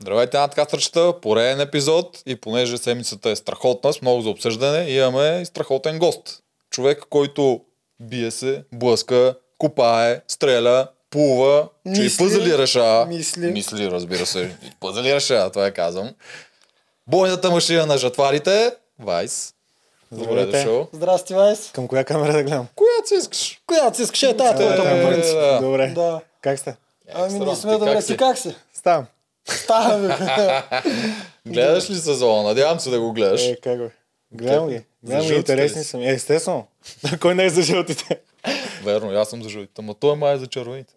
Здравейте, надкастрачета, пореден епизод и понеже седмицата е страхотна, с много за обсъждане, имаме и страхотен гост. Човек, който бие се, блъска, копае, стреля, плува, че и пъзели решава. мисли. Мисли, разбира се. И пъзели решава, това я казвам. Бойната машина на жатварите, Вайс. Добре дошъл. Здрасти, Вайс. Към коя камера да гледам? Която си искаш. Която си искаш е тази, Е, по принцип. да. Добре. Да. Как сте? Ами ние сме добре. Ти си? как си? Ставам. Става, бе. Гледаш ли сезона? Надявам се да го гледаш. Е, как го? Гледам ги. Гледам ги, интересни са ми. Е, естествено. Кой не е за жълтите? Верно, аз съм за жълтите, ама той май е за червените.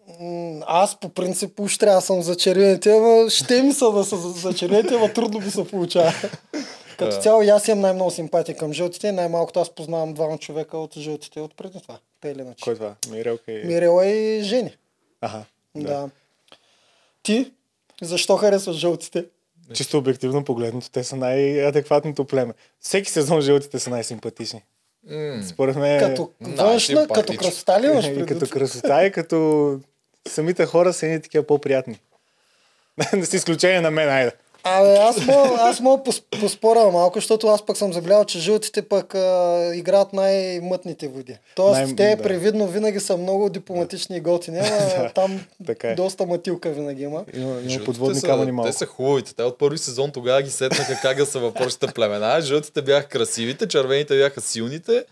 Аз по принцип уж трябва да съм за червените, ама ще ми са да са за- червените, ама трудно ми се получава. Като Да. цяло аз имам най-много симпатия към жълтите, най-малкото аз познавам двама човека от жълтите от преди това. Те или иначе. Кой е това? Мирелка и... Мирела и Жени. Аха. Да. Да. Ти? Защо харесваш жълтите? Чисто обективно погледнато, те са най-адекватното племе. Всеки сезон жълтите са най-симпатични. Според мен... Като най- външна, като красота ли имаш и като красота, и като самите хора са едни такива по-приятни. с изключение на мен, айде. Абе, аз мога, аз мога пос- поспоря малко, защото аз пък съм забелязал, че жълтите пък а, играят най-мътните води. Тоест, Най- те да. привидно винаги са много дипломатични и готини, ама там така е. доста матилка винаги има. Има, има подводни камъни малко. Те са хубавите. Те от първи сезон тогава ги сетнаха как да са въпросите племена. Жълтите бяха красивите, червените бяха силните, а,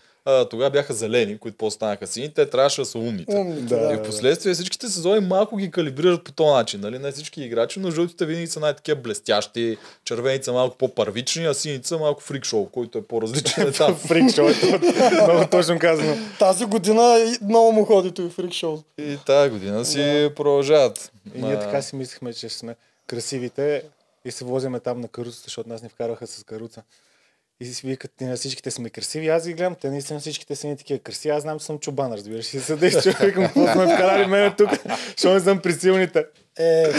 тогава бяха зелени, които после станаха сини. Те трябваше да са умните. Умните, Да. И в последствие всичките сезони малко ги калибрират по този начин. Нали? Не всички играчи, но жълтите винаги са най-такива блестящи, червените са малко по-първични, а сините са малко фрикшоу, който е по-различен етап. Фрик шоу, много точно казано. Тази година много му ходи той фрик шоу. И тази година си продължават. И ние така си мислихме, че сме красивите и се возиме там на каруцата, защото нас ни вкараха с каруца. И си викат, ние всичките сме красиви. Аз ги гледам, те наистина всичките са ни такива красиви. Аз знам, че съм чубан, разбираш. И седеш човек, какво сме вкарали мене тук, защото не съм при силните. Е,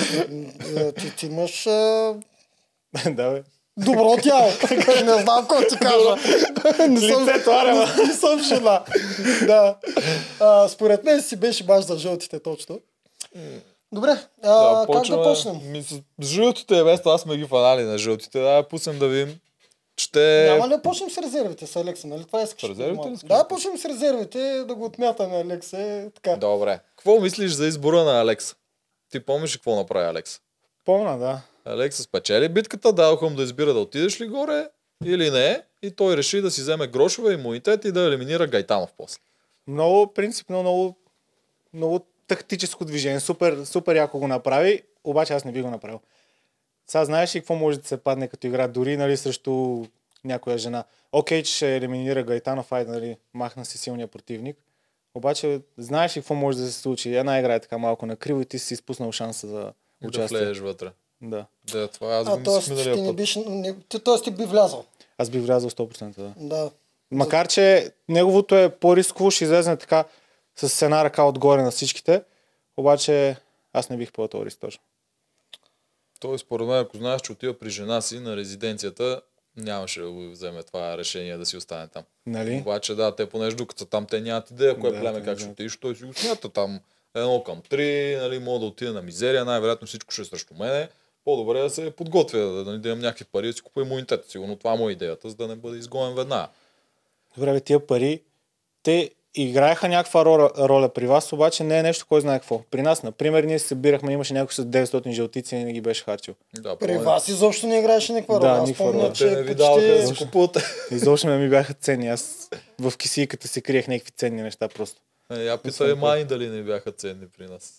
ти, ти имаш а, да, бе. добро тяло. не знам какво ти кажа. не, съм, Лицето, аре, ма. не, не съм жена. да. А, според мен си беше баш за жълтите точно. Добре, а, как да почнем? Ми, с жълтите, без това сме ги фанали на жълтите. Да, пуснем да видим. Ще... Няма ли да почнем с резервите с Алекса, нали? Това искаш. С резервите искаш? Да, почнем с резервите, да го отмятаме Алекса. е, Така. Добре. Какво мислиш за избора на Алекс? Ти помниш какво направи Алекс? Помна, да. Алекс спечели битката, дадоха му да избира да отидеш ли горе или не. И той реши да си вземе грошове имунитет и да елиминира Гайтанов после. Много принципно, много, много тактическо движение. Супер, супер яко го направи, обаче аз не би го направил. Сега знаеш ли какво може да се падне като игра, дори нали, срещу някоя жена. Окей, че ще елиминира Гайтанов, айде, нали, махна си силния противник. Обаче, знаеш ли какво може да се случи? Една игра е така малко накриво и ти си изпуснал шанса за Да участие. влезеш вътре. Да. Да, това аз А, мислих миналия ти не биш, не, ти, т.е. ти би влязал. Аз би влязал 100%. Да. Да. Макар, че неговото е по-рисково, ще излезе така с една ръка отгоре на всичките, обаче аз не бих поел този риск точно. Той според мен, ако знаеш, че отива при жена си на резиденцията, нямаше да го вземе това решение да си остане там. Нали? Обаче да, те понеже докато там, те нямат идея кое Да, племе как ще отидеш, той си го смята там едно към три, нали, мога да отида на мизерия, най-вероятно всичко ще е срещу мене. По-добре да се подготвя, да, да, да имам някакви пари, да си купя имунитет. Сигурно това му е идеята, за да не бъде изгонен веднага. Добре, бе, тия пари, те играеха някаква роля, роля при вас, обаче не е нещо, кой знае какво. При нас, например, ние се събирахме, имаше някой с 900 жълтици и не ги беше харчил. Да, При помня- вас изобщо не играеше никаква Да, роля. Аз никаква помня, роля. че не ви да почти... Изобщо не ми бяха ценни. Аз в кисийката си криех някакви ценни неща просто. Е, Я питай мани дали не бяха ценни при нас.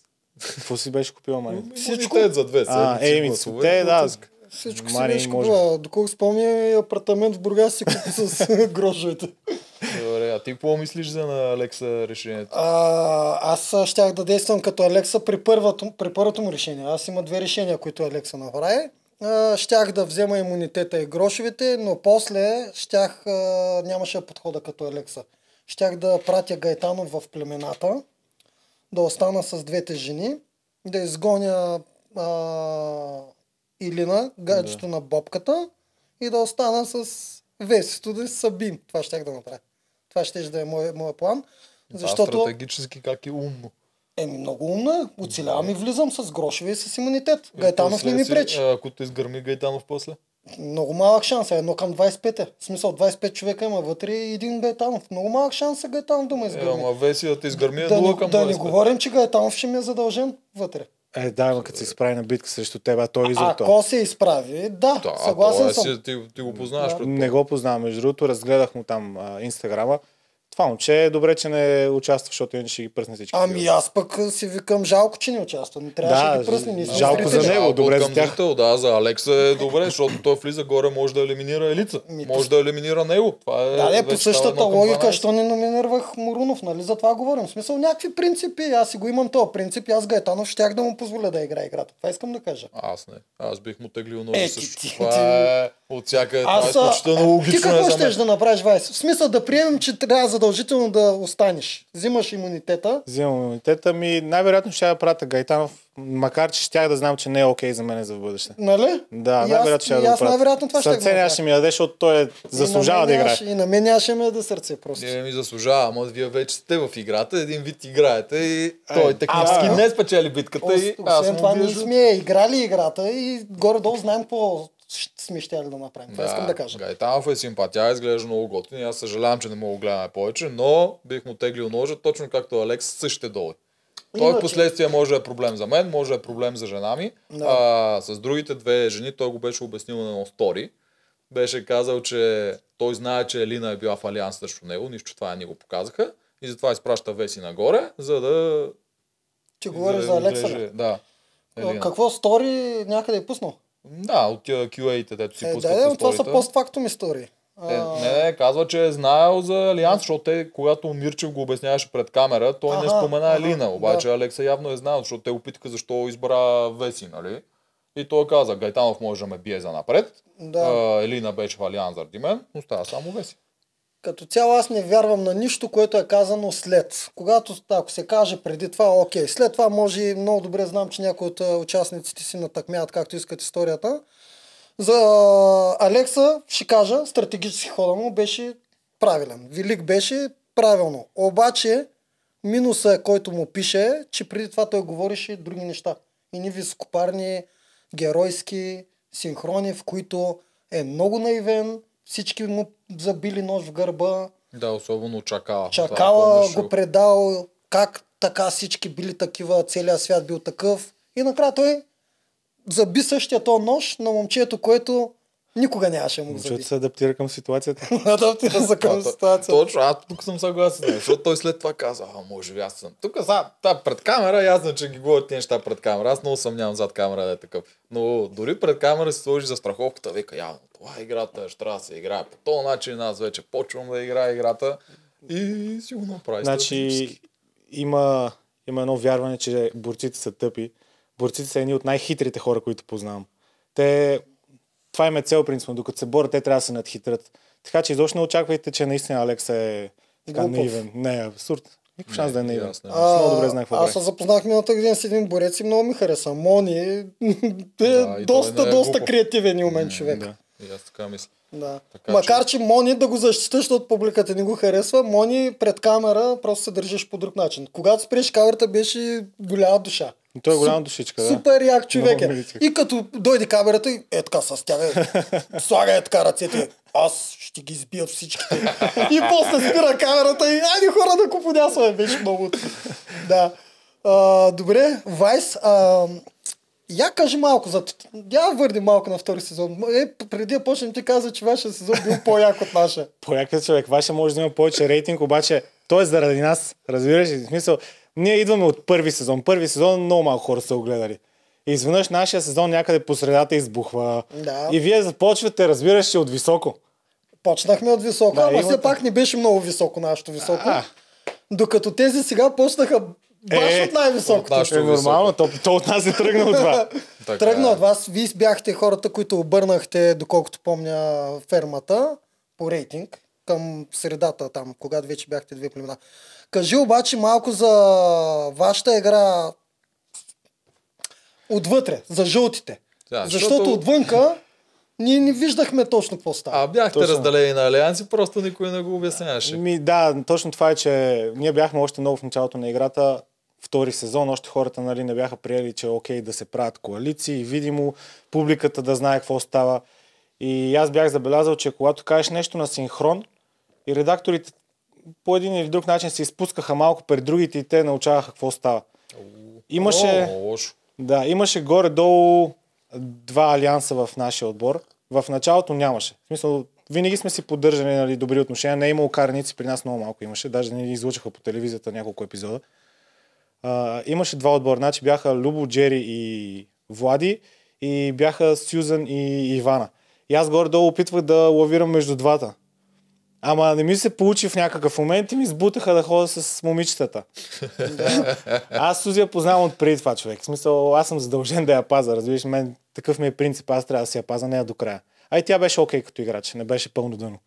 Какво си беше купила, мани? Всичко? За две А, еми, те, да. Всичко си беше купила. Доколко спомня, и апартамент в Бургас си купи с грошовете. Ти какво мислиш за на Алекса решението? А, аз щях да действам като Алекса при първото, при първото му решение. Аз има две решения, които Алекса направи. А, щях да взема имунитета и грошовете, но после щях, а, нямаше да подхода като Алекса. Щях да пратя Гайтанов в племената, да остана с двете жени, да изгоня а, Илина, гаджето на бобката и да остана с Весето да се събим. Това щях да направя. Това ще да е моя, моя план. Това Защото стратегически как е умно. Еми, много умно е. Оцелявам и влизам с грошове и с имунитет. Гайтанов не ми пречи. Ако те изгърми Гайтанов после? Много малък шанс е. Едно към 25 е. В смисъл 25 човека има вътре и един Гайтанов. Много малък шанс е Гайтанов да ме Е, изгърми. ама Веси да те изгърми е да, 0 не, към да не 25. говорим, че Гайтанов ще ми е задължен вътре. Е, да, ама като се изправи на битка срещу теб, а той изотто. Ако се изправи, да, Да, съгласен а съм. е си, ти, ти го познаваш. предполагам. Не го познавам, между другото, разгледах му там а, инстаграма. Това момче е добре, че не участва, защото иначе ще ги пръсне всички. Ами аз пък си викам жалко, че не участва. Не трябваше Да, да ги пръсне. Сме жалко за него. Жалко добре за тях. зрител, да, за Алекса е добре, защото той влиза горе, може да елиминира Елица. Ми, Може да елиминира него. Това е, Да, не, по същата логика, 12. що не номинирах Морунов, нали? За това говорим. В смисъл някакви принципи, аз си го имам този принцип и аз Гайтанов щях да му позволя да играе играта. Това искам да кажа. Аз не. Аз бих му теглил ножа Е, ти- също. ти- Това ти- е от всяка... Това е Аз, а, изключително ти логично е какво щеш да направиш, Вайс? В смисъл да приемем, че трябва задължително да останеш. Взимаш имунитета. Взимам имунитета ми. Най-вероятно ще я пратя Гайтанов, макар че щях да знам, че не е окей за мен за в бъдеще. Нали? Да, аз- най-вероятно ще я да аз най-вероятно това пратя. ще Сърце нямаше ми даде, защото той е, заслужава И на да играе. нямаше- И на мен нямаше ме да сърце просто. Не ми заслужава, ама вие вече сте в играта, един вид играете и той технически а, не спечели битката и аз Освен това, ние сме играли играта и горе-долу знаем какво ще сме щели да направим. Това искам да кажа. Гайтанов е симпатия, изглежда много готин аз съжалявам, че не мога да гледаме повече, но бих му теглил ножа, точно както Алекс същите долу. Той Иначе- последствие може да е проблем за мен, може да е проблем за жена ми. Да. А, с другите две жени той го беше обяснил на едно стори. Беше казал, че той знае, че Елина е била в алианс срещу него, нищо това не го показаха. И затова изпраща Веси нагоре, за да... Ти говориш да за Алекса. Да. Елина. Какво стори някъде е пуснал? Да, от тия QA-те, дето си Е, пускат да, това са постфактум истории. Е, А, не, не, казва, че е знаел за Алианс, защото те, когато Мирчев го обясняваше пред камера, той не Аха, спомена аха, Елина. Обаче да. Алекса явно е знаел, защото те опитаха защо избра Веси, нали? И той каза, Гайтанов може да ме бие за напред. Да. А, Елина беше в Алианс заради мен, но става само Веси. Като цяло аз не вярвам на нищо, което е казано след. Когато, ако се каже преди това, окей. След това може и много добре знам, че някои от а, участниците си натъкмяват както искат историята. За а, Алекса ще кажа, стратегически хода му беше правилен. Велик беше правилно. Обаче, минуса, който му пише, е, че преди това той говореше други неща. И ни високопарни, геройски синхрони, в които е много наивен, всички му забили нож в гърба, Да, особено Чакала. Чакала го предал, как така всички били такива, целият свят бил такъв. И накрая той заби същия този нож на момчето, което никога нямаше да му го заби. Момчето се адаптира към ситуацията. Адаптира се към Да, то- ситуация. Точно, аз тук съм съгласен, защото той след това каза, а може би аз съм. Тук са, та, пред камера, ясно, че ги говорят тези неща пред камера. Аз много съмнявам зад камера да е такъв. Но дори пред камера се сложи за страховката, вика, явно, това е играта, ще трябва да се играе по този начин, аз вече почвам да играя играта и си го направи. Значи има, има едно вярване, че борците са тъпи. Борците са едни от най-хитрите хора, които познавам. Те, това им е цел принципно. Докато се борят, те трябва да се надхитрят. Така че изобщо не очаквайте, че наистина Алекс е така Глупав. наивен. Не, е абсурд. Никакъв шанс да е наивен. аз не. Аз много добре знае какво аз се запознах миналата година с един борец и много ми хареса. Мони е Да, доста, е доста глупав. креативен и умен човек. Да. И аз така мисля. Да. Така Макар, че... Мони да го защита, защото публиката не го харесва, Мони пред камера просто се държиш по друг начин. Когато спреш камерата, беше голяма душа. Но той е голяма Суп- душичка, да. Супер як човек е. И като дойде камерата и е така с тях, е, слага е така ръцете, аз ще ги избият всичките. и после спира камерата и айде хора да куподясваме, беше много. да. А, добре, Вайс, а, я кажи малко за... Я върди малко на втори сезон. Е, преди да почнем ти каза, че вашия сезон бил по-як от нашия. Поякът човек, ваша може да има повече рейтинг, обаче той е заради нас, разбираш ли? В смисъл, ние идваме от първи сезон. Първи сезон много малко хора са го гледали. И изведнъж нашия сезон някъде по средата избухва. Да. И вие започвате, разбираш ли, от високо. Почнахме от високо, Да, ама имате. все пак не беше много високо нашето високо. А. Докато тези сега почнаха баш Е, от най-високото. от нашето Е нормално, то, то от нас е тръгнало това. Така Тръгна е. от вас. Вие бяхте хората, които обърнахте, доколкото помня, фермата по рейтинг към средата там, когато вече бяхте две племена. Кажи обаче малко за вашата игра отвътре, за жълтите. Да, защото... защото- отвънка ние не виждахме точно какво става. А бяхте Точно. разделени на алианси, просто никой не го обясняваше. Ми, да, точно това е, че ние бяхме още много в началото на играта. втори сезон, още хората нали, не бяха приели, че е окей да се правят коалиции и видимо публиката да знае какво става. И аз бях забелязал, че когато кажеш нещо на синхрон и редакторите по един или друг начин се изпускаха малко пред другите и те научаваха какво става. Имаше, О, да, имаше горе-долу два алианса в нашия отбор. В началото нямаше. В смисъл, винаги сме си поддържали нали, добри отношения. Не е имало караници, при нас много малко имаше. Даже не излучаха по телевизията няколко епизода. А, имаше два отбора. Значи бяха Любо, Джери и Влади и бяха Сюзан и Ивана. И аз горе-долу опитвах да лавирам между двата. Ама не ми се получи в някакъв момент и ми сбутаха да ходя с момичетата. Аз Сузи я познавам от преди това човек. В смисъл, аз съм задължен да я паза. Разбираш, мен такъв ми е принцип. Аз трябва да си я паза нея до края. А и тя беше окей като играч. Не беше пълно дъно.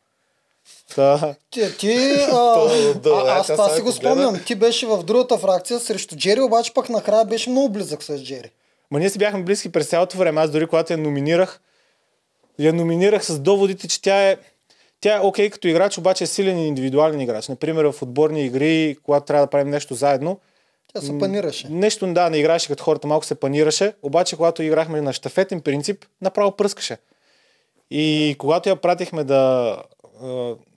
Та, Ти, ти а, да, а, аз това си го спомням. Ти беше в другата фракция срещу Джери, обаче пък накрая беше много близък с Джери. Ма ние си бяхме близки през цялото време. Аз дори когато я номинирах, я номинирах с доводите, че тя е тя е окей като играч, обаче е силен индивидуален играч. Например, в отборни игри, когато трябва да правим нещо заедно, Тя се панираше. нещо да, не играеше като хората, малко се панираше, обаче когато играхме на щафетен принцип, направо пръскаше. И когато я пратихме да,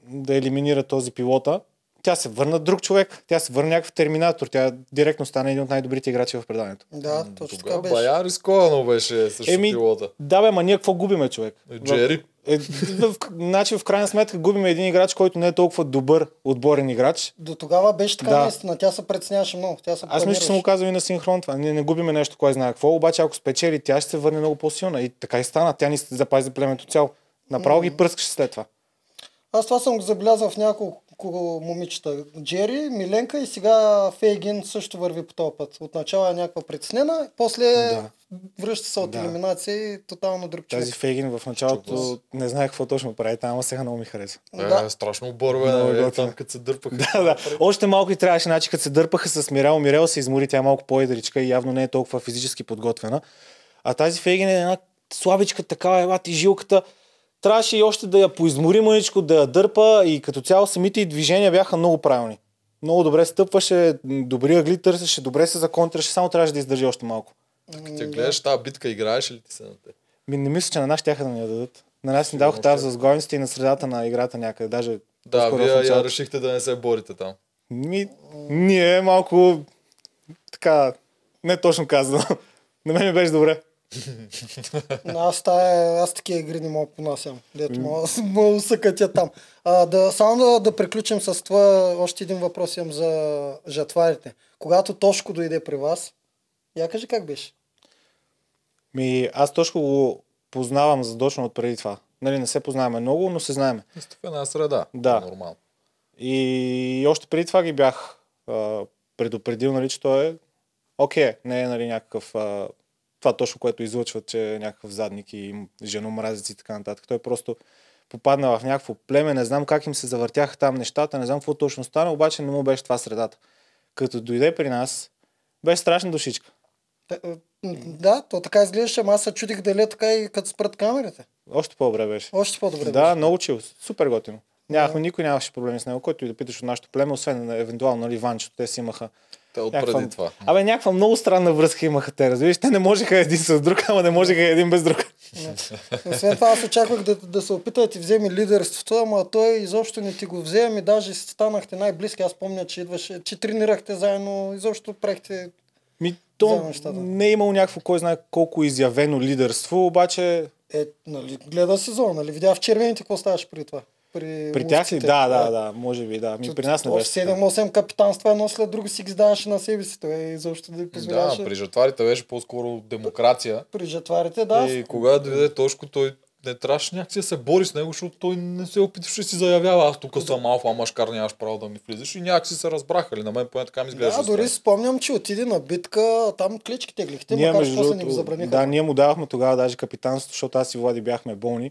да елиминира този пилота, тя се върна друг човек, тя се върна някакъв терминатор, тя директно стана един от най-добрите играчи в преданието. Да, точно така беше. бая рисковано беше срещу Еми, пилота. да бе, ма ние какво губиме, човек? Е, Джери. Е, в, значи в крайна сметка губим един играч, който не е толкова добър отборен играч. До тогава беше така Да. наистина. Тя се преценяваше много. Тя се Аз мисля, че съм го казал и на синхрон това. Ние не губиме нещо, кой знае какво, обаче ако спечели, тя ще се върне много по-силна. И така и стана. Тя ни запази племето цяло. Направо ги пръскаше след това. Аз това съм го забелязал в няколко момичета. Джери, Миленка и сега Фейгин също върви по този път. Отначало е някаква притеснена, после Да. връща се от Да. елиминация и тотално друг човек. Тази Фейгин в началото не знае какво точно прави, там, ама сега много ми хареса. Да. Е, страшно борбе, Много нали, готино. там като се дърпаха. Да, да. Още малко и трябваше, значи като се дърпаха с Мирел, Мирел се измори, тя е малко по-едричка и явно не е толкова физически подготвена. А тази Фейгин е една слабичка, такава ела ти жилката. Трябваше и още да я поизмори мъничко, да я дърпа и като цяло самите й движения бяха много правилни. Много добре стъпваше, добри ъгли търсеше, добре се законтраше, само трябваше да издържи още малко. Ти гледаш тази битка, играеш ли ти се на те? Ми, не мисля, че на нас тяха да ни я дадат. На нас ни даваха тази за сгойниците и на средата на играта някъде. Даже Да, вие я решихте да не се борите там. Ми, ние малко така, не точно казано. На мен ми беше добре. Но Аз, тая, аз такива игри не мога понасям. Дето мога, мога да съкатя там. А, да, само да, да приключим с това. Още един въпрос имам за жатварите. Когато Тошко дойде при вас, я кажи как беше. Ми, аз точно го познавам задочно от преди това. Нали, не се познаваме много, но се знаеме. Една среда. Да. Нормално. И още преди това ги бях а, предупредил, нали, че той е окей, не е нали, някакъв а, това точно, което излъчват, че е някакъв задник и женомразец и така нататък. Той просто попадна в някакво племе, не знам как им се завъртяха там нещата, не знам какво точно стана, обаче не му беше това средата. Като дойде при нас, беше страшна душичка. Е, Да, то така изглеждаше, ама аз се чудих дали е така и като спрат камерите. Още по-добре беше. Още по-добре да, беше. много чил. Супер готино. Нямахме, никой нямаше проблеми с него, който и да питаш от нашото племе, освен на евентуално нали, Ванчето, те си имаха Те от някаква... преди това. Абе, някаква много странна връзка имаха те, разбираш? Те не можеха един с друг, ама не можеха един без друг. Освен това аз очаквах да, да се опита да ти вземе лидерството, ама той изобщо не ти го взе, ами даже станахте най-близки. Аз помня, че идваше, че тренирахте заедно, изобщо правихте Ми, то нещата. не е имало някакво, кой знае колко изявено лидерство, обаче Е, нали, гледа сезон, нали? Видя в червените какво ставаше при това. При, при тях ли? Да, да, да, може би, да. Ми, при нас не беше. така. 7-8 капитанства едно след друго си ги даваше на себе си. Той да й Да, позволяваше. при жатварите беше по-скоро демокрация. при жатварите, да. И когато дойде Тошко, той не трябваше някакси да се бори с него, защото той не се опитваше да си заявява. Аз тук съм алфа машкар, нямаш право да ми влизаш. И някакси се разбраха. Ли? На мен поне така ми изглежда. Да, дори си спомням, че отиде на битка, там клички теглихте, Ние, макар че после не го забраниха. да, ние му давахме тогава даже капитанството, защото аз и Влади бяхме болни.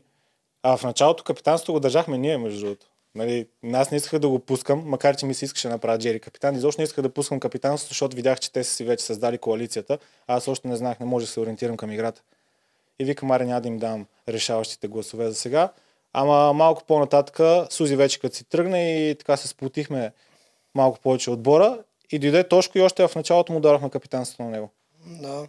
А в началото капитанството го държахме ние, между другото. Нали, аз не исках да го пускам, макар че ми се искаше да направя Джери капитан. Изобщо не исках да пускам капитанството, защото видях, че те са си вече създали коалицията. А аз още не знаех, не може да се ориентирам към играта. И викам, аре, няма да им дам решаващите гласове за сега. Ама малко по-нататък, Сузи вече като си тръгна и така се сплотихме малко повече отбора. И дойде Тошко и още в началото му дарахме капитанството на него. Да,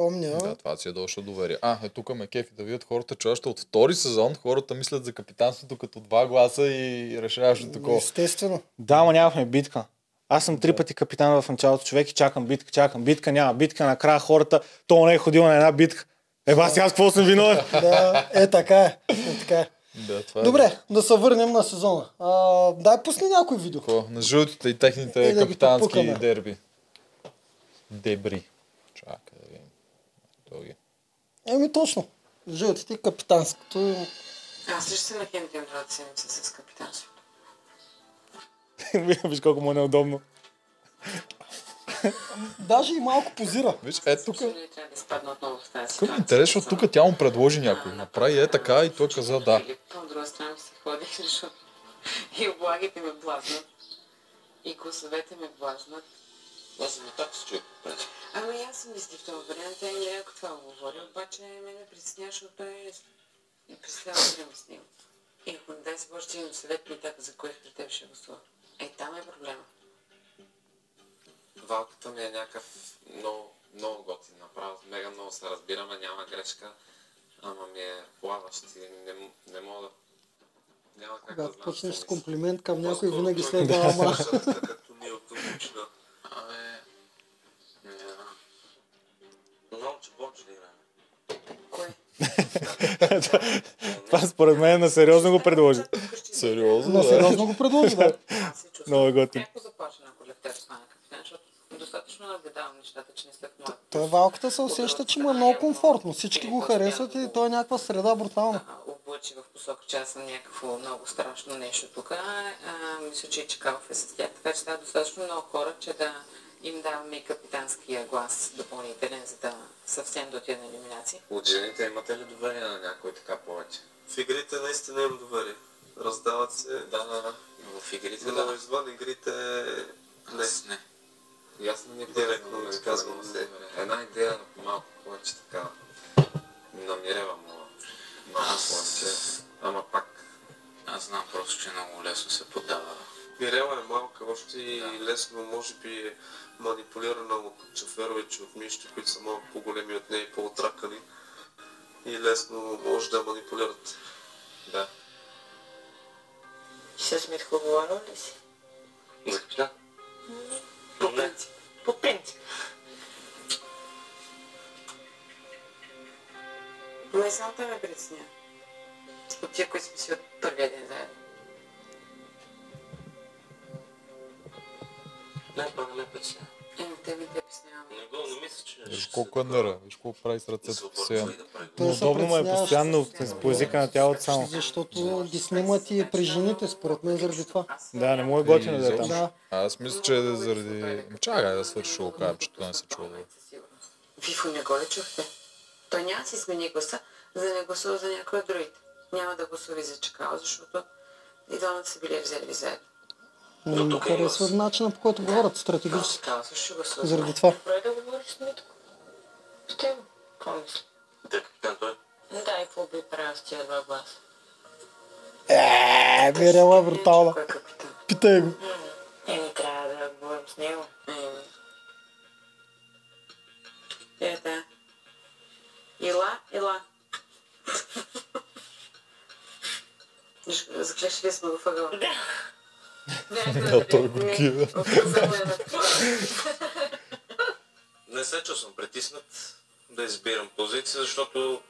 помня. Да, това си е дошло доверие. А, е тук ме кефи да видят хората, че още от втори сезон хората мислят за капитанството като два гласа и решаващо такова. Естествено. Да, ама нямахме битка. Аз съм три пъти капитан в началото човек и чакам битка, чакам битка, няма битка. Накрая хората, то не е ходил на една битка. Еба, сега аз какво съм виновен? Да, е така е. е, така е. Да, това е Добре, да се върнем на сезона. А, дай пусни някой видео. Какво? На жълтите и техните Е, капитански дерби. Дебри. Чакай да видим. Дълги. Еми точно. Жълтите капитанското. Аз ли ще се нахемтим другата седмица с капитанството? Виж колко му е неудобно. Даже и малко позира. Виж, е тук. Да ми е интересно, тук тя му предложи някой. Направи е така и той каза да. От друга страна ми се ходи, защото и облагите ме блазнат, и гласовете ме блазнат. Аз съм и така се чуя. през. Ами аз съм мисли в този вариант, тя и ако това го говори, обаче мен ме притеснява, защото той е представя време с него. И ако не дай се Боже, имам съвет ми така, за кое при теб ще гласува. Е, там е проблема. Валката ми е някакъв много, много готин. Направо мега много се разбираме, няма грешка. Ама ми е плаващ и не, не мога да... Няма как да Когато знам. почнеш с комплимент към някой, винаги следва ама. Като ние от. Абе... Не знам. Много че почне да играем. Кое? Това според мен на сериозно го предложи. Сериозно, На сериозно го предложи, да. Аз се чувствам. Много е готин. Ако започна, ако капитан, защото достатъчно наблюдавам нещата, че не след моя. Той валката се усеща, че му е много комфортно. Всички го харесват и той е някаква среда брутална. облъчи в посока, че аз съм някакво много страшно нещо тук. Мисля, че и Чекалов е с тях, така че трябва достатъчно много хора, че да им даваме и капитанския глас допълнителен, за да съвсем до тия на елиминации. От жените имате ли доверие на някой така повече? В игрите наистина имам доверие. Раздават се. Да, да, да. Но в игрите Но да. извън игрите не. Аз не. И аз не ми Директно ми много казвам се. Една идея малко повече така намирава много. Малко повече. Ама пак. Аз знам просто, че много лесно се подава. Мирела е малка още и лесно може би е манипулирана от Чаферович и от Мишки, които са малко по-големи от нея и по-отракани. И лесно може да я манипулират. Да. С Митко говорил ли си? За капитан? По принцип. По принцип. Не само той ме притеснява. От тия, които сме си от първия ден заедно. Не, това не ме притеснява. Еми, те те притесняваме. Не го, не мисля, че... Виж колко е нера. Виж колко прави с ръцете постоянно. Той Удобно му е постоянно по езика на тялото само. Защото ги снимат и при жените, според мен, заради това. Да, не му е готино да е там. Да. Аз мисля, че е заради... Чакай да свърши, това не се чува. Вифо не го ли чухте? Той няма да си смени гласа, за да не гласува за някой от другите. Няма да гласува за Чакала, защото и двамата са били взели заедно. Не ми харесва начина по който говорят стратегически. Ще. Заради това. Добре да говориш с Митко. С теб. Какво мисли? Да, капитан, той. Да, и какво би правил с тия два гласа? Е, Мирела е капитан? Питай го. Еми, трябва да говорим с него. Еми. Е, да. Ила, ила. Заклешили сме го въгъла. Да, той го кива. Не се чувствам притиснат да избирам позиция, защото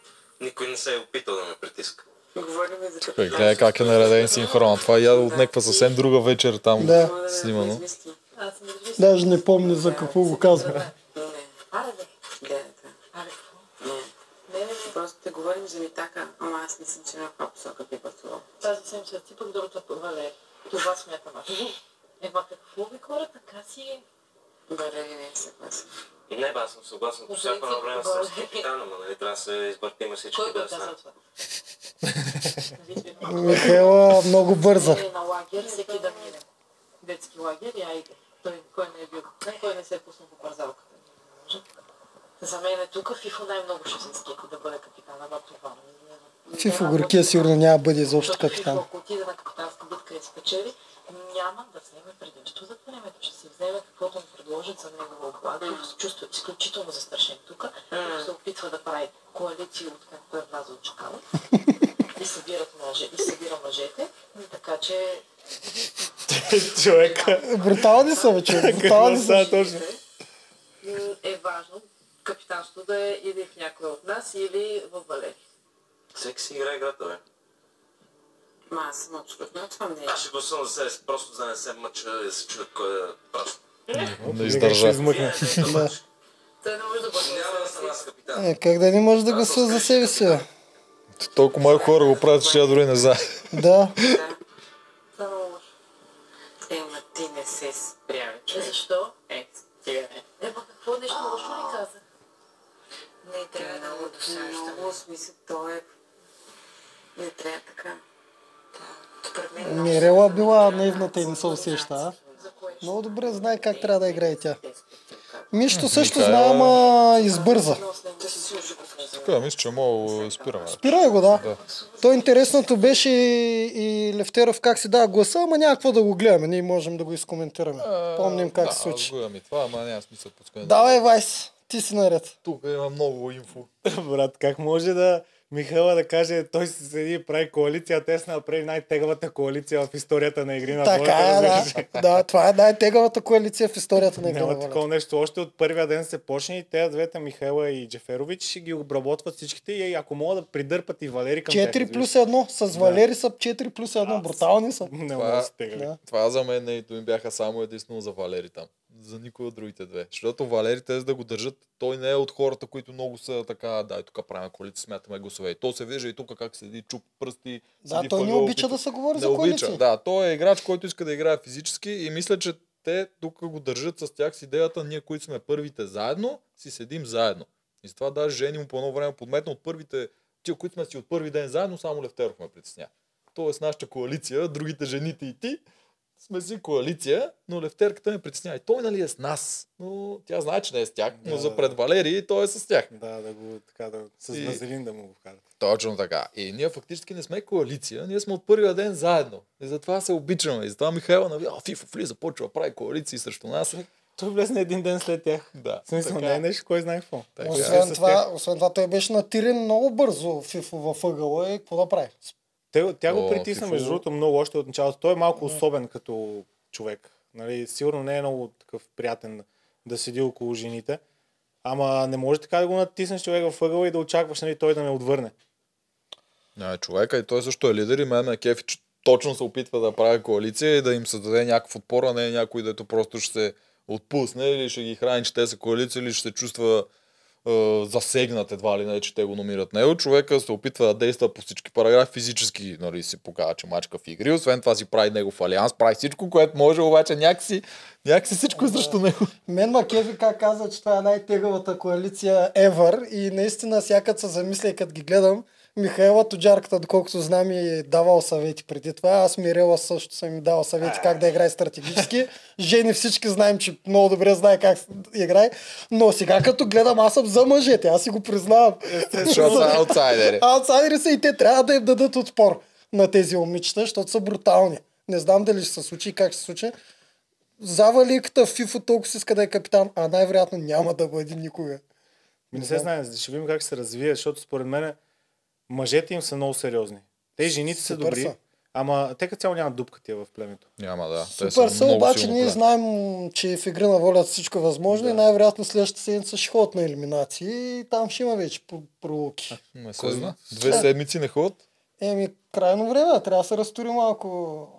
никой не се е опитал да ме притиска. Говорим и за Човек, гледай как е нареден синхрона. Това е от някаква съвсем друга вечер там Да. снимано. Даже не помня за какво го казва. Не. Аре, бе. Гледате. Аре, какво? Не. Не, не, просто те говорим за Митака, ама аз не съм че на каква посока би пътувал. Тази седмица ти пък другата провале. Това смятам аз. Ема какво бе хора, така си е. Не е съгласен. Не, аз съм съгласен по всяко едно време съм с капитана, но нали трябва да се избъртиме всички Кой го да знаем. Михайла много бърза. на лагер, всеки да мине. Детски лагер и айде. Той кой не е бил, кой не се е пуснал по парзалката. За мен е тук Фифо най-много ще се скепи да бъде капитан, ама това не Фифо Горкия сигурно няма да бъде изобщо капитан. Фифо, ако отиде на капитанска битка и спечели, няма да вземе предимство за времето. Ще си вземе каквото му предложат за негова облага. Mm. се чувства изключително застрашен тук. Mm. се опитва да прави коалиции от както е влязъл чакал. и събират мъже, и събира мъжете. И така че Човека. Брутални са, бе, човек. Брутални са. точно? е важно капитанството да е или в някой от нас, или в Валери. Всеки си играе играта, бе. Ма аз съм абсолютно на това мнение. Аз ще гласувам за себе си, просто за да не се мъча и да се чуя кой е прав. Не Винаги ще издържа. Да. Той не може да бъде Няма да съм аз капитан. Е, как да не може да гласува за себе си, бе? Толкова малко хора го правят, че тя дори не знае. Да. Да. Е. Е, ма ти не се Е, човек. защо? Е, стига не. Е, па какво нещо лошо ли каза? Не трябва да много го досажда. Много смисъл, то е... Не трябва така. Да. Мирела била наивната и не се усеща, а? Много добре знае как трябва да играе тя. Мишто също Михаела- знае, ама избърза. Да го казва. Така, мисля, че мога да спираме. Спирай го, да. Да. То интересното беше и Левтеров как си дава гласа, ама няма какво да го гледаме. Ние можем да го изкоментираме. Помним как да, се случи. Го и това, ама няма смисъл. Давай, Вайс, ти си наред. Тук има много инфо. Брат, как може да Михайла да каже, той се седи и прави коалиция, а те са направили най-тегавата коалиция в историята на игри на Така волята, е, да. да. Това е най-тегавата коалиция в историята на игра на Няма такова нещо. Още от първия ден се почне и те двете, Михайла и Джеферович, ще ги обработват всичките и ако могат да придърпат и Валери към тях. 4 плюс 1. С Валери са 4 плюс 1. Брутални са. Не Това- мога да се тега. Да. Това за мен не, им бяха само единствено за Валери там. За никой от другите две. Защото Валери те да го държат, той не е от хората, които много са така, дай тук правим коалиция, смятаме гласове. И то се вижда и тук как седи, чуп пръсти. Да, седи той не въгъла, обича опитва- да се говори не за обича. коалиция. Да, той е играч, който иска да играе физически и мисля, че те тук го държат с тях с идеята, ние, които сме първите заедно, си седим заедно. И затова даже Жени му по едно време подметна от първите, тия, които сме си от първи ден заедно, само Левтеров ме притесня. Тоест нашата коалиция, другите жените и ти, сме си коалиция, но Левтерката ме притеснява. И той нали е с нас, но тя знае, че не е с тях, но Да, за да. пред Валерий той е с тях. Да, да го така да с И- да му го вкарат. Точно така. И ние фактически не сме коалиция, ние сме от първия ден заедно. И затова се обичаме. И затова Михайла нали, а, Фифо влиза, почва да прави коалиции срещу нас. Той влезне един ден след тях. Да. В смисъл, така. не е нещо, кой знае какво. Така. Освен това, освен това, той беше натирен много бързо Фифо във ъгъла и какво да прави? Те, тя го притисна, между другото, много още от началото. Той е малко особен като човек. Нали, сигурно не е много такъв приятен да седи около жените. Ама не може така да го натиснеш човек в ъгъла и да очакваш нали, той да ме отвърне. А, човека и той също е лидер и мен ме кефи, че точно се опитва да прави коалиция и да им създаде някакъв отпор, а не някой, дето просто ще се отпусне или ще ги храни, че те са коалиция или ще се чувства е, засегнат едва ли не, че те го номират него. Човека се опитва да действа по всички параграфи, физически нали, си показва, че мачка в игри. Освен това си прави негов алианс, прави всичко, което може, обаче някакси, някакси всичко е срещу него. Мен Макеви как каза, че това е най-тегавата коалиция ever и наистина сякът се замисля като ги гледам, Михаела Тоджарката, доколкото знам, е давал съвети преди това. Аз Мирела също съм им давал съвети как да играе стратегически. Жени всички знаем, че много добре знае как играе. Но сега като гледам, аз съм за мъжете. Аз си го признавам. Защото са аутсайдери. Аутсайдери са и те трябва да им дадат отпор на тези момичета, защото са брутални. Не знам дали ще се случи и как ще се случи. За Валиката в Фифо толкова си иска да е капитан, а най-вероятно няма да бъде никога. Не се знае, ще видим как се развие, защото според мен мъжете им са много сериозни. Те жените са добри, са. ама те като цяло нямат дупка тия в племето. Няма да. Те Супер са, много обаче ние племе. знаем, че в игра на волята всичко е възможно и най-вероятно следващата седмица ще ходят на елиминации и там ще има вече про- пролуки. Не се знае. Две седмици не ходят. Еми, крайно време, трябва да се разтури малко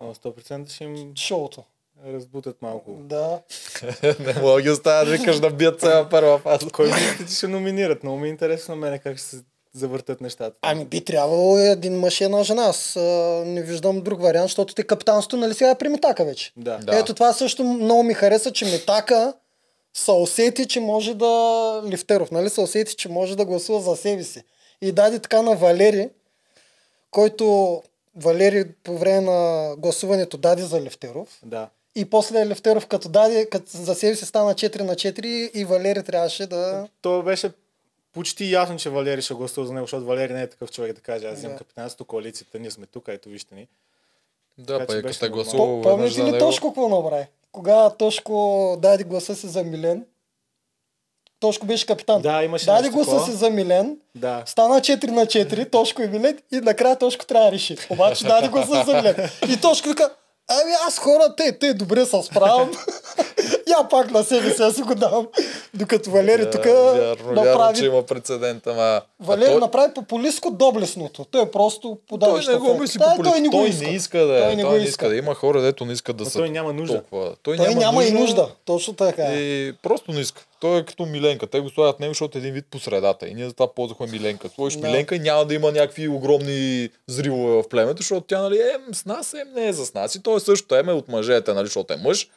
Но 100% ще им шоуто. разбутат малко. Да. не мога да ги оставя да викаш да бият цяла първа фаза. Кой мислите, че ще номинират? Много ми е интересно на мене как ще се завъртат нещата. Ами би трябвало един мъж и една жена. Аз а, не виждам друг вариант, защото те капитанството нали сега е при Митака вече. Да. Да. Ето това също много ми хареса, че Митака се усети, че може да... Лифтеров, нали? Се усети, че може да гласува за себе си. И даде така на Валери, който Валери по време на гласуването даде за Лифтеров. Да. И после Лефтеров като даде, като за себе си стана 4 на 4 и Валери трябваше да... То беше почти ясно, че Валери ще гласува за него, защото Валери не е такъв човек да каже, аз взимам Да. капитанството, коалицията, ние сме тук, ето вижте ни. Да, Така па беше като е гласувал помните ли. Тошко какво направи? Кога Тошко даде гласа си за Милен, Тошко беше капитан. Да, имаше Даде гласа си за Милен, Да. стана 4 на 4, Тошко и Милен и накрая Тошко трябва да реши. Обаче даде гласа за Милен. И Тошко вика, ами аз хора, те, те добре се справям. Я пак на себе аз си го давам. Докато Валери тук вярно, вярно, направи... че има прецедент, ама... Валери той, направи популистко доблесното. Той просто подава той не го мисли да, той не го той иска. не иска да е. Той не го иска. да. Има хора, дето не искат да са той няма нужда. толкова. Той, Той няма и нужда. Точно така. И просто не иска. Той е като Миленка. Те го слагат него, защото е един вид по средата. И ние затова ползвахме Миленка. Сложиш Да. Миленка и няма да има някакви огромни зривове в племето, защото тя, нали, ем с нас, ем не е с нас. И той също еме от мъжете, нали, защото е мъж.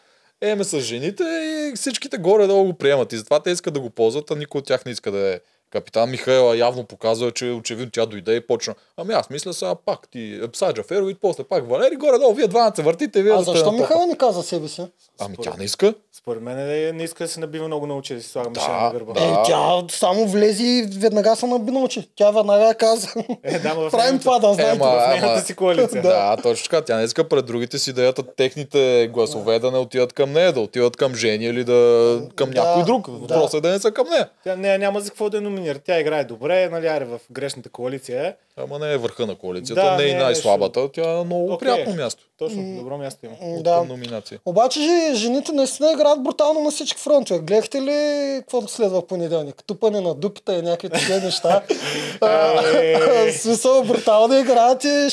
Еме с жените и всичките горе-долу го приемат. И затова те искат да го ползват, а никой от тях не иска да е капитан. Михаела явно показва, че очевидно тя дойде и почна. Ами аз мисля сега пак ти пса Джаферович, после пак Валери, горе-долу, вие двамата се въртите, вие А да защо. Михаил не каза себе си? Ами тя не иска. Според мен е, не иска да се набива много на очи, да си слага Да, на гърба. да. Е, тя само влезе и веднага се наби на очи. Тя веднага каза. Е, да, ма Правим това да знаете. Ема, в нейната си коалиция. Да, точно така. Тя не иска пред другите си да ядат техните гласове да не отиват към нея, да отиват към Жени или да към Да, някой друг. да. Въпросът е да не са към нея. Тя не, няма за какво да я номинира. Тя играе добре, нали, аре в грешната коалиция е. Ама не е върха на коалицията, Да, не е е най-слабата. Тя е много Окей. приятно място. Точно, добро място има. От Да. номинация. Обаче же, жените наистина играят брутално на всички фронтове. Гледахте ли какво следва в понеделник? Тупане на дупите и някакви такива неща. Смисъл брутално играят и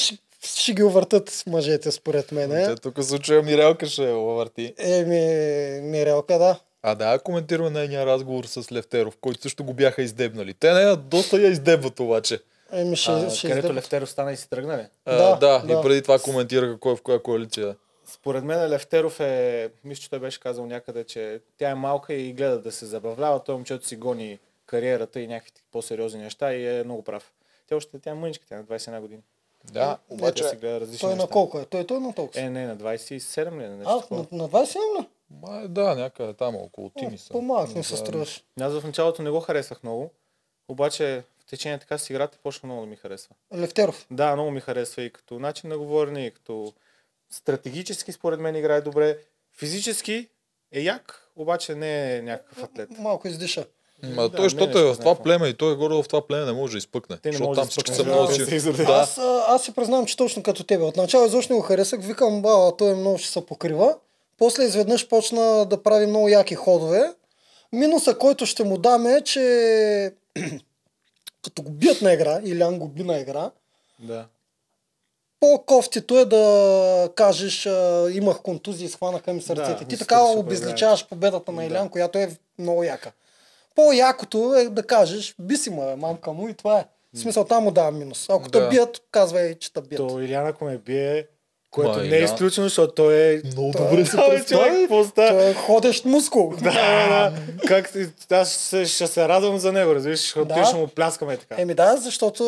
ще, ги увъртат мъжете, според мен. Те тук случая Мирелка ще я върти. Еми, Мирелка, да. А да, коментираме нейния разговор с Левтеров, който също го бяха издебнали. Те нея доста я издебват обаче. Еми, ще, А, ще където издеб- Левтеров стана и си тръгна ли? А, Да, да, да. и преди това коментираха кой е в коя коалиция. Според мен Левтеров е, мисля, че той беше казал някъде, че тя е малка и гледа да се забавлява. Той момчето си гони кариерата и някакви по-сериозни неща и е много прав. Тя още тя е мъничка, тя е на 21 години. Да, Обаче обаче... си гледа различни Той неща. на колко е? Той, той на толкова. Е, не, на 27 ли? е, Нещо а, на, на 27 ли? Май, да, някъде там около Тими са. По-малък ми се Да. струваш. Аз в началото не го харесвах много, обаче в течение така си играта почна много да ми харесва. Левтеров. Да, много ми харесва и като начин на говорене, и като стратегически според мен играе добре. Физически е як, обаче не е някакъв атлет. Малко издиша. Ма Да, той, защото не е е в това племе и той е горе в това племе не може да изпъкне. Те не защото там всички са много си... да се Аз, аз си признавам, че точно като тебе. Отначало изобщо не го харесах, викам, ба, той много ще се покрива. После изведнъж почна да прави много яки ходове. Минуса, който ще му дам е, че като го бият на игра, Илян го би на игра, Да. по-кофтито е да кажеш, имах контузии, схванаха ми сърцете. Да, Ти така обезличаваш победата на Да. Илян, която е много яка. По-якото е да кажеш, би си ма, мамка му и това е. В смисъл, там му давам минус. Ако те Да. бият, казвай, че те бият. То Илян ако ме бие, което Ма, не е изключено, защото той е... много Той добре е се представи. Той е ходещ мускул. Да, да, как аз ще, ще се радвам за него, разбираш, защото Да. ще му пляскаме така. Еми да, защото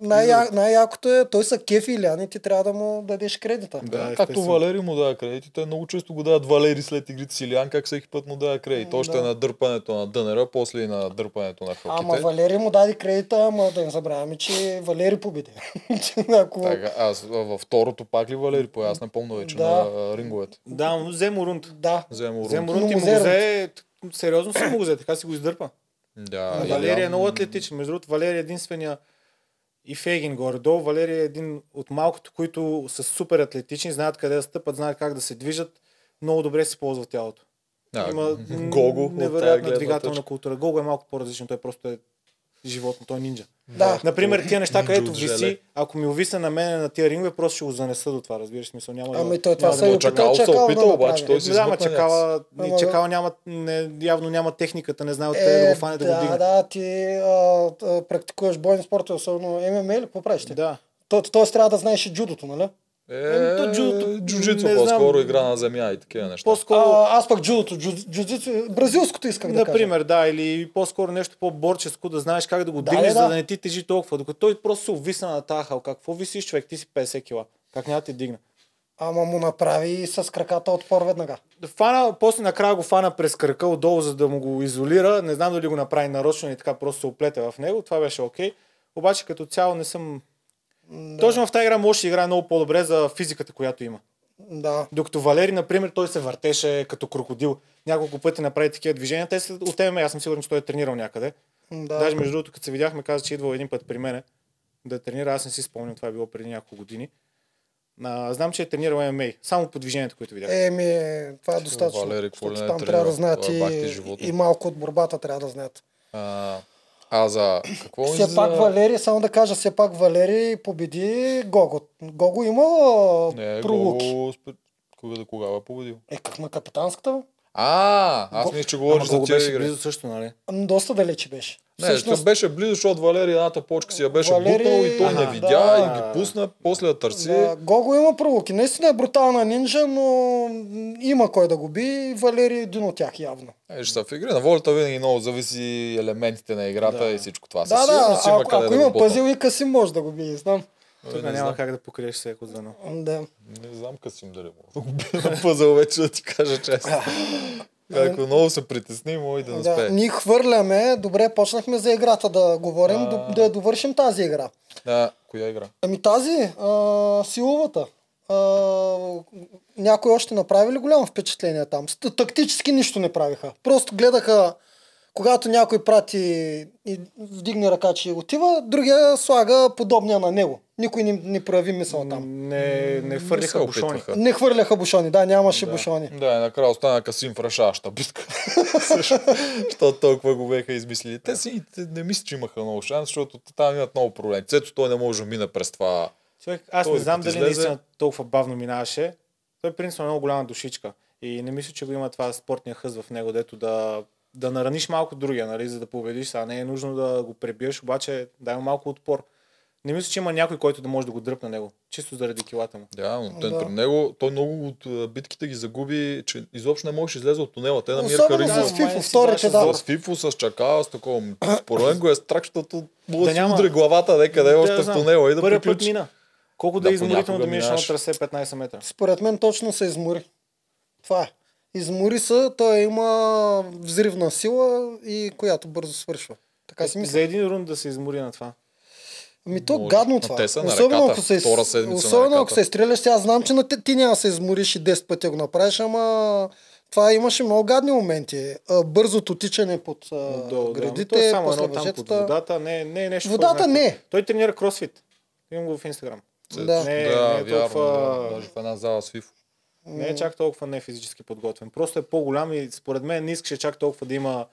най- най-якото е, той са кефи Илян и ти трябва да му дадеш кредита. Да, Да, както. Валери му дава кредит. Те много често го дават Валери след игрите си Илян, как всеки път му дава кредит. Още Да. на дърпането на дънера, после и на дърпането на Ама хълките. Валери му даде кредита, ама да не забравяме, че Валери победи. Ако... Така, аз във второто пак ли Валери по аз не помня вече Да. на ринговете. Да, но взе му рунд. Да. Взе му рунд Но и му му взе го взе, сериозно си му го взе, така си го издърпа. Да, А Валерия е много атлетичен. Между другото, Валерия е единствения и Фейгин горе-долу. Валерия е един от малкото, които са супер атлетични, знаят къде да стъпат, знаят как да се движат. Много добре си ползва тялото. Да, Има Гого невероятна двигателна точка. култура. Гого е малко по-различно, той просто е животно, той е нинджа. Да. Например, тия неща, където виси, ако ми увисне на мене на тия рингове, просто ще го занеса до това, разбираш смисъл. Няма да- Ами той това да опитал. Чакал се Чакал опита, да обаче той си Да, ма измъкна чакала, Ама- не, чакала няма, не, явно няма техниката, не знае откъде да Е, го фане да, го да, дигне. да, ти а, а, практикуваш бойни спортове, особено ММА или какво правиш ти? да. То, тоест трябва да знаеш и джудото, нали? Е, то джудото, джуджицу по-скоро, игра на земя и такива неща. По-скоро, А, аз пък джудото, джу- джудицу, бразилското исках да кажа. например, да, или по-скоро нещо по-борческо, да знаеш как да го Да, дигнеш, да, за да. да не ти тежи толкова. Докато той просто се увисна на тази халка. Какво висиш, човек? Ти си 50 кила. Как няма да те дигне? Ама му направи с краката отпор веднага. Фана, после накрая го фана през кръка отдолу, за да му го изолира. Не знам дали го направи нарочно или така просто се оплете в него. Това беше окей. Обаче като цяло не съм... Да. Точно в тази игра може да играе много по-добре за физиката, която има. Да. Докато Валери, например, той се въртеше като крокодил. Няколко пъти направи такива движения. Те са от ММА, аз съм сигурен, че той е тренирал някъде. Да. Даже между другото, като се видяхме, каза, че идвал един път при мене да тренира. Аз не си спомням, това е било преди няколко години. А, знам, че е тренирал ММА. Само по движенията, които видях. Еми, това е достатъчно. Валери, е там трябва да знаят е и, и малко от борбата трябва да знаят. А, а за какво Все за... пак Валери, само да кажа, все пак Валери победи Гого. Гого има Не, пролуки. Гого... спе- Кога да кога е победил? Е, как на капитанската? А, аз Го- мисля, че Ама говориш за беше игри. близо също, нали? Доста далече беше. Не, Всъщност... беше близо, защото Валери едната почка си я беше Валери- бутнал и той не Аха. видя Да. и ги пусна, после да търси. Да, Гого има пролуки. Наистина е брутална нинджа, но има кой да го би. и Валери е един от тях явно. Е, ще са в игри. На волята винаги много зависи елементите на играта Да. и всичко това. Да, Със да, сигурност има ако, къде ако да има пазил и Касим може да го би, знам. Тук не няма знам. как да покриеш всеко звено. Да. Не знам Касим дали мога да го бия на пъзъл вече да ти кажа честно. Ако много се притесни, може да не Да, успее. ние хвърляме, добре, почнахме за играта да говорим, А. да, да довършим тази игра. Да, коя игра? Ами тази, а, силовата. А, някой още направи ли голямо впечатление там? Тактически нищо не правиха. Просто гледаха, когато някой прати и вдигне ръка, че отива, другия слага подобния на него. Никой не, не прояви мисъл там. Не, не фърлиха се бушони. Не хвърляха бушони, да, нямаше бушони. Да, и накрая остана Касим в решаваща битка. Защото толкова го беха измислили. Те си те не мисля, че имаха много шанс, защото там имат много проблеми. Цето той не може да мине през това. Човек, аз Той не знам дали излезе- наистина толкова бавно минаваше. Той принципно е много голяма душичка. И не мисля, че го има това спортния хъз в него, дето да, да нараниш малко другия, нали, за да победиш. А не е нужно да го пребиеш, обаче дай му малко отпор. Не мисля, че има някой, който да може да го дръпне него. Чисто заради килата му. Да, но той, Да. при него, той много от битките ги загуби, че изобщо не можеше да излезе от тунела. Те намираха Особено риза. с Фифо, вторите, да. С Фифо, с чакала, с такова. Според мен го е страх, защото може да си няма- удари главата някъде Да, още в тунела и да Първият път мина. Колко да, Да, е изморително да минеш на трасе 15 метра. Според мен точно се измори. Това е. Измори се, той има взривна сила и която бързо свършва. Така си мисля. За един рунд да се измори на това. Ами то Може. гадно Но това. те са на особено ръката. ако се, особено ако се стреляш, аз знам, че на те, ти няма да се измориш и 10 пъти го направиш, ама това имаше много гадни моменти. Бързото тичане под а, Отдолу, да. Градите, е само после едно там под водата. Не, не е нещо. Водата не. Той тренира кросфит. Имам го в Инстаграм. Да. Не, да, не е вярно. толкова- Да, даже в една зала с Фифо. Не е чак толкова не физически подготвен. Просто е по-голям и според мен не искаше чак толкова да има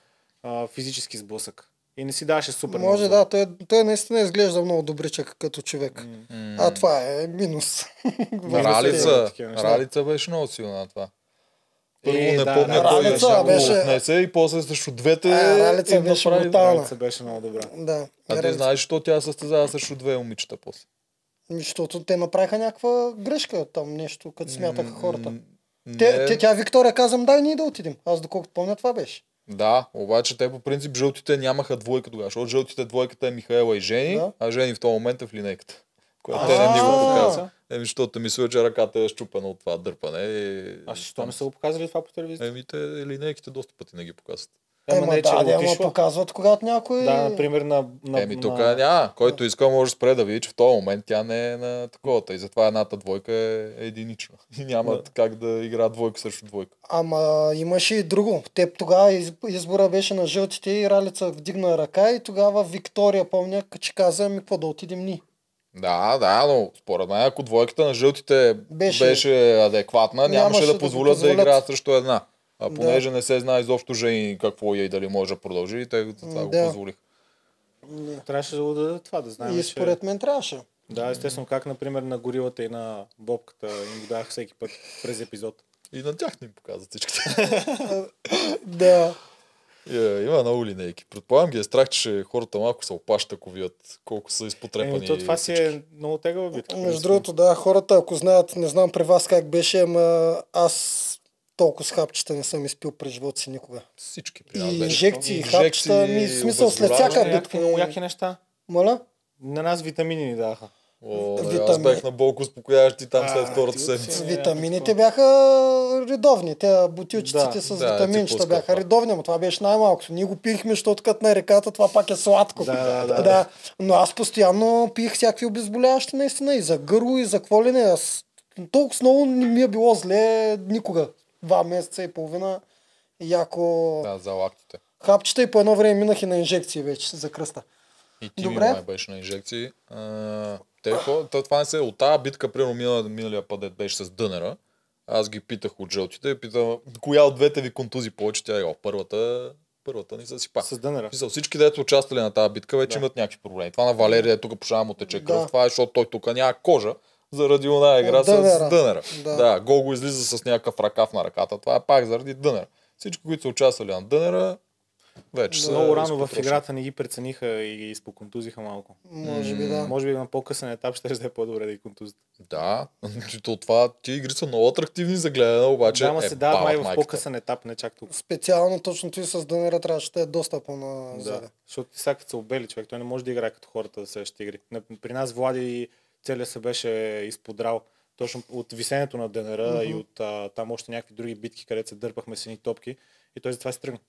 а, физически сблъсък. И не си даваше супер Може да, той, той наистина изглежда много добричък като човек. А това е минус. Ралица, неща. Ралица беше много силна на това. Първо Е, не да, помня да, кой Ралица беше, беше- отнесе и после срещу двете А, Ралица беше направи- брутална. Ралица беше много добра. Да. А ти знаеш, що тя състезава срещу две момичета после? Защото те направиха някаква грешка там, нещо, като смятаха хората. Те, те, тя Виктория казам, дай ние да отидем. Аз доколкото помня това беше. Да, обаче те по принцип жълтите нямаха двойка тогава, защото жълтите двойката е Михаела и Жени, Да. а Жени в този момент е в линейката. Която те не ни го а. показва. Еми, защото мисля, че ръката е щупена от това дърпане. И... А що не са го показали това по телевизията? Еми, те линейките доста пъти не ги показват. Ема, не, че да, го да, ама показват, когато някой... Да, например на... на Еми, на... тук няма. Който иска, може да спре да види, че в този момент тя не е на таковата. И затова едната двойка е единична. И няма Да. как да игра двойка срещу двойка. Ама имаше и друго. Теб тогава из- избора беше на жълтите и Ралица вдигна ръка и тогава Виктория, помня, че каза, ми какво да отидем ни. Да, да, но според мен, ако двойката на жълтите Беше- беше, адекватна, нямаше, Нямаше да да позволят да, позволят. играят срещу една. А Да. понеже не се знае изобщо жени какво е и дали може да продължи, и те това го Да. позволих. Трябваше да го дадат това, да знаем, И че... според мен трябваше. Да, естествено, как, например, на горилата и на бобката им го давах всеки път през епизод. И на тях не им показват всичките. Да. Е, има много линейки. Предполагам ги е страх, че хората малко се опащат, ако видят колко са изпотрепани. Еми, то това си е много тегава битка. Между другото, да, хората, ако знаят, не знам при вас как беше, ама аз толкова с хапчета не съм изпил през живота си никога. Всички при И инжекции, Инжекции, хапчета, ми смисъл след всяка Някакви много битка. яки неща. Моля? На нас витамини ни даха. О, нали, аз Витамин. бях на болко успокояващи там след втората седмица. оцени. Витамините бяха редовни. Те бутилчиците Да, с да, витаминчета бяха редовни, но това беше най-малкото. Ние го пихме, защото като на реката това пак е сладко. Да, да, да. да. Но аз постоянно пих всякакви обезболяващи наистина и за гърло и за какво ли не. Аз толкова много не ми е било зле никога. Два месеца и половина. Яко. Да, за лактите. Хапчета и по едно време минах и на инжекции вече за кръста. И ти Добре. ми май беше на инжекции. А, те, то, това не се, от тази битка, примерно миналия, миналия път, беше с дънера, аз ги питах от жълтите, питам, коя от двете ви контузи повече, тя е, първата, първата ни съсипа. С дънера. Мисъл, всички, дето участвали на тази битка, вече Да. имат някакви проблеми. Това на Валерия, тук пошава му тече кръв, Да. това е, защото той тук няма кожа, заради една игра От с дънера. дънера. Да. Да. Гол го излиза с някакъв ръкав на ръката. Това е пак заради дънера. Всички, които са участвали на дънера, вече са Много рано в играта не ги прецениха и ги изпоконтузиха малко. Може би да. Може би на по-късен етап ще да е по-добре да ги контузят. Да, то това, тия игри са много атрактивни за гледане, обаче Да, ама е се дават май в по-късен етап, не чак тук. Специално точно ти с дънера трябваше да е доста по-на Да. Защото ти сега като се обели човек, той не може да играе като хората за следващите игри. На- При нас Влади целият се беше изподрал точно от висенето на Денера и от а, там още някакви други битки, където се дърпахме с едни топки. И той затова се тръгна.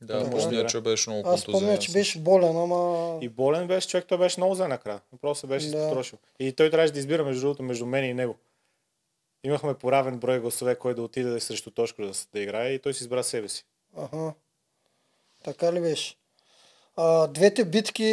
Да, Да, може да. че беше много Аз спомня, че беше болен, ама... И болен беше човек, той беше много зле накрая. Просто се беше Да. изпотрошил. И той трябваше да избира между другото между мен и него. Имахме по равен брой гласове, кой да отиде срещу Тошко да, да играе и той си избра себе си. Аха. Така ли беше? А, двете битки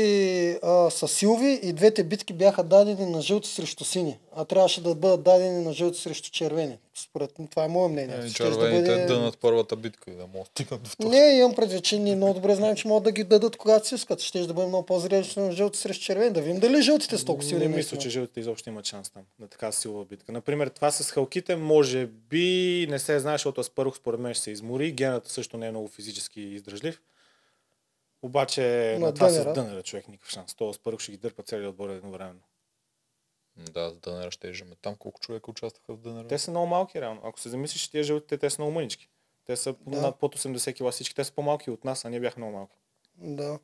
а, са силви и двете битки бяха дадени на жълти срещу сини. А трябваше да бъдат дадени на жълти срещу червени. Според мен, това е мое мнение. Е, Щеше да червените бъде- дънат първата битка и да могат да стигнат до втората. Не, имам предвид, че ние много добре знаем, че могат да ги дадат когато си искат. Ще да бъде много по-зрелищно на жълти срещу червени. Да видим дали жълтите са толкова силни. Не мисля, че жълтите изобщо имат шанс там на така силова битка. Например, това с халките може би не се знае, защото Аспарух според мен ще се измори. Гената също не е много физически издръжлив. Обаче На на това Дънера. с Дънера човек никакъв шанс. То Аспарух ще ги дърпа целият отбор едновременно. Да, с дънера ще ежеме. Там колко човека участваха в дънера? Те са много малки реално. Ако се замислиш, тия жълтите, те са много мънички. Те са Да. над под 80 кила всички. Те са по-малки от нас, а ние бяхме много малки. Да.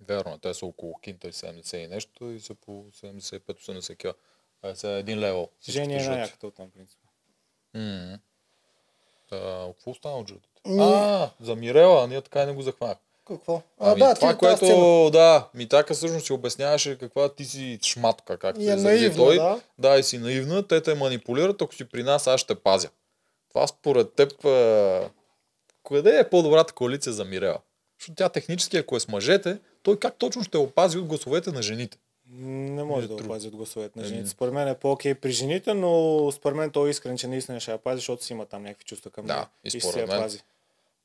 Вярно, те са около кинта и 70 и нещо и са по 75-80 кила. А са един левел. Жени е най-яката от там, принцип. М. Та, какво стана от жълтите? А, за Мирела, ние така и не го захванах. Какво? А, Ами, да, това, ти, което, сцена. да, Митака всъщност си обясняваше каква ти си шматка, как И ти е наивна, той. да. да, и си наивна, те те манипулират, ако си при нас, аз ще пазя. Това според теб, е... къде е по-добрата коалиция за Мирела? Защото тя технически, ако е с мъжете, той как точно ще опази от гласовете на жените? Не може Не, да опази от гласовете на Еми. жените. Според мен е по-окей при жените, но според мен той е искрен, че наистина ще я пази, защото си има там някакви чувства към Да, нея. и ще според си я пази.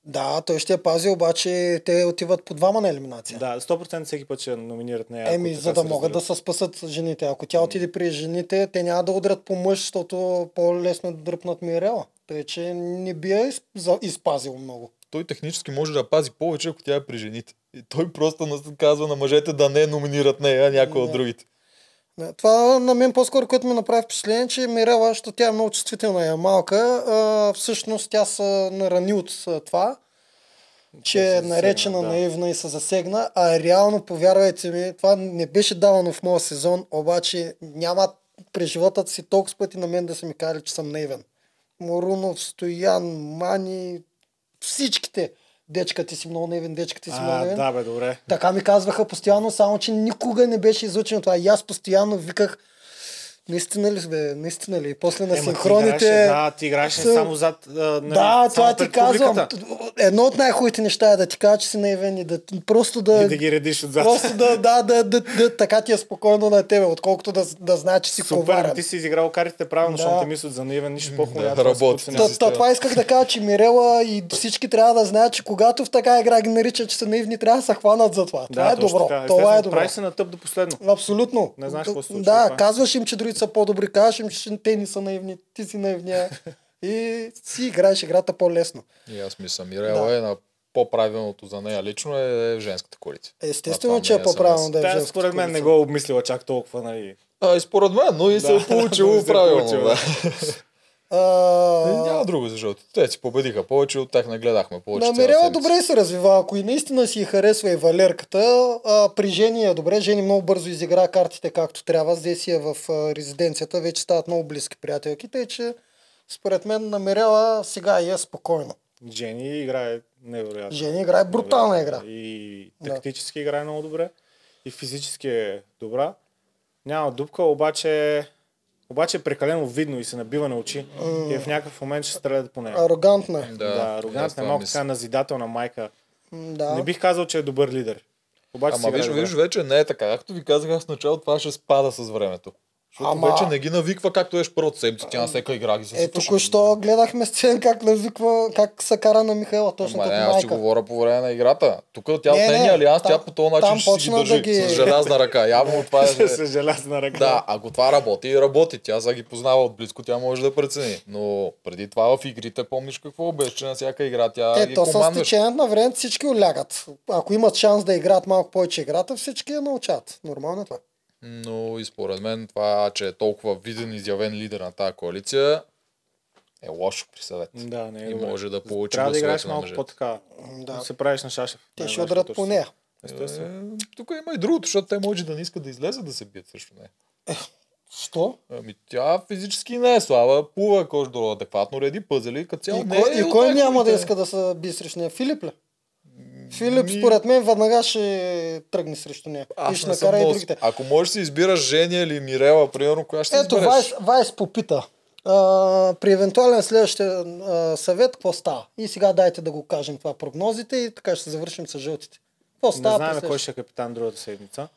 Да, той ще я пази, обаче те отиват по двама на елиминация. Да, 100% всеки път ще номинират нея. Еми, за да могат да се спасат жените. Ако тя отиде при жените, те няма да удрят по мъж, защото по-лесно да дръпнат Мирела. Тъй, че не би я из- за- изпазил много. Той технически може да пази повече, ако тя е при жените. И той просто казва на мъжете да не номинират нея, някой от Да. другите. Да, Това на мен по-скоро, което ми направи впечатление, че Мирела, защото тя е много чувствителна и е малка, а, всъщност тя се нарани от това, че се е наречена да. наивна и се засегна, а реално, повярвайте ми, това не беше давано в моя сезон, обаче няма през живота си толкова пъти на мен да са ми казали, че съм наивен. Морунов, Стоян, Мани, всичките. Дечка ти си много наивен, дечка ти си много наивен. да, бе, добре. Така ми казваха постоянно, само че никога не беше излучено това. И аз постоянно виках, наистина ли бе, наистина ли? И после на синхроните... играеше, да, ти играеше са- само зад... А, нали, да, само това ти казвам. Едно от най-хубавите неща е да ти кажа, че си наивен и да просто да... И да ги редиш отзад. Просто да, да, да, да, да, така ти е спокойно на тебе, отколкото да, да знае, че си Супер, коварен. ти си изиграл картите правилно, Да. защото те мислят за наивен, нищо по-хубаво. Да, работи. това исках да кажа, че Мирела и всички трябва да знаят, че когато в така игра ги наричат, че са наивни, трябва да се хванат за това. Това е добро. Това е добро. Прави се на тъп до последно. Абсолютно. Не знаеш какво се случва, Да, е. казваш им, че са по-добри, казваш им, че те не са наивни, ти си наивния. и си играеш играта по-лесно. И аз мисля, Мирела Да. е на по-правилното за нея лично е женската коалиция. Естествено, че е по-правилно да е женската според мен не го е обмислила чак толкова, нали. А, и според мен, но и се Да, е получило се е правилно. да. А, Няма друго за жълтите. Те си победиха повече, от тях не гледахме повече. седмица. добре се развива. Ако и наистина си харесва и Валерката, а, при Жени е добре. Жени много бързо изигра картите както трябва. Здесь си е в а, резиденцията. Вече стават много близки приятелки. Тъй, че според мен намерява сега и е спокойно. Жени играе невероятно. Жени играе брутална игра. И Да. тактически играе много добре. И физически е добра. Няма дупка, обаче, обаче е прекалено видно и се набива на очи. И в някакъв момент ще стрелят по нея. Арогантна е. Да, Да, арогантна, това е малко така назидателна майка. Да. Не бих казал, че е добър лидер. Обаче Ама виж, виж, вече не е така. Както ви казах аз в началото, това ще спада с времето. Защото Ама- вече не ги навиква както еш първата седмица. Тя на всяка игра ги се Е, току-що гледахме сцен как навиква, как се кара на Михайла, точно Ама като не, аз си майка. говоря по време на играта. Тук тя от Не, не, нейния алианс, тя по този начин ще си ги държи да ги- с желязна ръка. Явно това е... С желязна ръка. Да, ако това работи, и работи. Тя са ги познава от близко, тя може да прецени. Но преди това в игрите помниш какво беше, че на всяка игра тя Е, ги то с течението на времето всички улягат. Ако имат шанс да играят малко повече играта, всички я научат. Нормално е това. Но и според мен това, че е толкова виден и изявен лидер на тази коалиция, е лошо при съвет. Да, не е И добре. може да получи Трябва да играеш малко по-така. Да. Да. се правиш на шашев. Те ще точно. по нея. Естествено. Е, тук има и другото, защото те може да не искат да излезат да се бият срещу нея. Що? Ами тя физически не е слаба, плува кош до адекватно, реди пъзели, като цяло И, не е и кой няма да иска да се би срещу нея? Филип ли? Филип, Ми- според мен, веднага ще тръгне срещу нея. и Аз ще не съм накара и другите. Ако можеш да избираш Женя или Мирела, примерно, коя ще Ето, избереш? Вайс, Вайс попита. А, при евентуален следващия а, съвет, какво става? И сега дайте да го кажем това прогнозите и така ще завършим с жълтите. Какво Не става? знаем през кой ще е капитан другата седмица.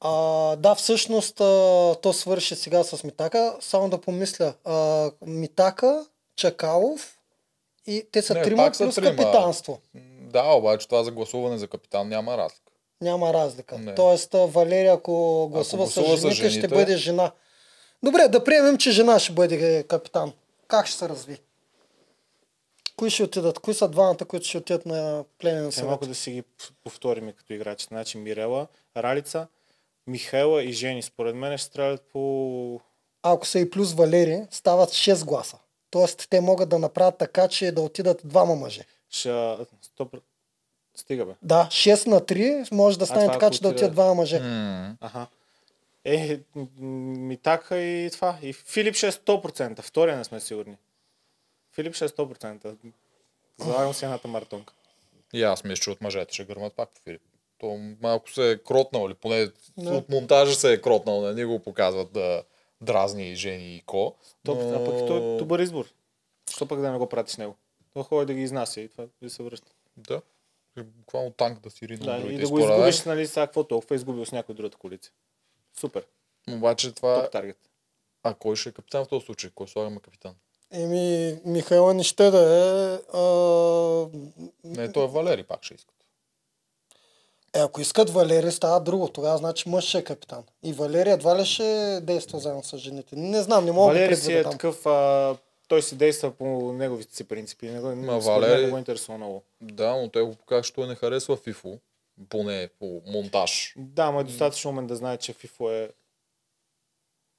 А, да, всъщност а, то свърши сега с Митака. Само да помисля. А, Митака, Чакалов и те са Не, трима плюс трима. капитанство. Да, обаче това за гласуване за капитан няма разлика. Няма разлика. Не. Тоест, Валерия, ако гласува, гласува с с жените, ще жените- бъде жена. Добре, да приемем, че жена ще бъде е, капитан. Как ще се разви? Кои ще отидат? Кои са двамата, които ще отидат на пленен Те съвет? могат да си ги повторим като играчи. Значи Мирела, Ралица, Михайла и Жени. Според мен ще стрелят по... Ако са и плюс Валери, стават 6 гласа. Тоест, те могат да направят така, че да отидат двама мъже. Ша... Стоп... Стига бе. Да, 6 на 3 може да стане това, така, че да отидат двама мъже. М, Аха. Е, м- Митака и това. И Филип ще е 100%. Втория не сме сигурни. Филип ще е 100%. Залагам си едната маратонка. И аз мисля, че от мъжете ще гърмат пак по Филип. То малко се е кротнал, или поне Да. от монтажа се е кротнал, не ни го показват да дразни жени и ко. Но... А пък той е добър избор. Що пък да не го пратиш него? Той ходи да ги изнася и това да се връща. Да. Е, Буквално танк да си ридна Да, и да го изгубиш, нали, сега какво толкова е изгубил с някой другата коалиция. Супер. Обаче това... Топ таргет. А кой ще е капитан в този случай? Кой слагаме капитан? Еми, Михайла не ще да е... А... Не, той е Валери пак ще искат. Е, ако искат Валери, става друго. Тогава значи мъж ще е капитан. И Валери едва ли ще действа заедно с жените. Не знам, не мога да Валери си предвида е там. такъв, а, той си действа по неговите си принципи. Не, според мен Валери- не го интересува много. Да, но те го показват, че той не харесва FIFO. Поне по монтаж. Да, но е достатъчно умен да знае, че FIFO е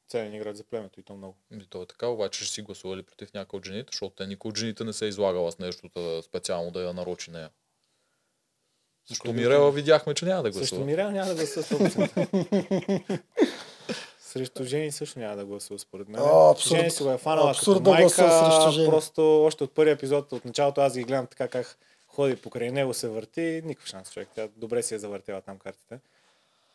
ценен играч за племето и то много. И то е така, обаче ще си гласували против някой от жените, защото те никой от жените не се е излагала с нещо да- специално да я нарочи нея. Кой Мирела видяхме, че няма да гласува. Мирел няма да гласува 100%. Срещу Жени също няма да гласува според мен. О, абсурд. Жени си го е фанала Абсурд като да майка, срещу Жени. просто още от първия епизод, от началото аз ги гледам така как ходи покрай него, се върти, никакъв шанс човек. Тя добре си е завъртела там картите.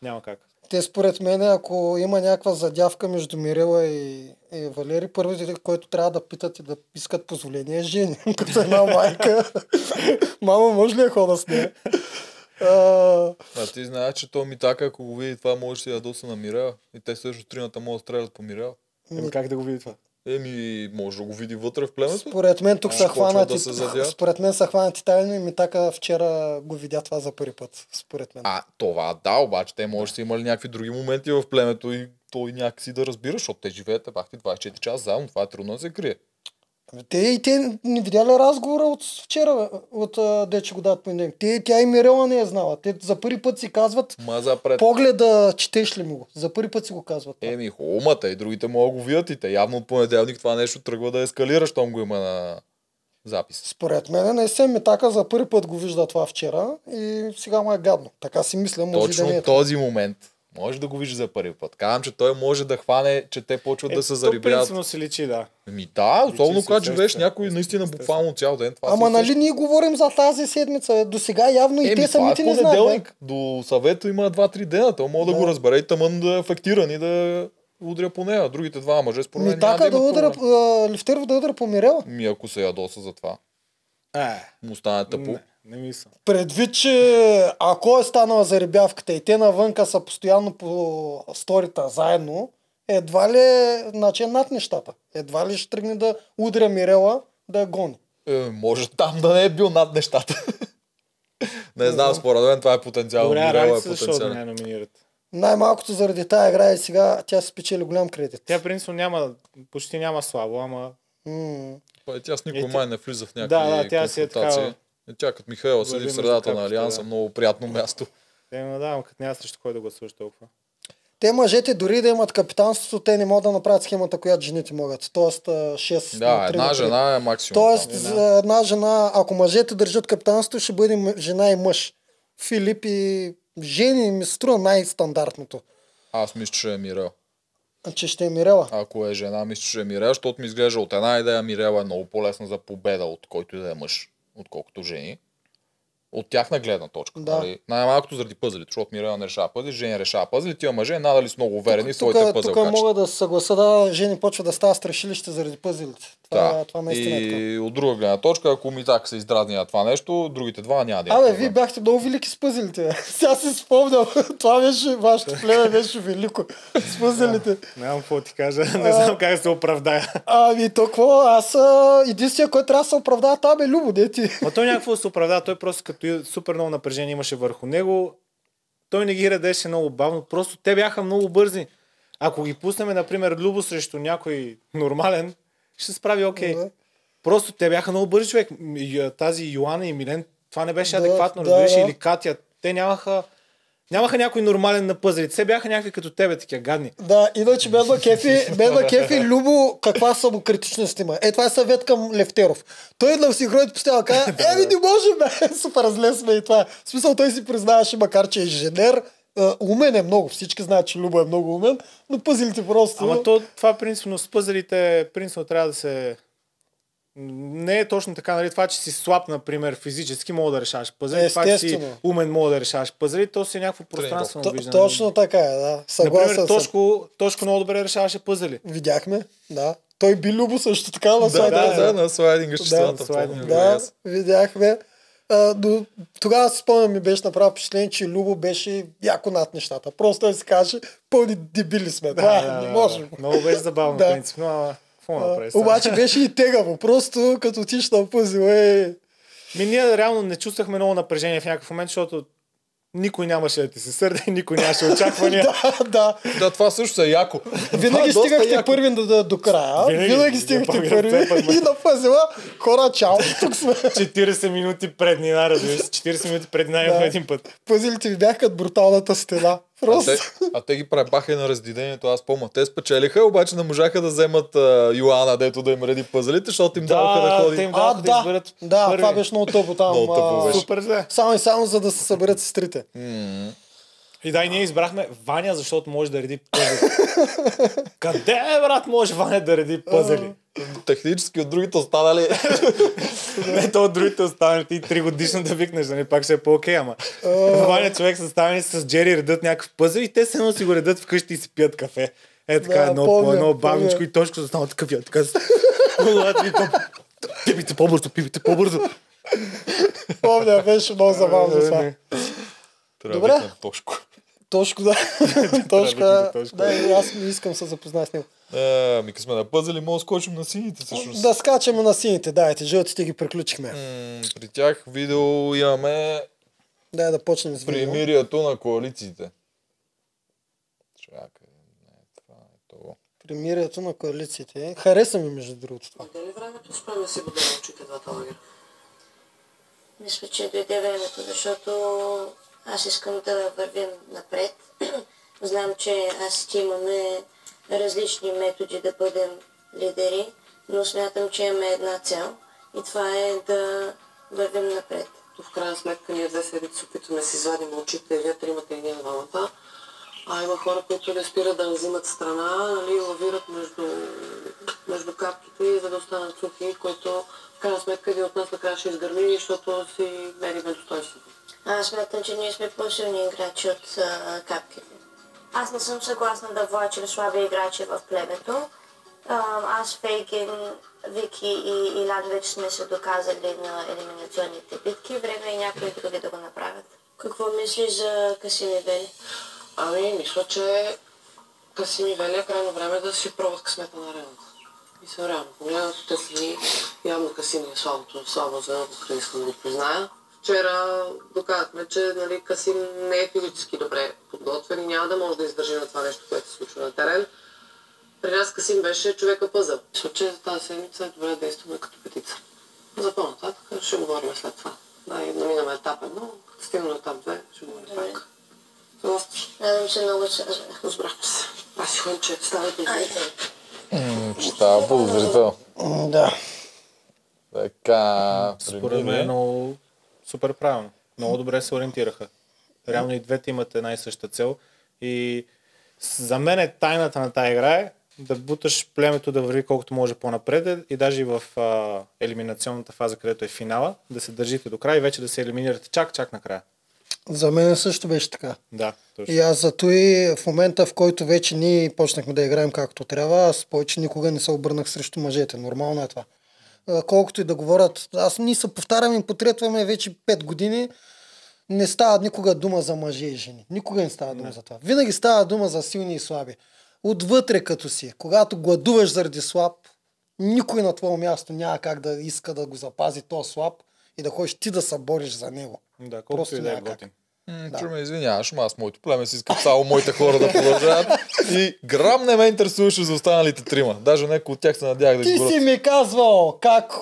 Няма как. Те според мен, ако има някаква задявка между Мирела и, и Валери, първите, който трябва да питат и да искат позволение е жени, като една майка. Мама, може ли да хода с нея? А, ти знаеш, че то Митака, ако го види това, може да си ядоса на Мирела. И те също трината могат да стрелят по Мирела. Еми, как да го види това? Еми, може да го види вътре в племето. според мен тук А, са хванати, да се според мен са хванати тайно и ми така вчера го видя това за първи път, според мен. А, това да, обаче те може да са имали някакви други моменти в племето и той някакси да разбира, защото те живеят бах ти 24 часа заедно, това е трудно да се крие. Те и те не видя ли разговора от вчера, от дече го дадат понеделник. Те, тя и Мирела не е знала. Те за първи път си казват, Маза пред. погледа четеш ли ми го? За първи път си го казват. Еми, хубавата и другите могат да го видят и те. Явно от понеделник това нещо тръгва да ескалира, щом го има на запис. Според мен не се метака за първи път го вижда това вчера и сега му е гадно. Така си мисля, може и да Точно не е. така. този момент може да го вижда за първи път. Казвам, че той може да хване, че те почват да се то зарибят. принципно се личи, да. Ми да, особено когато живееш някой наистина буквално цял ден. Това Ама нали ние говорим за тази седмица. До сега явно и Еми, те е самите не знаят. До съвета има 2-3 дена. Той може да, Да. го разбере и тъмън да е афектиран и да удря по нея. Другите два мъже според мен Ми така да а, Лифтеров да удара по Мирела. Ми ако се ядоса за това. Е, Му стане тъпо. не, не мисля. Предвид, че ако е станала заребявката и те навънка са постоянно по сторита заедно, едва ли е, значи е над нещата. Едва ли ще тръгне да удря Мирела да я гони. Е, може там да не е бил над нещата. не знам, според мен това е потенциално. Добре, Мирела е да не номинират? Най-малкото заради тая игра и сега тя си спечели голям кредит. Тя принципно няма, почти няма слабо, ама. Па, Тя с никой Е, май не влиза в някакви Да, да, тя си е такава. Е, Тя като Михаела седи в средата на Алианса, да. много приятно място. те ме да, като няма срещу кой да гласуваш толкова. Те мъжете дори да имат капитанството, те не могат да направят схемата, която жените могат. Тоест 6 Да, една жена е максимум. Тоест, там. за една жена, ако мъжете държат капитанството, ще бъде жена и мъж. Филип и Жени ми се струва най-стандартното. Аз мисля, че е Мирел. Че ще е Мирела. Ако е жена, мисля, че е Мирел, защото ми изглежда от една идея Мирела е много по-лесна за победа от който и да е мъж, отколкото жени. От тяхна гледна точка. Да. Нали? Най-малкото заради пъзелите, защото Мирела не решава пъзели, Жени решава пъзели, тия мъже надали са много уверени в Тук, своите пъзел тук качества. мога да се съгласа, да, Жени почва да става страшилище заради пъзелите. Това, Да. това наистина е така. и от друга гледна точка, ако ми така се издразни на това нещо, другите два няма да Абе, вие бяхте много велики с пъзелите. Сега си спомням. Това беше, вашето племе беше велико с пъзелите. Нямам какво ти кажа, не знам как да се оправдая. Ами, то какво? Аз а, единствения, който трябва да се оправдава, това бе Любо, де ти. Ма той някакво се оправдава, той просто като и супер много напрежение имаше върху него, той не ги редеше много бавно, просто те бяха много бързи. Ако ги пуснем, например, Любо срещу някой нормален, ще се справи окей. Да. Просто те бяха много бързи човек. Тази Йоана и Милен, това не беше Да, адекватно, да, разбираш, да. или Катя. Те нямаха, нямаха някой нормален на пъзелите. Те бяха някакви като тебе, такива гадни. Да, иначе ма кефи, ма кефи Любо, каква самокритичност има. Е, това е съвет към Левтеров. Той на синхроните постоянно казва, еми не може, бе, супер зле сме и това. В смисъл той си признаваше, макар че е инженер, а, умен е много, всички знаят, че Любо е много умен, но пъзелите просто... Ама то, това принципно с пъзелите, принципно трябва да се... Не е точно така, нали? Това, че си слаб, например, физически, мога да решаваш пъзели. Това, че си умен, мога да решаваш пъзели. То си е някакво пространствено То- виждане. точно така е, да. Съгласен Например. Тошко, Тошко много добре решаваше пъзели. Видяхме, да. Той би Любо също така на Да, слайдера. да, да, на слайдинга числата. слайдинга. го и Да, видяхме. А, до, тогава си спомням ми беше направо впечатление, че Любо беше яко над нещата. Просто той си каже, пълни дебили сме. Да, да, не можем. Много беше забавно, Да. принципно, ама направи? сега? обаче беше и тегаво. Просто като отиш на пъзел е... Ми ние реално не чувствахме много напрежение в някакъв момент, защото никой нямаше да ти се сърде, никой нямаше очаквания. да, да. Да, това също е яко. Винаги Това е стигахте яко. първи до, до, до края. Винаги. Винаги, стигахте Запомня, първи. И на пъзела, хора, чао, тук сме. 40 минути преднина, разбираш. 40 минути имахме Да. един път. Пъзелите ви бяха като бруталната стена. А Просто. те, а те ги пребаха и на раздидението, аз помня. Те спечелиха, обаче не можаха да вземат а, Йоана, дето да им реди пъзелите, защото им даваха да ходи. те им А, да, да, изберат да, първи. това беше много тъпо там. Много тъпо а, беше. Супер зле. Само и само за да се съберат сестрите. И да, и ние избрахме Ваня, защото може да реди пъзели. Къде е, брат, може Ваня да реди пъзели? Технически от другите останали. Не, то от другите останали ти три годишно да викнеш, нали, пак ще е по-окей, ама. Ваня човек са ставени с Джери редат някакъв пъзел и те се едно си го редат вкъщи и си пият кафе. Е така, Да, едно по едно бавничко и точко застана такъв, я така. Пипите по-бързо, пипите по-бързо. Помня, беше много забавно това. Не. Трябва Добре. да Тошко. Точко, да. Точка. да. Да, аз ми искам да се запозная с него. Е, ми като сме на пъзели, може да скочим на сините всъщност. Да скачаме на сините, дайте, жълтите ги приключихме. М, При тях видео имаме Дай да почнем с видео. примирието на коалициите. Чакай, не, това е то. Примирието на коалициите. Хареса ми между другото това. Дойде ли времето Успеем да си бодрим очите двата лагера. Мисля, че дойде времето, защото аз искам да вървим напред. Знам, че аз и ти имаме различни методи да бъдем лидери, но смятам, че имаме една цел и това е да вървим напред. В крайна сметка ние две седмици се опитваме да си извадим очите, вие тримата и ние двамата. А има хора, които не спират да взимат страна, нали, лавират между, между капките, за да останат сухи, който в крайна сметка един от нас накрая ще изгърми, защото си мериме достоинството. Аз смятам, че ние сме по-силни играчи от а, капките. Аз не съм съгласна да влачим слаби играчи в племето. Аз, Фейгин, Вики и Илан вече сме се доказали на елиминационните битки. Време е и някои други да го направят. Какво мислиш за Касим и Вели? Ами, мисля, че Касим и Вели е крайно време да си пробват късмета на арената. И се реално погледнато, те са явно Касим е слабото, слабо звено, не искам да го призная. Вчера доказахме, че нали, Касим не е физически добре подготвен и няма да може да издържи на това нещо, което се случва на терен. При нас Касим беше човека пъзъл. Мисля, че за тази седмица е добре да действаме като петица. За по-нататък ще говорим след това. Да, и наминаме етап едно, като стигнем на етап 2, ще говорим пак. Надам се много се разбрах. Разбрахме се. Аз си ходим, че ставате Айде. Че става. М, Да. Така, Според мен е много супер правилно. Много добре се ориентираха. Реално и двете имат една и съща цел. И за мен е тайната на тази игра е да буташ племето да върви колкото може по-напред и даже и в а, елиминационната фаза, където е финала, да се държите до края и вече да се елиминирате чак, чак накрая. За мен също беше така. Да, точно. И аз зато и в момента, в който вече ние почнахме да играем както трябва, аз повече никога не се обърнах срещу мъжете. Нормално е това. Колкото и да говорят, аз ние се повтаряме и потретваме вече 5 години, не става никога дума за мъже и жени. Никога не става дума за това. Винаги става дума за силни и слаби. Отвътре като си, когато гладуваш заради слаб, никой на твое място няма как да иска да го запази то слаб и да ходиш ти да се бориш за него. Да, колкото и да е готин. М, Че ме извиняваш, аз моето племе си искам само моите хора да продължават. И грам не ме интересуваше за останалите трима. Даже някой от тях се надях да Ти си ми казвал как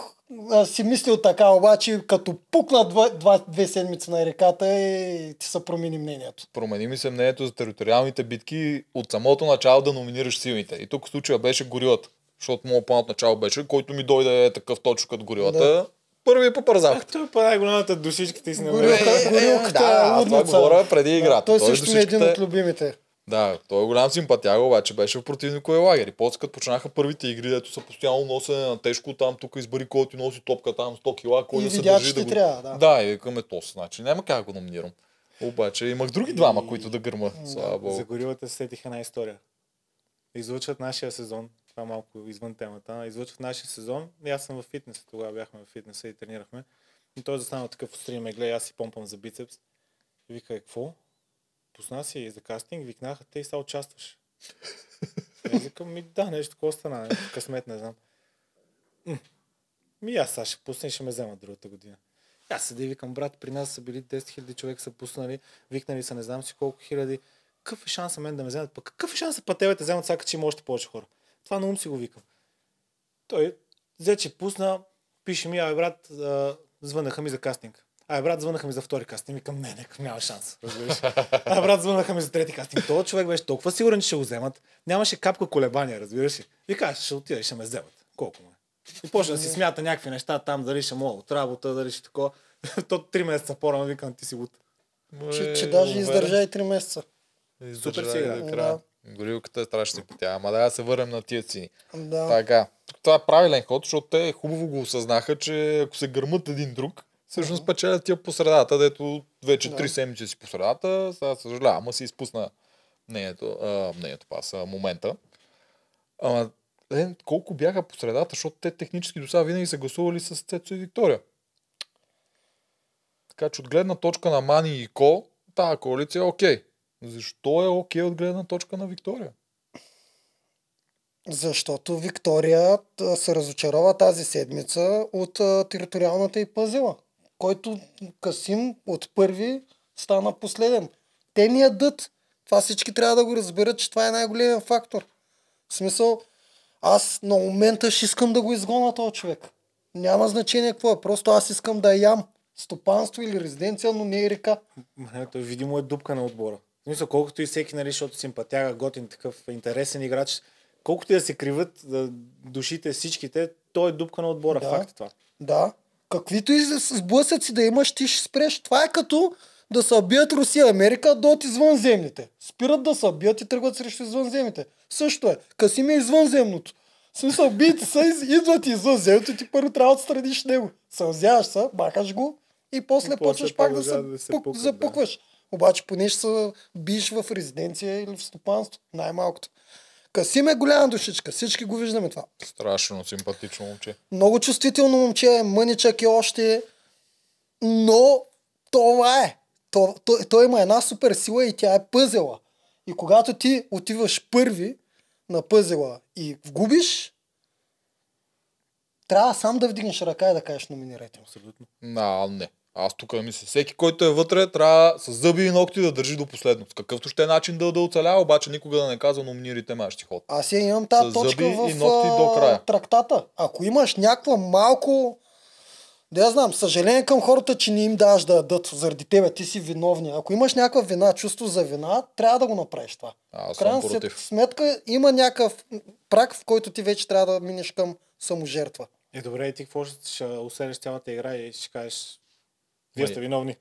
а, си мислил така, обаче като пукна два, два, две седмици на реката и ти се промени мнението. Промени ми се мнението за териториалните битки от самото начало да номинираш силните. И тук случая беше горилата. Защото моят план от начало беше, който ми дойде е такъв точно като горилата. Да. Първи е по парзалката. Той е по най-голямата душичка ти си Горилка, намерил. горилката да, аз това лудница. говоря преди играта. Той Той също е един душичката- от любимите. Да, той е голям симпатяга, обаче беше в противниковия лагер. И после като почнаха първите игри, дето са постоянно носене на тежко, там тук избери кой ти носи топка, там 100 кила, кой И да се държи да го... трябва, да. Да, и викаме то, значи няма как да го номинирам. Обаче имах други двама, които да гърма. Слава богу. За горилата се сетих една история. Излъчват нашия сезон, това малко извън темата, излъчват нашия сезон и аз съм в фитнес, тогава бяхме в фитнеса и тренирахме. И той застанал такъв устрим ме гледа, аз си помпам за бицепс. И вика, е, какво? Пусна си за кастинг, викнаха те и сега участваш. И аз викам, ми да, нещо такова стана, нещо късмет, не знам. М, Ми аз сега ще пусна и ще ме вземат другата година. Аз седи и викам, брат, при нас са били 10 000 човека са пуснали, викнали са не знам си колко хиляди. Какъв е шанса мен да ме вземат? Пък какъв е шанса па тебе да те вземат сега, че има още повече хора? Това на ум си го викам. Той взе, че пусна, пише ми, абе брат, а, звънаха ми за кастинг. Абе брат, звънаха ми за втори кастинг. Викам, не, не, няма шанс. Разбираш? Абе брат, звънаха ми за трети кастинг. Този човек беше толкова сигурен, че ще го вземат. Нямаше капка колебания, разбираш ли? Вика, ще отида и ще ме вземат. Колко му е? И почна да си смята някакви неща там, дали ще мога от работа, дали ще такова. То три месеца по-рано викам, ти си луд. Че, Е, че даже издържа и 3 месеца. Издържа Супер си игра. края. Горилката е страшно симпатяга. Ама да се върнем на тия цени. Да. Така. Това е правилен ход, защото те хубаво го осъзнаха, че ако се гърмат един друг, всъщност печелят тия по средата, дето вече Да. три седмици си по средата. Сега съжалявам, ама си изпусна мнението, а, мнението пас, а, момента. Ама, е, колко бяха по средата, защото те технически до сега винаги са гласували с Цецо и Виктория. Така че от гледна точка на Мани и Ко, тази коалиция е окей. Защо е окей от гледна точка на Виктория? Защото Виктория се разочарова тази седмица от териториалната и пазила, който Касим от първи стана последен. Те ни ядат. Това всички трябва да го разберат, че това е най-големият фактор. В смисъл, Аз на момента ще искам да го изгоня този човек. Няма значение какво е, просто аз искам да ям стопанство или резиденция, но не и река. Не, той видимо е дупка на отбора. Смисъл, колкото и всеки, нали, защото симпатяга, готин, такъв интересен играч, колкото и да се криват да, душите всичките, той е дупка на отбора. Да. Факт е това. Да. Каквито и сблъсъци да имаш, ти ще спреш. Това е като да се бият Русия и Америка до от извънземните. Спират да се бият и тръгват срещу извънземните. Също е. Касим е извънземното. В смисъл, биите са, идват извънземното и ти първо трябва да отстраниш него. Сълзяваш се, махаш го и после И после почваш пак да да се пук, пукат, запукваш. Обаче поне ще се биеш в резиденция или в стопанство. Най-малкото. Касим е голяма душичка. Всички го виждаме това. Страшно симпатично момче. Много чувствително момче, мъничък е още, но това е. То, той, той има една супер сила и тя е пъзела. И когато ти отиваш първи на пъзела и вгубиш, трябва сам да вдигнеш ръка и да кажеш номинирайте. Абсолютно. А, не. Аз тук мисля, всеки, който е вътре, трябва с зъби и ногти да държи до последно. С какъвто ще е начин да, да оцелява, обаче никога да не казва аз ще ход. Аз я имам тази С точка зъби в и ногти до края. трактата. Ако имаш някаква малко... Да я знам, съжаление към хората, че не им даваш да дадат заради тебе, ти си виновни. Ако имаш някаква вина, чувство за вина, трябва да го направиш това. Аз В крайна съм против. сметка има някакъв прак, в който ти вече трябва да минеш към саможертва. Е, добре, и ти какво ще, ще усереш цялата игра и ще кажеш, вие сте виновни.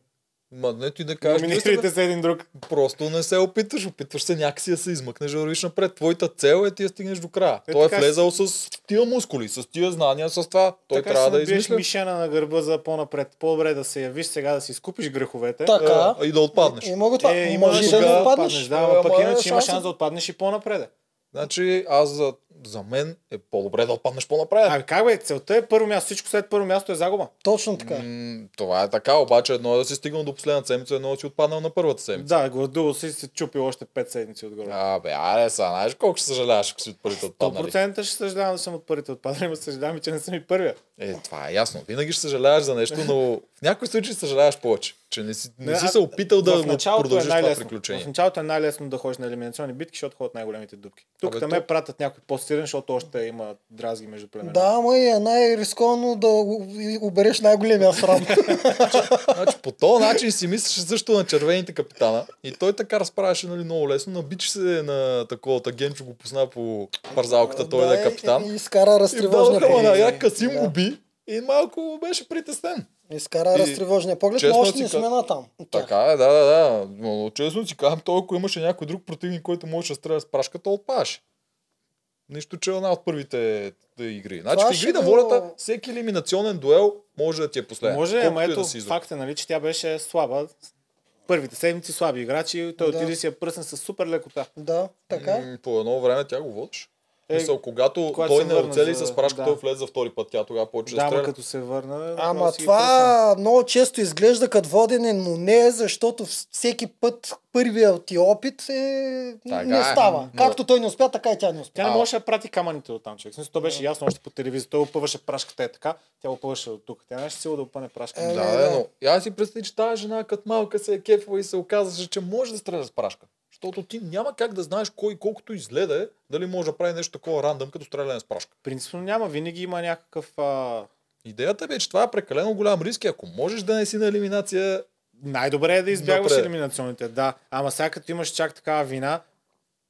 Ма не ти да кажеш, Номинирайте се един друг. просто не се опитваш, опитваш се някакси да се измъкнеш да вървиш напред. Твоята цел е ти да стигнеш до края. Е, Той е влезал с тия мускули, с тия знания, с това. Той така трябва да измисля. мишена на гърба за по-напред. По-добре да се явиш сега да си скупиш греховете. Така. А, и да отпаднеш. Има го това. Е, има Може да и отпаднеш. Да, ама пък иначе има шансът- шанс да отпаднеш и по-напред. Значи аз за, за мен е по-добре да отпаднеш по-напред. А как бе, целта е първо място. Всичко след първо място е загуба. Точно така. М, това е така, обаче едно е да си стигнал до последната седмица, едно е да си отпаднал на първата седмица. Да, гладувал си се чупил още 5 седмици отгоре. А, бе, аре са, знаеш колко ще съжаляваш, ако си от първите отпаднали. 100% ще съжалявам да съм от първите отпаднали, но съжалявам, и, че не съм и първия. Е, това е ясно. Винаги ще съжаляваш за нещо, но в някои случаи съжаляваш повече. Че не си, не, Не, си се опитал да го началото продължиш е това най-лесно. В приключение. началото е най-лесно да ходиш на елиминационни битки, защото ходят най-големите дупки. Тук Абе, там то- ме пратят някой по-силен, защото още има дразги между племена. Да, ама и е най-рисковано да и обереш най-големия срам. Значи, по този начин си мислеше също на червените капитана. И той така разправяше нали, много лесно. Набича се на такова. Генчо го позна по парзалката, той да е капитан. И, и изкара И вдаваха поглед. на Касим Да. го би. И малко беше притеснен. Изкара И- разтревожния поглед, но още не сме на там. Така е, да, да, да. Но честно си казвам, той ако имаше някой друг противник, който може да стреля с прашка, то отпадаше. Нищо, че е една от първите да, игри. Значи Това в игри на го- волята, всеки елиминационен дуел може да ти е последен. Може, ама ето, да си факт е, нали, че тя беше слаба. Първите седмици слаби играчи, той Да. отиде си я пръсна с супер лекота. Да, така. М, По едно време тя го водиш. Е, Мисъл, когато, когато той не оцели за- с прашка, да. влезе за втори път. Тя тогава почва да, стреля. като се върна... Ама си ги това много често изглежда като водене, но не е, защото всеки път първият ти опит е... Така не е. става. М, Както той не успя, така и тя не успя. Тя не можеше да прати камъните от там, човек. Смисъл, то беше ясно още по телевизията. Той опъваше прашката е така, тя опъваше от тук. Тя нямаше сила да опъне прашката. Е, Да, да. но я си представи, че тази жена като малка се е кефила и се оказваше, че може да стреля с прашка. Защото ти няма как да знаеш кой колкото изле да е, дали може да прави нещо такова рандъм, като стреляне с прашка. Принципно няма, винаги има някакъв... А... Идеята бе, че това е прекалено голям риск и ако можеш да не си на елиминация, Най-добре е да избягваш Напред. елиминационните, да. Ама сега като имаш чак такава вина,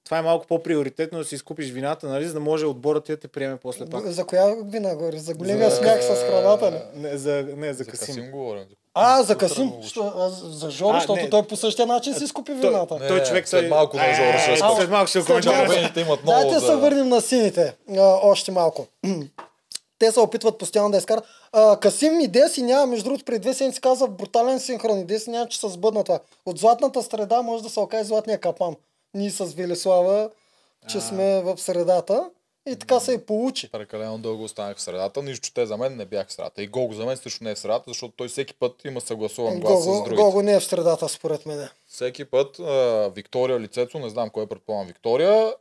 това е малко по-приоритетно да си изкупиш вината, нали, за да може отборът ти да те приеме после пак. За коя вина говори? За големия За- смях с храната ли? Не, за, не, за за Касим. Касим говоря. А, за Касим. Що, а, за Жоро, А, защото не. той по същия начин си изкупи вината. Не, Той човек след малко на Е, Жоро ще е, разкажа. След малко ще го имат много Дайте за... се върнем на сините. А, още малко. Те се опитват постоянно да изкарат. А, Касим идея си няма, между другото, преди две седмици каза брутален синхрон. Идея си няма, че се сбъдна това. От златната среда може да се окаже златния капан. Ние с Велислава, че сме в средата. И така се и получи. Прекалено дълго останах в средата, нищо, че те за мен не бях в средата. И Гого за мен също не е в средата, защото той всеки път има съгласуван глас с Гого, другите. Гого не е в средата, според мен. Всеки път а, Виктория лицето, не знам кой е предполагам Виктория,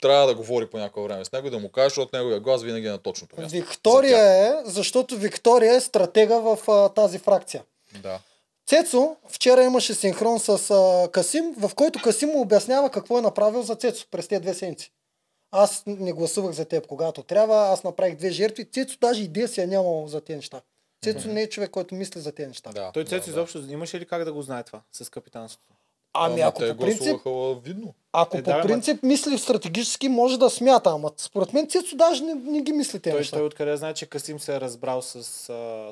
трябва да говори по някое време с него и да му каже, защото неговия глас винаги е на точното място. Виктория е, защото Виктория е стратега в а, тази фракция. Да. Цецо вчера имаше синхрон с а, Касим, в който Касим му обяснява какво е направил за Цецо през тези две седмици. Аз не гласувах за теб, когато трябва, аз направих две жертви. Цецо даже идея си е нямал за тези неща. Цецо не е човек, който мисли за тези неща. Да, Той да, Цецо да. изобщо имаше ли как да го знае това с капитанството? Ами Ама ако те по принцип, гласуваха видно. ако Е, по да, ама- принцип мисли стратегически, може да смята, ама според мен Цецо даже не, не ги мисли тези Той, неща. той откъде знае, че Касим се е разбрал с... А,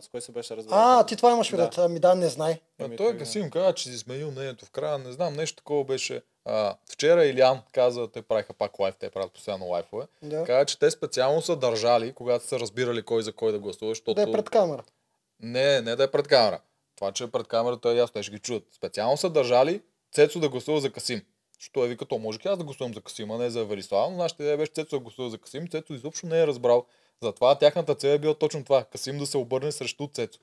с кой се беше разбрал? А, ти това имаш Да. предвид. Ами да, не знай. А Еми, той той, да. Касим каза, че си сменил мнението в края. Не знам, нещо такова беше. А, вчера Илян каза, те правиха пак лайф, те правят постоянно лайфове. Да. Каза, че те специално са държали, когато са разбирали кой за кой да гласува, защото... Да е пред камера. Не, не да е пред камера. Това, че е пред камерата е ясно, те ще ги чуят. Специално са държали Цецо да гласува за Касим. Защото е вика, то може аз да гласувам за Касим, а не за Велислава, но нашата идея беше Цецо да гласува за Касим. Цецо изобщо не е разбрал. Затова тяхната цел е била точно това. Касим да се обърне срещу Цецо.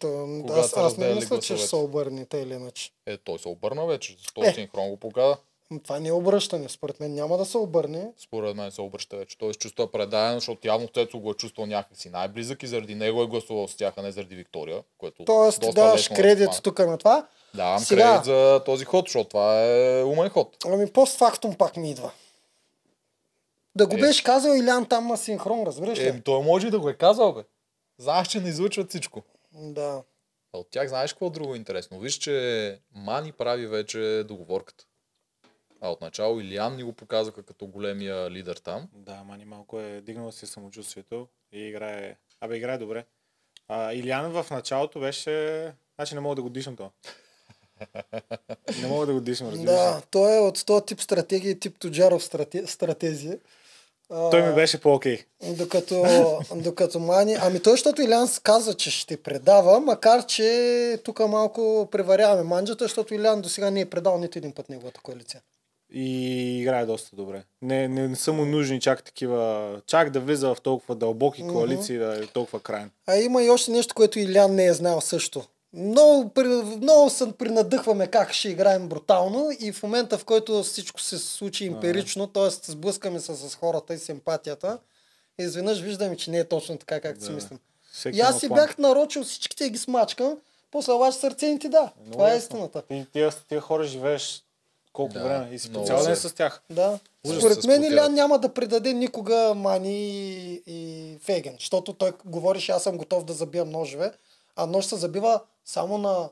То, Когато аз, аз не мисля, че ще се обърне, тъй или иначе. Е, той се обърна вече. Този Е. синхрон го показа. Това не е обръщане. Според мен няма да се обърне. Според мен се обръща вече. Той се чувства предаден, защото явно Цецо го е чувствал някакси най-близък и заради него е гласувал с тях, а не заради Виктория. Което Тоест, доста даваш да кредит тук на това. Давам Сега- кредит за този ход, защото това е умен ход. Ами постфактум пак ми идва. Да го Е. беше казал Илян там на синхрон, разбираш ли? Е, той може и да го е казал, бе. Знаеш, че не излъчват всичко. Да. А от тях знаеш какво друго е интересно? Виж, че Мани прави вече договорката. А отначало Илиан ни го показаха като големия лидер там. Да, Мани малко е дигнал си самочувствието и играе... Абе, играе добре. А, Илян в началото беше... Значи не мога да го дишам това. не мога да го дишам, разбираш. Да, той е от този тип стратегия, тип Тоджаров страте, стратезия. А, Той ми беше по-окей. Докато, докато Мани... Ами той, защото Илян каза, че ще предава, макар че тук малко преваряваме манджата, защото Илян до сега не е предал нито един път неговата коалиция. И играе доста добре. Не, не, не са му нужни чак такива... Чак да влиза в толкова дълбоки коалиции, да е толкова крайен. А има и още нещо, което Илян не е знал също. Много, много се принадъхваме как ще играем брутално и в момента, в който всичко се случи емпирично, т.е. сблъскаме се с хората и симпатията, изведнъж виждаме, че не е точно така, както си Да. мислим. Всеки И аз си план. бях нарочил всичките и ги смачкам, после обаче сърце ти да. Много Това е истината. Ти, тия, тия хора живееш колко Да, време и си по много цял ден се. с тях. Да. Ужас Според мен. Илян няма да предаде никога Мани и, и Феген, защото той говореше, аз съм готов да забия ножове, а нож се забива само на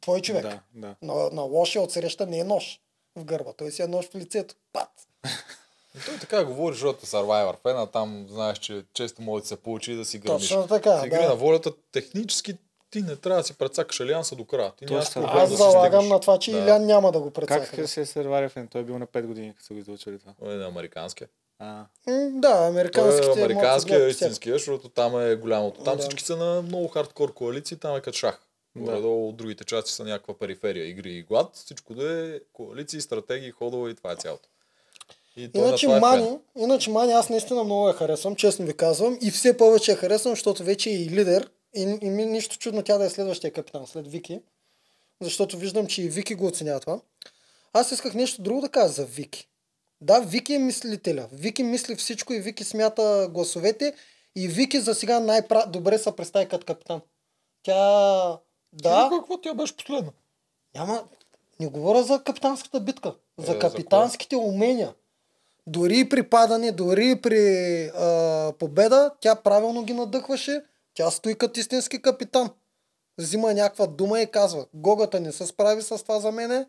твой човек. Да, да. На, на лошия от среща не е нож в гърба, той си е нож в лицето. Пат! И той така говори, защото е Survivor фен, а там знаеш, че често може да се получи да си гърмиш. Точно така, В игри да. на волята технически ти не трябва да си прецакаш алианса до края. Ти Точно проблем Аз да си залагам на това, че Да. Илян няма да го прецака. Как се е Survivor фен? Той е бил на 5 години, като са го излучили това. Той е на американския. А, Да, Той американските е могат да американския, гледат истинския, защото там е голямото. Там Да. всички са на много хардкор коалиции, там е като шах. Да. От другите части са някаква периферия, игри и глад. Всичко да е коалиции, стратегии, ходове и това е цялото. И той на Иначе това е фен. Мани, иначе Мани аз наистина много я харесвам, честно ви казвам. И все повече я харесвам, защото вече е и лидер. И, и ми нищо чудно тя да е следващия капитан след Вики. Защото виждам, че и Вики го оценява това. Аз исках нещо друго да кажа за Вики. Да, Вики е мислителя. Вики мисли всичко и Вики смята гласовете. И Вики за сега най-добре се представи като капитан. Тя... Да, Е, Какво тя беше последна? няма... Не говоря за капитанската битка. Е, За за капитанските умения. Дори и при падане, дори и при а, победа, тя правилно ги надъхваше. Тя стои като истински капитан. Взима някаква дума и казва, Гогата не се справи с това за мене.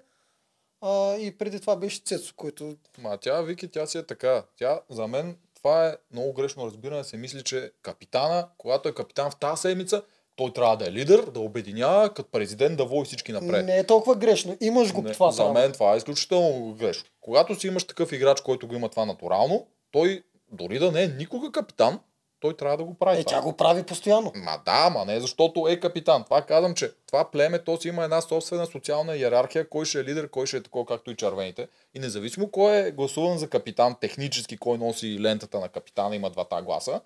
А, и преди това беше Цецо, който... Ма тя, Вики, тя си е така. Тя, за мен, това е много грешно разбиране. Се мисли, че капитана, когато е капитан в тази седмица, той трябва да е лидер, да обединява, като президент да води всички напред. Не е толкова грешно. Имаш го Не, това за мен това е изключително грешно. Когато си имаш такъв играч, който го има това натурално, той дори да не е никога капитан, той трябва да го прави. Е, това. тя го прави постоянно. Ма да, ма не защото е капитан. Това казвам, че това племе, то си има една собствена социална иерархия, кой ще е лидер, кой ще е такова, както и червените. И независимо кой е гласуван за капитан, технически кой носи лентата на капитана, има двата гласа,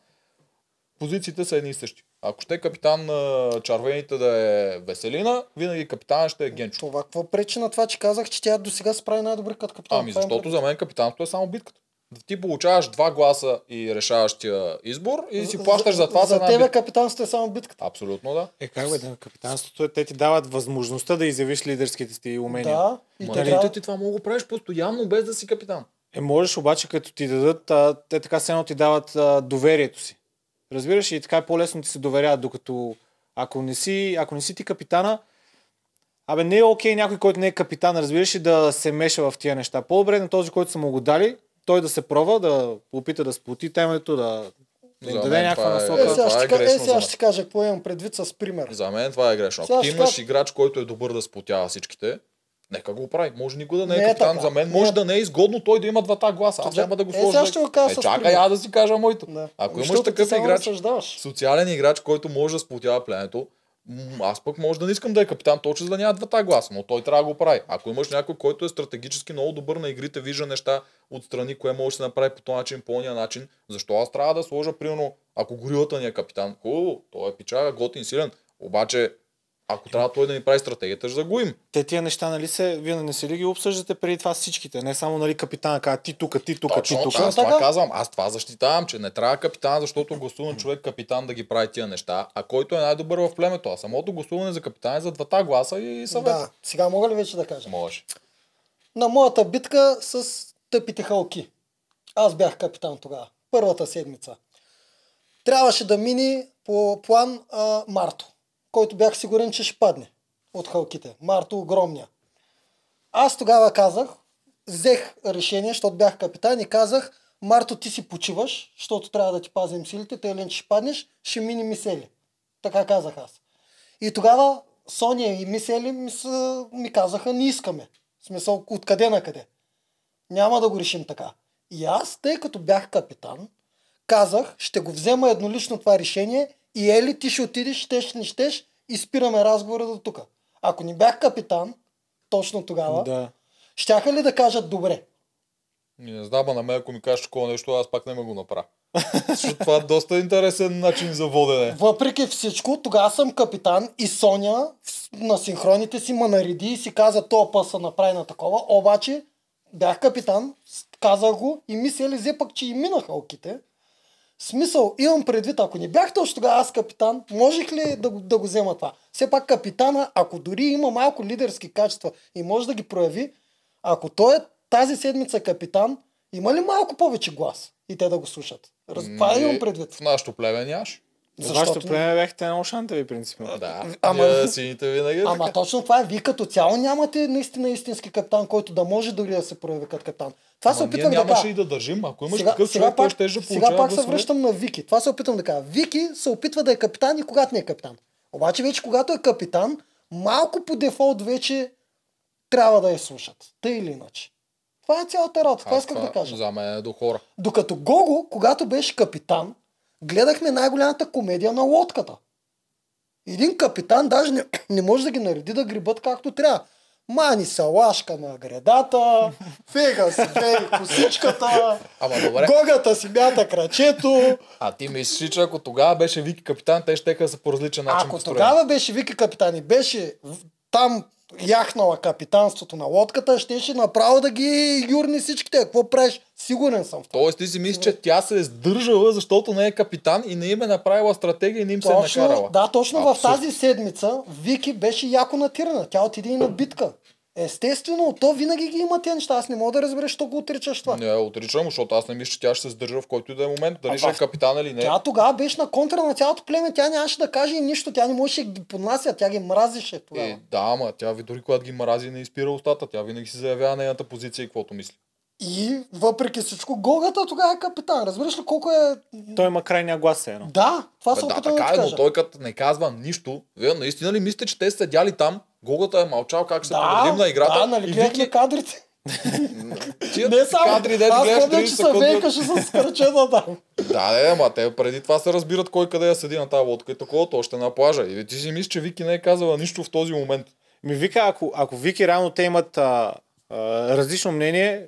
позициите са едни и същи. Ако ще е капитан на червените да е Веселина, винаги капитан ще е Генчо. Това какво пречи на това, че казах, че тя до сега справи най-добре като капитан? Ами им защото за мен капитанството е само битката. Ти получаваш два гласа и решаващия избор и си плащаш за това За една тебе битка. капитанството е само битката. Абсолютно да. Е, как бе, да, капитанството е, те ти дават възможността да изявиш лидерските си умения. Да, и Ма те нали, трябва... ти това мога да правиш постоянно без да си капитан. Е, можеш обаче като ти дадат, а, те така все едно ти дават а, доверието си. Разбираш и така е по-лесно ти се доверяват, докато ако не си, ако не си ти капитана, абе не е окей някой, който не е капитан, разбираш ли, да се меша в тия неща. По-добре е на този, който са му го дали, той да се пробва, да опита да сплоти темето, да, да им даде някаква е- насока. Е, сега ще, е грешно е, сега ще кажа какво имам предвид с пример. За мен това е грешно. Ако ти ще имаш кажа- играч, който е добър да сплотява всичките, нека го прави. Може никой да не е, Не е капитан. така. За мен Не може е- да не е изгодно той да има двата гласа. Аз няма да го Е, сложа. сега ще го кажа е, чакай, аз да си кажа моето. Да. Ако имаш такъв играч, социален играч, който може да сплотява пленето, аз пък може да не искам да е капитан, точно за да няма двата гласа, но той трябва да го прави. Ако имаш някой, който е стратегически много добър на игрите, вижда неща отстрани, кое може да се направи по този начин, по ония начин, защо аз трябва да сложа, примерно, ако горилата ни е капитан, хубаво, той е пичага, готин, силен, обаче ако трябва той да ни прави стратегията, ще загубим. Те тия неща, нали се, вие не се ли ги обсъждате преди това всичките? Не само нали капитана казва ти тука, ти тука, ти тука. аз това казвам. Аз това защитавам, че не трябва капитан, защото гласува човек капитан да ги прави тия неща, а който е най-добър в племето. А самото гласуване за капитан е за двата гласа и съвет. Да, сега мога ли вече да кажа? Може. На моята битка с тъпите халки. Аз бях капитан тогава. Първата седмица. Трябваше да мини по план а, Марто, който бях сигурен, че ще падне от халките. Марто огромния. Аз тогава казах, взех решение, защото бях капитан и казах, Марто ти си почиваш, защото трябва да ти пазим силите, тъй че ще паднеш, ще мини мисели. Така казах аз. И тогава Соня и Мисели ми, са, ми казаха, не искаме. В смисъл, откъде на къде. Няма да го решим така. И аз, тъй като бях капитан, казах, ще го взема еднолично това решение и ели ти ще отидеш, щеш, не щеш и спираме разговора до тук. Ако не бях капитан, точно тогава, Да. щяха ли да кажат добре? Не знам, а на мен ако ми кажеш такова нещо, аз пак не ме го направя. Защото това е доста интересен начин за водене. Въпреки всичко, тогава съм капитан и Соня на синхроните си ма нареди и си каза, то път са направи на такова, обаче бях капитан, казах го и мисля взе пък, че и минаха оките. Смисъл, имам предвид, ако не бях точно тогава аз капитан, можех ли да, го- да го взема това? Все пак капитана, ако дори има малко лидерски качества и може да ги прояви, ако той е тази седмица капитан, има ли малко повече глас и те да го слушат? Раз... Това имам предвид. В нашото племе нямаш. За вашето племе бяхте много шантави, принципно. Да, Ама- Ама... сините винаги Ама така. точно това е. Вие като цяло нямате наистина истински капитан, който да може дори да се прояви като капитан. Това се Ама ние опитвам да нямаше кажа. и да държим. Ако имаш такъв човек, пак, той ще да сега пак се връщам на Вики. Това се опитвам да кажа. Вики се опитва да е капитан и когато не е капитан. Обаче вече когато е капитан, малко по дефолт вече трябва да я слушат. Тъй или иначе. Това е цялата работа. Това исках да кажа. За мен е до хора. Докато Гого, когато беше капитан, гледахме най-голямата комедия на лодката. Един капитан даже не, не може да ги нареди да грибат както трябва. Мани се лашка на гредата, фега си бей косичката, Ама добре. гогата си мята крачето. А ти мислиш, че ако тогава беше Вики капитан, те ще са по различен начин Ако построени. тогава беше Вики капитан и беше в- там яхнала капитанството на лодката, щеше направо да ги юрни всичките. Какво правиш? Сигурен съм в това. Тоест ти си мислиш, че тя се е сдържала, защото не е капитан и не им е направила стратегия и не им се е Точно, накарала. да, точно в Абсурд. тази седмица Вики беше яко натирана. Тя отиде и на битка. Естествено, то винаги ги има тези неща. Аз не мога да разбера, що го отричаш това. Не, отричам, защото аз не мисля, че тя ще се сдържа в който и да е момент. Дали А, ще е капитан или не. Тя тогава беше на контра на цялото племе. Тя нямаше да каже и нищо. Тя не можеше да ги поднася. Тя ги мразише тогава. Е, да, ама тя ви дори когато ги мрази не изпира устата. Тя винаги си заявява нейната позиция и каквото мисли. И въпреки всичко, Гогата тогава е капитан. Разбираш ли колко е... Той има крайния глас, едно. Да, това Бе, се да, опитвам да, така ти е, но той като не казва нищо. Вие наистина ли мислите, че те са седяли там? Гогата е мълчал как ще се подредим на играта. да, нали и гледахме Вики, кадрите. тия Не само, кадри, дето аз гледаш помня, 30 че се вейкаше с кръчета там. Да, не, ама те преди това се разбират кой къде я седи на тази лодка и такова, още на плажа. И ти си мислиш, че Вики не е казала нищо в този момент. Ми вика, ако, ако Вики реално те имат а, а, различно мнение,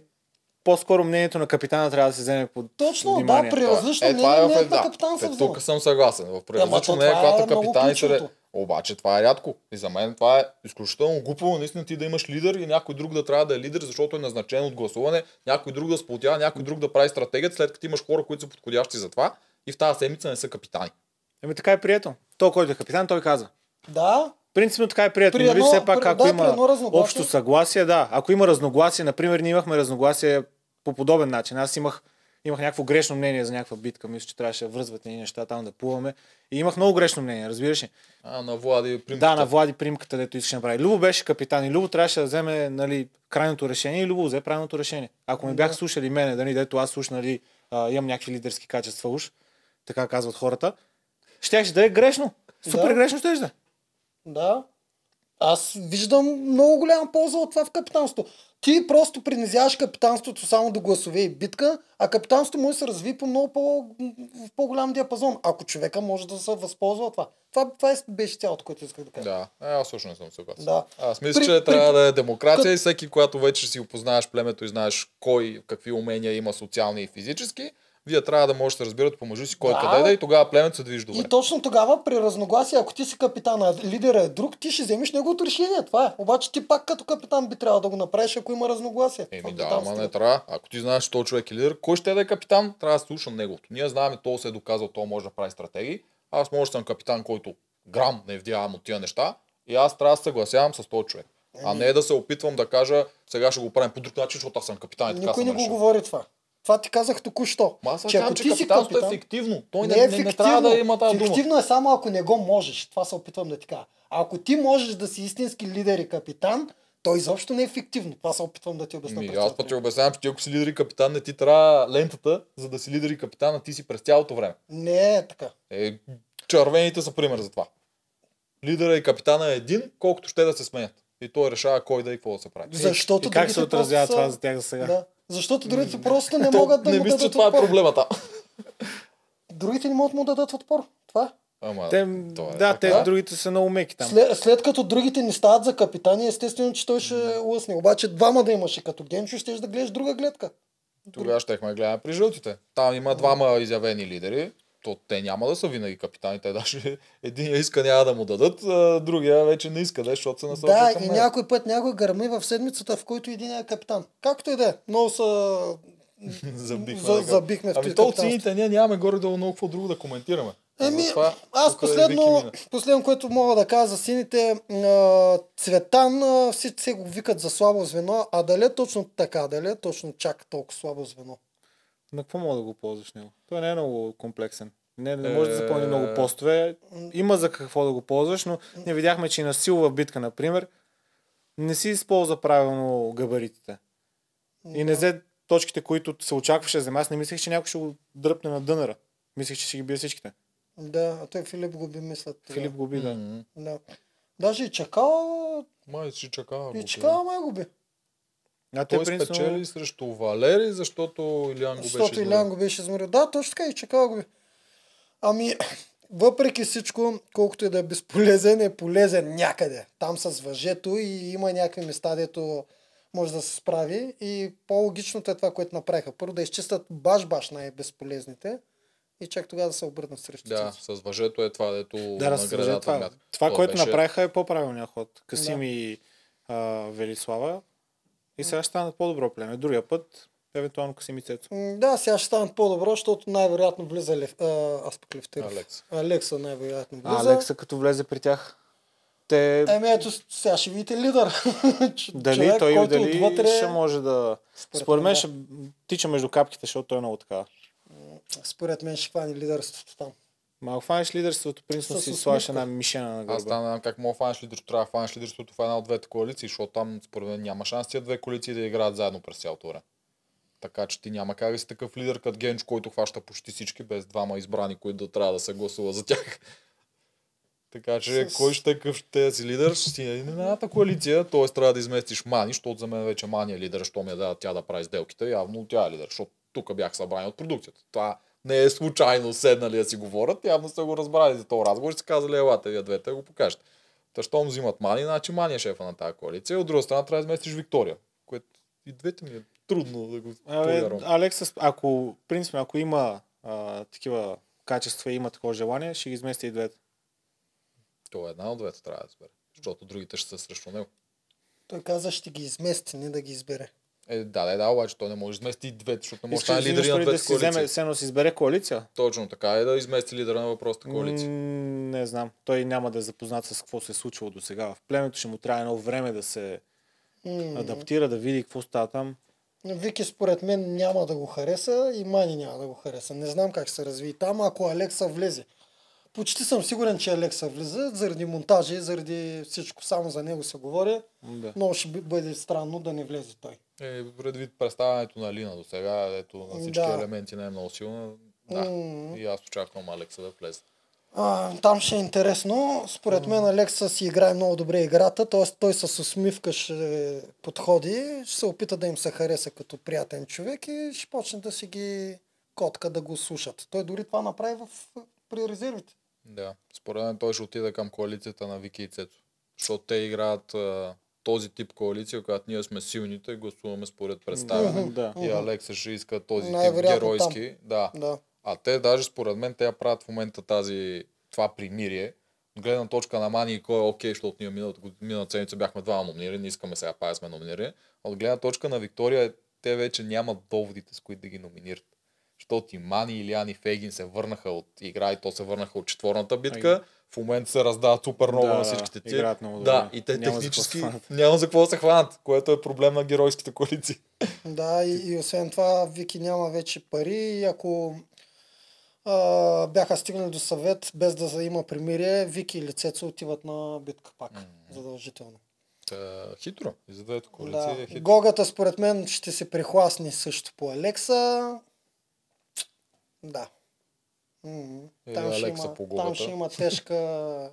по-скоро мнението на капитана трябва да се вземе под Точно, внимание. да, при различно е, това е мнение в мнението на да. капитан се Е, взема. тук съм съгласен. В Ама различно то не е, когато е много капитаните... Обаче това е рядко. И за мен това е изключително глупаво, наистина ти да имаш лидер и някой друг да трябва да е лидер, защото е назначен от гласуване, някой друг да сплотява, някой друг да прави стратегията, след като имаш хора, които са подходящи за това и в тази седмица не са капитани. Еми така е прието. Той, който е капитан, той каза. Да, Принципно така е прието. При Нали едно- все пак, при- ако да, има разногласие. общо съгласие, да. Ако има разногласие, например, ние имахме разногласие по подобен начин. Аз имах, имах някакво грешно мнение за някаква битка. Мисля, че трябваше да връзват едни неща там да плуваме. И имах много грешно мнение, разбираш ли? А, на Влади примката. Да, на Влади примката, дето искаше да направи. Любо беше капитан и Любо трябваше да вземе нали, крайното решение и Любо взе правилното решение. Ако ме бяха слушали мене, нали, дето аз уж нали, а, имам някакви лидерски качества уж, така казват хората, щеше да е грешно. Супер Да. грешно ще да. Да. Аз виждам много голяма полза от това в капитанството. Ти просто принизяваш капитанството само до гласове и битка, а капитанството може да се разви по много по, в по-голям диапазон, ако човека може да се възползва от това. Това, това е- беше цялото, което исках да кажа. Да, е, аз също не съм съгласен. Да. Аз мисля, При- че при- трябва да е демокрация и всеки, когато вече си опознаеш племето и знаеш кой какви умения има социални и физически, вие трябва да можете да разбирате помежду си кой Да. къде да е и тогава племето се движи добре. И точно тогава при разногласие, ако ти си капитан, а лидера е друг, ти ще вземеш неговото решение. Това е. Обаче ти пак като капитан би трябвало да го направиш, ако има разногласие. Еми в да, ама не трябва. Ако ти знаеш, че този човек е лидер, кой ще да е капитан, трябва да слуша неговото. Ние знаем, то се е доказал, то може да прави стратегии. Аз може да съм капитан, който грам не вдявам от тия неща. И аз трябва да съгласявам с този човек. А не да се опитвам да кажа, сега ще го правим по друг начин, защото аз съм капитан и така Никой не го решил. говори това. Това ти казах току-що. Аз че ако че ти си капитан, е фиктивно. Той не, не е не, не, фиктивно. трябва да има тази дума. Фиктивно е само ако не го можеш. Това се опитвам да ти кажа. А ако ти можеш да си истински лидер и капитан, то изобщо не е фиктивно. Това се опитвам да ти обясня. Ми, аз пък ти обяснявам, че ти ако си лидер и капитан, не ти трябва лентата, за да си лидер и капитан, а ти си през цялото време. Не е така. Е, червените са пример за това. Лидера и капитана е един, колкото ще да се сменят. И той решава кой да и какво да се прави. Защото И как се отразява това за тях за сега? Да. Защото другите просто не могат да не му мисля, че дадат това е отпор. проблемата. Другите не могат да му дадат отпор. Това е. Ама, Те, то е да, те така. другите са много меки там. След, след като другите не стават за капитани, естествено, че той ще лъсне. Обаче двама да имаше като Генчо, ще да гледаш друга гледка. Тогава щехме да гледаме при жълтите. Там има двама изявени лидери. То те няма да са винаги капитани. Те даже един иска няма да му дадат, а другия вече не иска, да, защото се насочва Да, към и някой път някой гърми в седмицата, в който един е капитан. Както и да е. Много са... Забихме. За- така. забихме в Ами то сините ние нямаме горе-долу много какво друго да коментираме. Еми, аз Вики последно, мина. последно, което мога да кажа за сините, а, Цветан, а, всички се го викат за слабо звено, а дали е точно така, дали е точно чак толкова слабо звено? На какво мога да го ползваш него? Той не е много комплексен. Не, не може да Е. запълни много постове. Има за какво да го ползваш, но ние видяхме, че и на силова битка, например, не си използва правилно габаритите. И не взе точките, които се очакваше вземе. Аз не мислех, че някой ще го дръпне на дънера. Мислех, че ще ги бие всичките. Да, а той Филип го би мислят. Филип го би, да. Да. Даже и Чакал, Май си чака. и Чакал май го би. А те, Той принципно, спечели срещу Валери, защото Илян го беше Защото. Илян го беше изморил. Да, точно така и Чакал го. Ами, въпреки всичко, колкото и да е безполезен, е полезен някъде. Там с въжето и има някакви места, дето може да се справи. И по-логичното е това, което направиха. Първо да изчистят баш-баш най-безполезните и чак тогава да се обърнат срещу Да, с въжето е това, дето Да, наградата това. Това, това То което беше- направиха е по-правилният ход. Касим Да. и а, Велислава. И сега ще станат по-добро племе. Другия път, евентуално Касим и Цецо. М, Да, сега ще станат по-добро, защото най-вероятно влиза Лев, а, аз пък Левтеров. Алекс. Алекса най-вероятно А влиза. Алекса като влезе при тях, те Еми ето, сега ще видите лидер. Дали човек, той който дали отвътре- ще може да... Според Според мен мен, ще тича между капките, защото той е много така. Според мен ще хване лидерството там. Малко фанеш лидерството, принципно си слагаш една мишена на Аз гърба. там не знам как мога фанеш лидерството. Трябва да фанеш лидерството в една от двете коалиции, защото там според мен няма шанс тия две коалиции да играят заедно през цялото време. Така че ти няма как да си такъв лидер като Генч, който хваща почти всички, без двама избрани, които да трябва да се гласува за тях. Така че С- кой ще е такъв ще си лидер, ще си е едната коалиция, т.е. трябва да изместиш Мани, защото за мен вече Мани е лидер, що ми е да тя да прави сделките, явно тя е лидер, защото тук бях събрани от продукцията. Това не е случайно седнали да си говорят, явно са го разбрали за този разговор и са казали, елате вие двете го покажете. Та щом взимат Мани, значи Мани е шефа на тази коалиция, от друга страна трябва да изместиш Виктория, което и двете ми е трудно да го Абе, повярвам. Алекса, ако, принципно, ако има а, такива качества и има такова желание, ще ги измести и двете. То е една от двете трябва да избере, защото другите ще са срещу него. Той каза, ще ги измести, не да ги избере. Е, да, да, да, обаче той не може да измести и двете, защото не може да Искаш стане лидер и взимаш на ли да двете си вземе, коалиции. все едно си избере коалиция? Точно така е да измести лидера на въпросната коалиция. М, Не знам. Той няма да е запознат с какво се е случвало до сега. В племето ще му трябва едно време да се М, адаптира, да види какво става там. Вики според мен няма да го хареса и Мани няма да го хареса. Не знам как ще се разви там, ако Алекса влезе. Почти съм сигурен, че Алекса влезе, заради монтажи, заради всичко, само за него се говори. Да. Много ще би- бъде странно да не влезе той. Е, предвид представянето на Лина до сега, ето на всички Да. елементи не е много силна. Да. М. И аз очаквам Алекса да влезе. А, там ще е интересно. Според мен Алекса си играе много добре играта, т.е. той с усмивка ще подходи, ще се опита да им се хареса като приятен човек и ще почне да си ги котка да го слушат. Той дори това направи в, при резервите. Да. Според мен той ще отиде към коалицията на Вики и Цецо. Защото те играят а, този тип коалиция, когато ние сме силните, гласуваме според представяне. Да. И Алекса ще иска този тип геройски. Да. Да. А те даже според мен те я правят в момента тази, това примирие. От гледна точка на Мани и кой е окей, защото ние миналата, миналата седмица бяхме двама номинирани, не искаме сега пая сме номинирани. От гледна точка на Виктория, те вече нямат доводите, с които да ги номинират. Защото и Мани, и Илиан и Фейгин се върнаха от игра и то се върнаха от четворната битка. В момента се раздават супер много Да, на да, всичките ти. играят много Да, добре. и те Няма за технически хванат. няма за какво да се хванат, което е проблем на геройските коалиции. Да, и, и освен това Вики няма вече пари и ако а, бяха стигнали до съвет без да има примирие, Вики и лицето отиват на битка пак. Задължително. Та, хитро. И за двете коалиции е Да. хитро. Гогата според мен ще се прихласни също по Алекса. Да. М, Или Там, ще има, по там ще има тежка,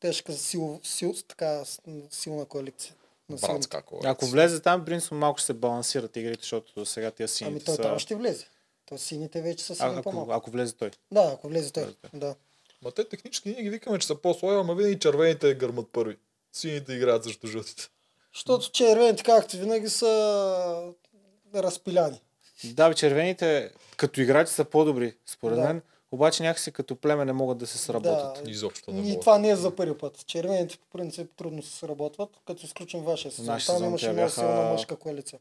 тежка сил, сил, така, силна коалиция. Братска коалиция. Ако влезе там, принципно малко ще се балансират игрите, защото до сега тия Ами сините той са... там ще влезе. То сините вече са ако, по-малко. ако влезе той. Да, ако влезе той. Да. Ма те технически ние ги викаме, че са по-слаби, ама винаги червените гърмат първи. Сините играят срещу жълтите. Защото червените, както винаги, са разпиляни. Да, бе, червените като играчи са по-добри, според Да. мен. Обаче някакси като племе не могат да се сработят. Да. Изобщо не И мога. това не е за първи път. Червените по принцип трудно се сработват, като изключим вашия сезон. Нашия Там имаше много бяха- силна мъжка коалиция.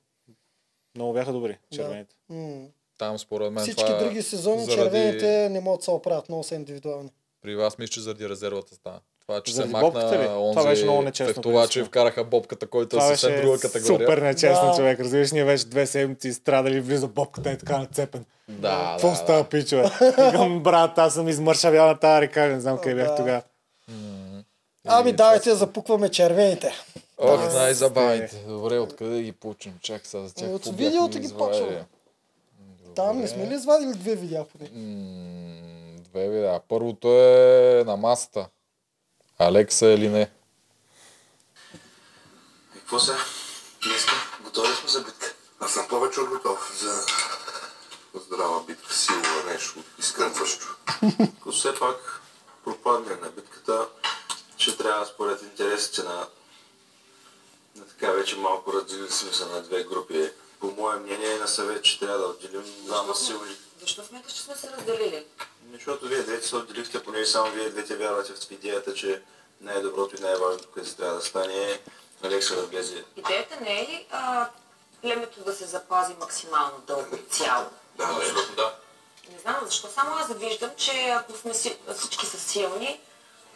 Много бяха добри, червените. М. Там според мен Всички това е други сезони заради... червените не могат да се оправят, много са индивидуални. При вас мисля, че заради резервата стана. Това, че Заради се махна ли? Това онзи беше много нечестно, и принципно. вкараха бобката, който е съвсем друга категория. супер нечестно Да. човек. Разбираш, ние вече две седмици страдали, влиза бобката и така нацепен. Да, Какво да, става, пичове? Викам, брат, аз съм измършавял на тази река, не знам къде бях Да. тогава. Ами давайте запукваме червените. Ох, Да. най-забавните. Добре, откъде ги получим? Чак сега за тях. От видеото ги почваме. Там не сме ли извадили две видеа поне? Две видеа. Първото е на масата. Алекса или не? И какво сега? Днеска готови сме за битка? Аз съм повече от готов за здрава битка, силова нещо, изкърпващо. Ако все пак пропадне на битката, ще трябва според интересите на, на така вече малко разделили сме се на две групи. По мое мнение на съвет, че трябва да отделим двама силни. Защо смяташ, че сме се разделили? Защото вие двете се отделихте, понеже само вие двете вярвате в идеята, че най-доброто и най-важното, което трябва да стане е Алекса да влезе. Идеята не е ли а, племето да се запази максимално дълго и цяло? Да. Абсолютно да. Не знам защо, само аз виждам, че ако сме си, всички са силни,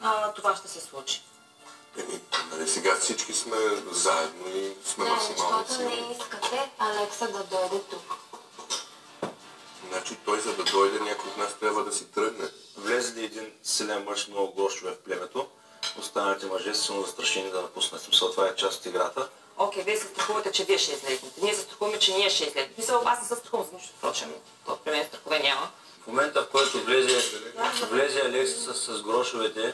а, това ще се случи. Еми, нали сега всички сме заедно и сме Не, максимално защото не искате Алекса да дойде да дойде някой от нас трябва да си тръгне. Влезе ли един силен мъж много грошове в племето, останалите мъже са силно застрашени да напуснат. Смисъл, това е част от играта. Окей, вие се страхувате, че вие ще излезнете. Ние се страхуваме, че ние ще излезнем. Мисля, аз не се страхувам за нищо, впрочем. То при мен страхове няма. В момента, в който влезе, влезе Алекса с, с грошовете,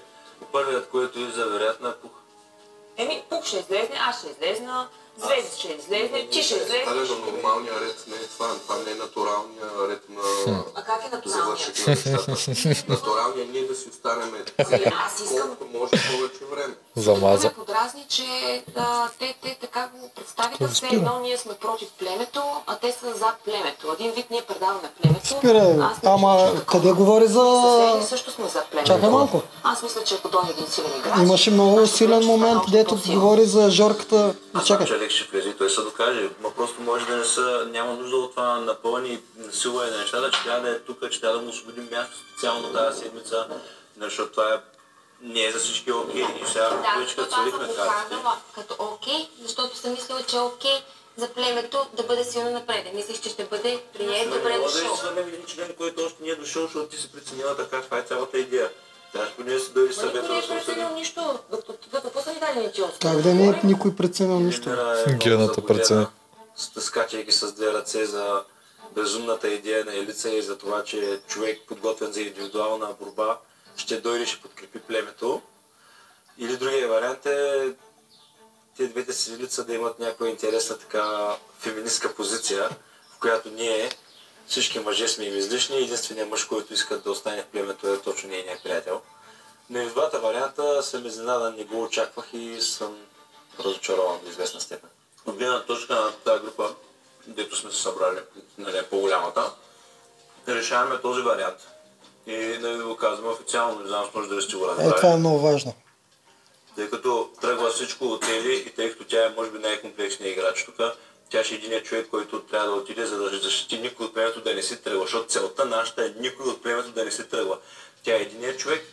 първият, който излиза, вероятно е пух. Еми, Пук ще излезне, аз ще излезна, Звезди ще излезне, ти ще Але излезеш. на нормалния ред не е това. Това не е натуралния ред на А как е натуралният? завършек на нещата. Натуралният е ние да си останем Аз искам може повече време. Замаза. ме подразни, че те, те така го представиха все едно ние сме против племето, а те са за племето. Един вид ние предаваме племето. Спира, ама къде говори за... Съседи също сме за племето. Чакай малко. Аз мисля, че ако дойде един силен играч... Имаше много силен момент, дето говори за Жорката. Аз Чакай. че Алекс ще влезе и той се докаже. Ма просто може да не са, няма нужда от това напълни насилване на нещата, че трябва да е тук, че трябва да му освободим място специално тази седмица, защото това е не е за всички окей. И сега Да, вече като го картите, като окей, защото съм мислила, че е окей за племето да бъде силно напред. Мислиш, че ще бъде прият, добре Няма да дошъл. изхвърлям един член, който още не е дошъл, защото ти си преценила така. Това е цялата идея. Трябваше поне да си дойде Ма съвета никой не да е се нищо. Какво са ни дали ни ти Как да не е никой преценил нищо? Е Гената прецени. Скачайки с две ръце за безумната идея на Елица и за това, че човек подготвен за индивидуална борба ще дойде и ще подкрепи племето. Или другия вариант е те двете си лица да имат някаква интересна така феминистка позиция, в която ние всички мъже сме им излишни и единственият мъж, който иска да остане в племето е точно нейният приятел. Но и в двата варианта съм изненадан, не го очаквах и съм разочарован до известна степен. От гледна точка на тази група, дето сме се събрали, нали, по-голямата, решаваме този вариант. И да ви го казвам официално, не знам, може да сте го Е, разбрали. това е много важно. Тъй като тръгва всичко от Ели и тъй като тя е може би най-комплексният играч тук, тя ще е единият човек, който трябва да отиде, за да защити никой от племето да не си тръгва, защото целта нашата е никой от племето да не си тръгва. Тя е единият човек,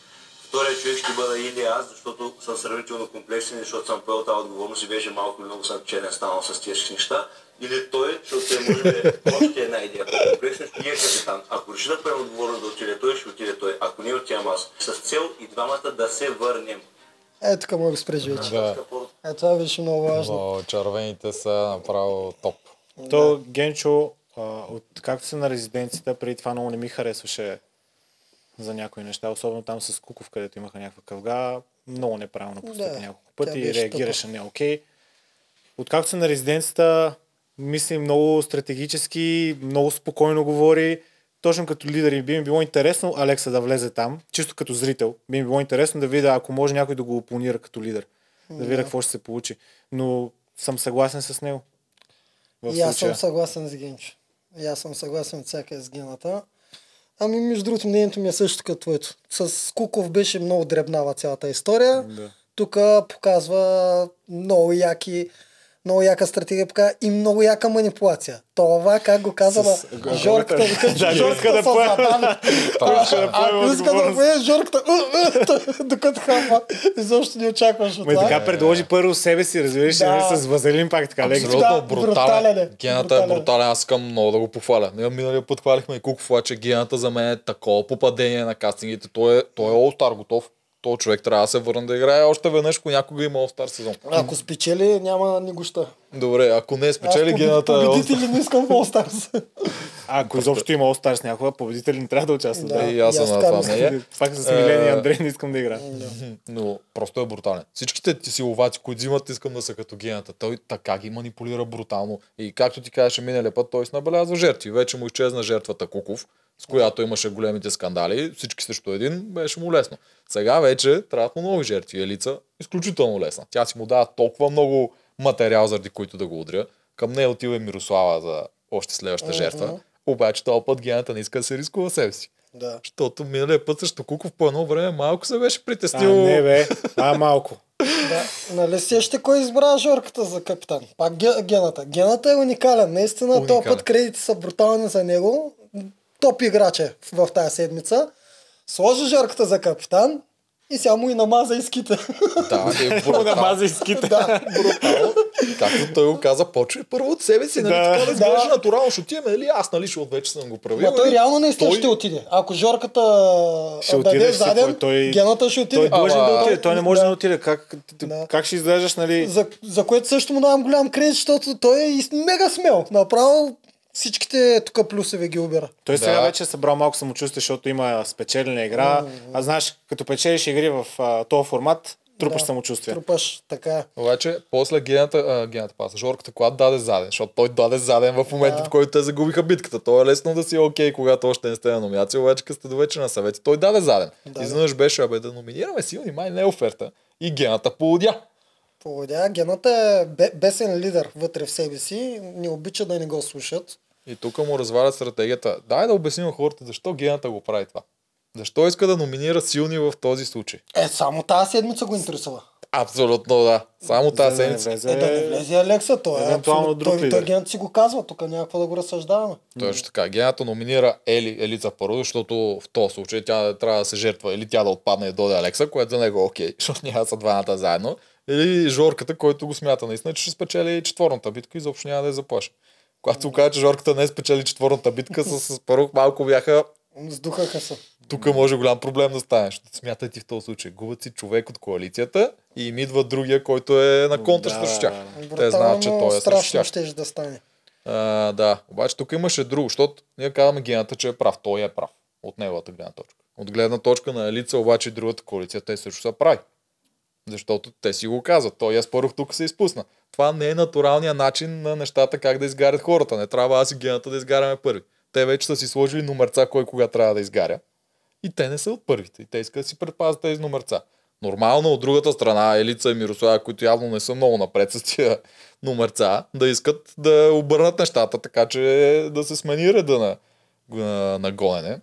вторият човек ще бъда или аз, защото съм сравнително комплексен, защото съм поел тази отговорност и беше малко много съм черен станал с тези неща. Или той, защото той може е още една идея по-комплексна, и е капитан. Ако реши да поеме отговорност да отиде той, ще отиде той. Ако не отивам аз. С цел и двамата да се върнем. Е, тук мога да спреш вече. Да. Е, това беше много важно. Но червените са направо топ. То Генчо, а, от както са на резиденцията, преди това много не ми харесваше за някои неща, особено там с Куков, където имаха някаква къвга, много неправилно постъпи Да, няколко пъти и реагираше не окей. Откакто са на резиденцията, мисли много стратегически, много спокойно говори. Точно като лидер и би ми било интересно Алекса да влезе там, чисто като зрител. Би ми било интересно да видя, ако може някой да го опонира като лидер. Да видя какво ще се получи. Но съм съгласен с него. В И аз съм съгласен с Генчо. И аз съм съгласен от всяка с гената. Ами, между другото, мнението ми е също като твоето. С Куков беше много дребнава цялата история. Да. Тук показва много яки много яка стратегия пока и много яка манипулация. Това, как го на Жорката, да, Жорката да Ако иска да поеме Жорката, докато хапа, изобщо не очакваш от това. така предложи първо себе си, разбираш, Да. да. с вазелин пак така. Абсолютно брутален. е. Гената Брутален. е брутален. Аз искам много да го похваля. Ние миналия път хвалихме и Куков, обаче гената за мен е такова попадение на кастингите. Той е, той е All-Star готов. Той човек трябва да се върне да играе още веднъж, ако някога има All-Star сезон. Ако спечели, няма ни гоща. Добре, ако не спечели Аз гената е All-Star. победители не искам в All Stars. А, ако изобщо има All Stars някога, победители не трябва да участват. Да. Да. И аз съм на това мнение. Пак с Милен и Е, Андрей не искам да играя. но просто е брутален. Всичките ти силоваци, които взимат, искам да са като гената. Той така ги манипулира брутално. И както ти казваше миналия път, той се набелязва жертви. Вече му изчезна жертвата Куков, с която имаше големите скандали. Всички срещу един беше му лесно. Сега вече трябват му нови жертви. Елица изключително лесна. Тя си му дава толкова много материал, заради който да го удря. Към нея отива и Мирослава за още следваща жертва. Обаче този път гената не иска да се рискува себе си. Да. Защото миналия път срещу Куков по едно време малко се беше А, притеснил. не бе, а малко. Да, нали сещате кой избра Жорката за капитан? Пак ге- гената. Гената е уникален. Наистина, този път кредити са брутални за него. Топ играч е в, в тази седмица. Сложи Жорката за капитан и сега му и намаза изките. Да, е Да брутал. маза изките. да. брутал. Както той го каза, почвай първо от себе си, нали? Да. така да изглежда Да. натурално, ще отиваме, нали? Аз, нали, ще вече съм го правил. Ма той нали? реално наистина Той- ще отиде. Ако Жорката Ще даде отиде заден, той- гената ще отиде. Той длъжен да отиде, той не може да не отиде. Как, Да. как ще изглеждаш, нали? За, за което също му давам голям кредит, защото той е мега смел. Направо всичките тук плюсове ги убира. Той Да. сега вече е събрал малко самочувствие, защото има спечелена игра. А знаеш, като печелиш игри в а, този формат, трупаш Да. самочувствие. Трупаш, така е. Обаче, после гената, а, гената паса, Жорката, когато даде заден, защото той даде заден в момента, Да. в който те загубиха битката. То е лесно да си е окей, когато още не сте на номинация, обаче като сте до вече на съвети, той даде заден. Да, Изведнъж беше, абе, да номинираме силни, май не е оферта. И гената полудя. Поводя, гената е бе- бесен лидер вътре в себе си, не обича да не го слушат. И тук му развалят стратегията. Дай да обясним на хората защо гената го прави това. Защо иска да номинира силни в този случай? Е, само тази седмица го интересува. Абсолютно да. Само тази седмица. влезе- Е, да не влезе Алекса, той е абсолютно, друг той, лидер. той гената си го казва, тук някакво да го разсъждаваме. Точно така. Гената номинира Ели, Елица първо, защото в този случай тя трябва да се жертва или тя да отпадне и доде Алекса, което за него е окей, защото няма са двамата заедно. Или Жорката, който го смята наистина, че ще спечели четвърната битка и изобщо няма да я заплаши. Когато се окаже, че Жорката не спечели четвърната битка, с, с Парух малко бяха Сдухаха се. тук може голям проблем да стане. Защото смятай ти в този случай. Губят си човек от коалицията и им идва другия, който е на контра Да, срещу тях. Те знаят, че той е срещу страшно тях. ще да стане. А, да, обаче тук имаше друго, защото ние казваме гената, че е прав. Той е прав. От неговата гледна точка. От гледна точка на Елица, обаче другата коалиция, те също са прави. Защото те си го казват. Той я спорох тук се изпусна. Това не е натуралният начин на нещата как да изгарят хората. Не трябва аз и гената да изгаряме първи. Те вече са си сложили номерца, кой кога трябва да изгаря. И те не са от първите. И те искат да си предпазят тези номерца. Нормално от другата страна Елица и Мирослава, които явно не са много напред с тия номерца, да искат да обърнат нещата, така че да се смени реда на, на, на гонене.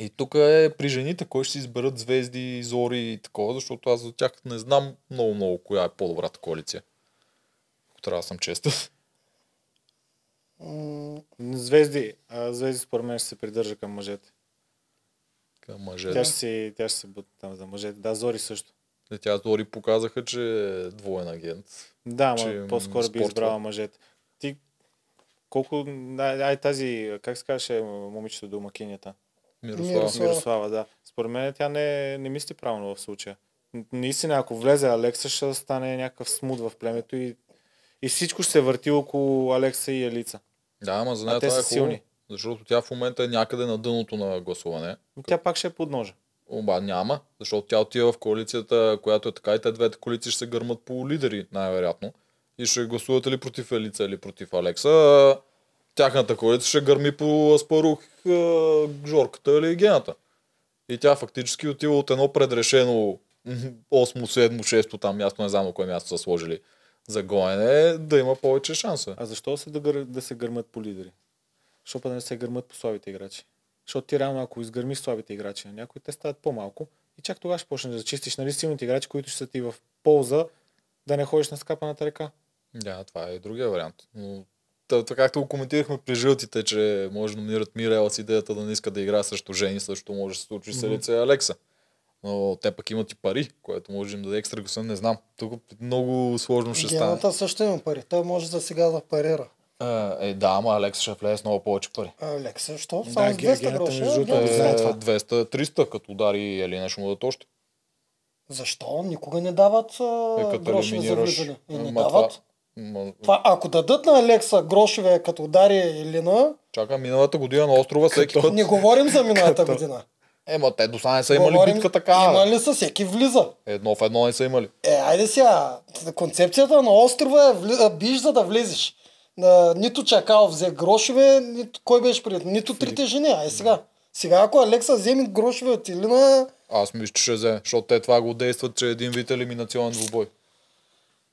И тук е при жените, кой ще си изберат звезди, зори и такова, защото аз за тях не знам много-много коя е по-добрата коалиция. Ако трябва да съм честен. Звезди. А, звезди според мен ще се придържа към мъжете. Към мъже. Тя ще, си, тя ще се бута там за мъжете. Да, Зори също. Е, Тя Зори показаха, че е двоен агент. Да, ама по-скоро би спортва. избрала мъжете. Ти колко... Ай, ай тази, как се казваше момичето до макинята? Мирослава. Мирослава. Мирослава, да. Според мен тя не, не мисли правилно в случая. Наистина, ако влезе Алекса, ще стане някакъв смут в племето и, и всичко ще се върти около Алекса и Елица. Да, ама за нея това е хубаво, силни. защото тя в момента е някъде на дъното на гласуване. Но тя пак ще е под ножа. Оба няма, защото тя отива в коалицията, която е така и те двете коалиции ще се гърмат по лидери, най-вероятно. И ще гласуват или против Елица, или против Алекса. Тяхната коалиция ще гърми по Аспарух, Жорката или Гената. И тя фактически отива от едно предрешено 8, 7, 6 там място, не знам на кое място са сложили за гонене, да има повече шанса. А защо се да, гър... да се гърмат по лидери? Защо па да не се гърмат по слабите играчи? Защото ти реално, ако изгърмиш слабите играчи на някои, те стават по-малко и чак тогава ще почнеш да чистиш нали, силните играчи, които ще са ти в полза да не ходиш на скапаната река. Да, това е другия вариант. Но така както го коментирахме при жълтите, че може да номинират Мирела с идеята да не иска да играе срещу жени, също може да се случи с Елица и Алекса. Но те пък имат и пари, което може да им даде екстра гласа, не знам. Тук много сложно ще стане. Гената също има пари. Той може за сега да парира. А, Е, да, ама Алекса ще влезе с много повече пари. Алекс, защо? Да, Само ге- 200 гената гроша. Е, това. 200-300, като удари Елина ще му дадат още. Защо? Никога не дават Е, грошове за влизане. И не дават. Ма, Това, ако дадат на Алекса грошове като удари Елина, Чака миналата година на острова всеки път. не говорим за миналата година. Ема те до сега не са имали Говорим- битка така. Има ли са, всеки влиза. Едно в едно не са имали. Е, айде сега. Концепцията на острова е вли... а, биш за да влезеш. На, нито Чакал взе грошове, нито... кой беше пред? Нито трите жени. Ай сега. Сега ако Алекса вземе грошове от Илина, Аз мисля, че ще взе, защото те това го действат, че е един вид елиминационен двубой.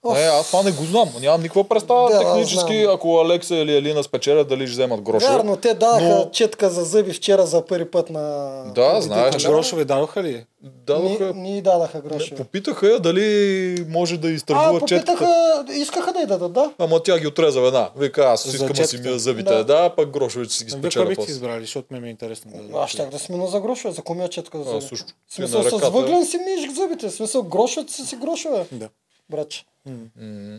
Оф. Не, аз това не го знам. Нямам никаква представа Да, технически, знам. ако Алекса или Елина спечелят, дали ще вземат грошове. вярно, те дадаха Но- четка за зъби вчера за първи път на... Да, знаеш, да. грошове дадоха ли? Дадоха, Ни, ни дадаха не, грошове. попитаха я дали може да изтъргува четката. попитаха, искаха да й дадат, да. Ама тя ги отреза веднага. Вика, аз За искам да си мия зъбите. Да. Да, пък грошовете си ги Вие спечеля бихте после. избрали, защото ме е интересно. Да, Аз щях да смина за грошове, за комия четка за А, зъби. също. В смисъл, с въглен си миеш зъбите. Смисъл, грошовете са си грошове, Да. Братче. М.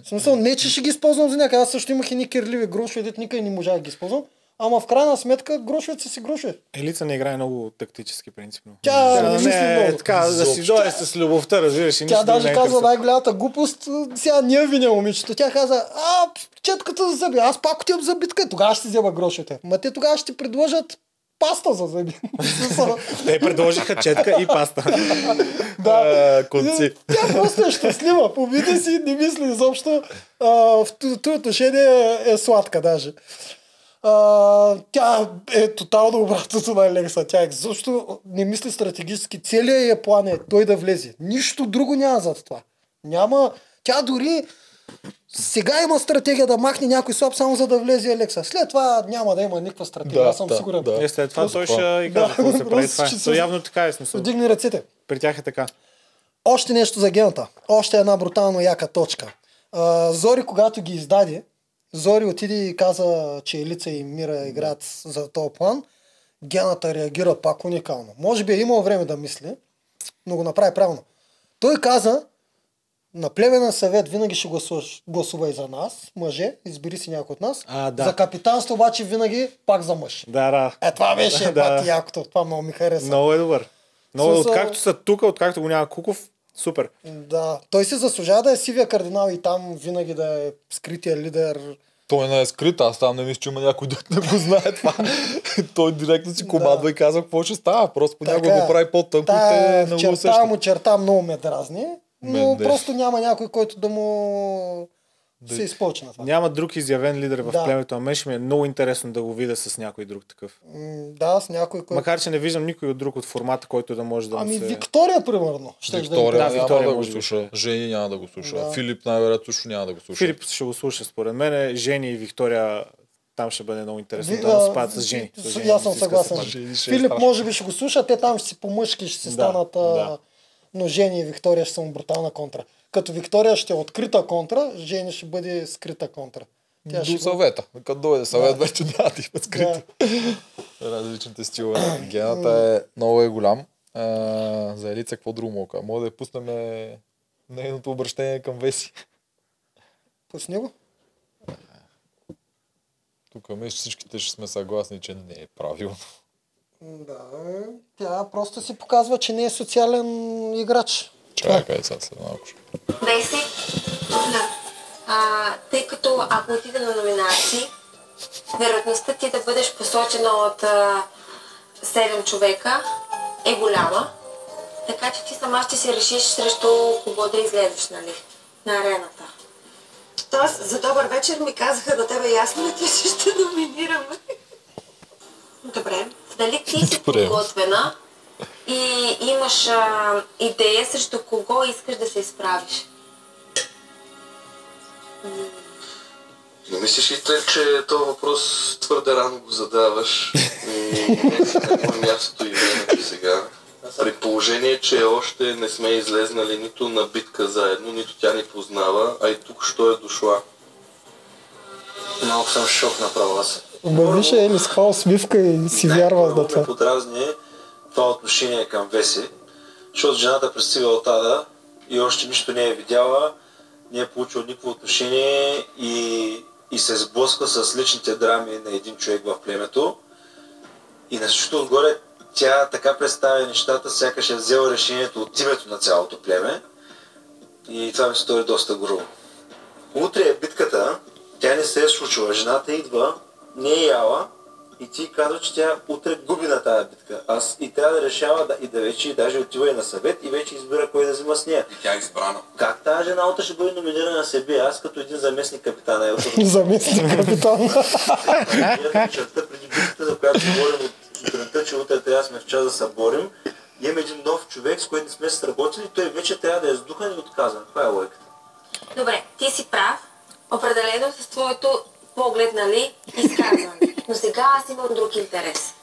В смисъл, не че ще ги използвам за някъде. Аз също имах и кирливи грошове, дет никъде не можах да ги използвам. Ама в крайна сметка грошовете са си грошове. Елица не играе много тактически, принципно. Тя не мисли не, много. така, да си дойде с любовта, разбираш. Тя даже не е казва най-голямата глупост. Сега ние виня момичето. Тя каза, а, четката за зъби. Аз пак отивам за битка. Тогава ще си взема грошовете. Ма те тогава ще ти предложат паста за зъби. Те предложиха четка и паста. да. Конци. Тя просто е щастлива. Побиди си, не мисли изобщо. А, в това отношение е сладка даже. А, тя е тотално обратното на Алекса. Тя е защо не мисли стратегически. Целият е план е той да влезе. Нищо друго няма зад това. Няма. Тя дори сега има стратегия да махне някой слаб само за да влезе Алекса. След това няма да има никаква стратегия. Да, Аз съм да, сигурен. да. Е, след това Просто той ще и каже Да, какво се прави това. ще се- явно така е смисъл. Вдигни ръцете. При тях е така. Още нещо за гената. Още една брутално яка точка. А, Зори, когато ги издаде, Зори отиде и каза, че Елица и Мира играят за този план. Гената реагира пак уникално. Може би е имал време да мисли, но го направи правилно. Той каза, на племенен съвет винаги ще гласуваш, гласувай за нас, мъже, избери си някой от нас. А, да. За капитанство обаче винаги пак за мъж. Да, да. Е, това беше Да. да. якото. Това много ми хареса. Много е добър. Много, Смисъл- откакто са тук, откакто го няма Куков, супер. Да, той си заслужава да е сивия кардинал и там винаги да е скрития лидер. Той не е скрит, аз там не мисля, че има някой да не го знае това. той директно си командва и казва какво ще става. Просто понякога Така е. го прави по-тънко и те не го му черта много ме дразни, но Мен не. просто няма някой, който да му се изпълчи на това. Няма друг изявен лидер в Да. племето, а мен ще ми е много интересно да го видя с някой друг такъв. Да, с някой, който... Макар, че не виждам никой от друг от формата, който да може да Ами се... Виктория, примерно. Ще да Виктория Да, няма Виктория да го слуша. Жени няма да го слуша. Да. Филип най-вероятно също няма да го слуша. Филип ще го слуша, според мен. Жени и Виктория там ще бъде много интересно Ви- да спадат с Жени. С Жени Аз съм да съгласен. се е Филип може би ще го слуша, те там ще си по-мъжки, ще си Да, станат... а, да. Но Жени и Виктория ще са му брутална контра. Като Виктория ще е открита контра, Жени ще бъде скрита контра. Тя ще До съвета. Като дойде съвет, Да. вече да има скрито. Различните стилове. Гената е много е голям. А, за Елица какво друго мога? да? Може да я пуснем нейното обращение към Веси. Пусни го. Тук мисля, всичките ще сме съгласни, че не е правилно. Да, тя просто си показва, че не е социален играч. Чакай сега след малко. Да. А, тъй като ако отида на номинации, вероятността ти да бъдеш посочена от а, 7 човека е голяма. Така че ти сама ще си решиш срещу кого да излезеш, нали? На арената. Тоест, за добър вечер ми казаха на тебе ясно ли ти, ще номинираме? Добре. Дали ти си подготвена и имаш а, идея срещу кого искаш да се изправиш? Не мислиш ли те, че този въпрос твърде рано го задаваш и какво е мястото и времето сега? При положение, че още не сме излезнали нито на битка заедно, нито тя ни познава, а и тук що е дошла. Малко съм шок направо аз. Ма виж Ели с каква усмивка и си вярва Най-първо това. подразни е това отношение към Веси, защото жената пристига от Ада и още нищо не е видяла, не е получила никакво отношение и, и се сблъсква с личните драми на един човек в племето. И на всичкото отгоре тя така представя нещата, сякаш е взела решението от името на цялото племе. И това ми стори доста грубо. Утре е битката, тя не се е случила. Жената идва, не е яла и ти казва, че тя утре губи на тази битка. Аз и трябва да решава да, и да вече даже отива и на съвет и вече избира кой да взима с нея. И тя е избрана. Как тази жена утре ще бъде номинирана на себе? Аз като един заместник капитан. Е, Заместник капитан. Черта преди битката, за която говорим от сутринта, че утре трябва да сме в час да се борим. Имаме един нов човек, с който не сме се сработили, той вече трябва да е сдухан и отказан. Това е логиката. Добре, ти си прав. Определено с твоето поглед, нали, изказване. Но сега аз имам друг интерес.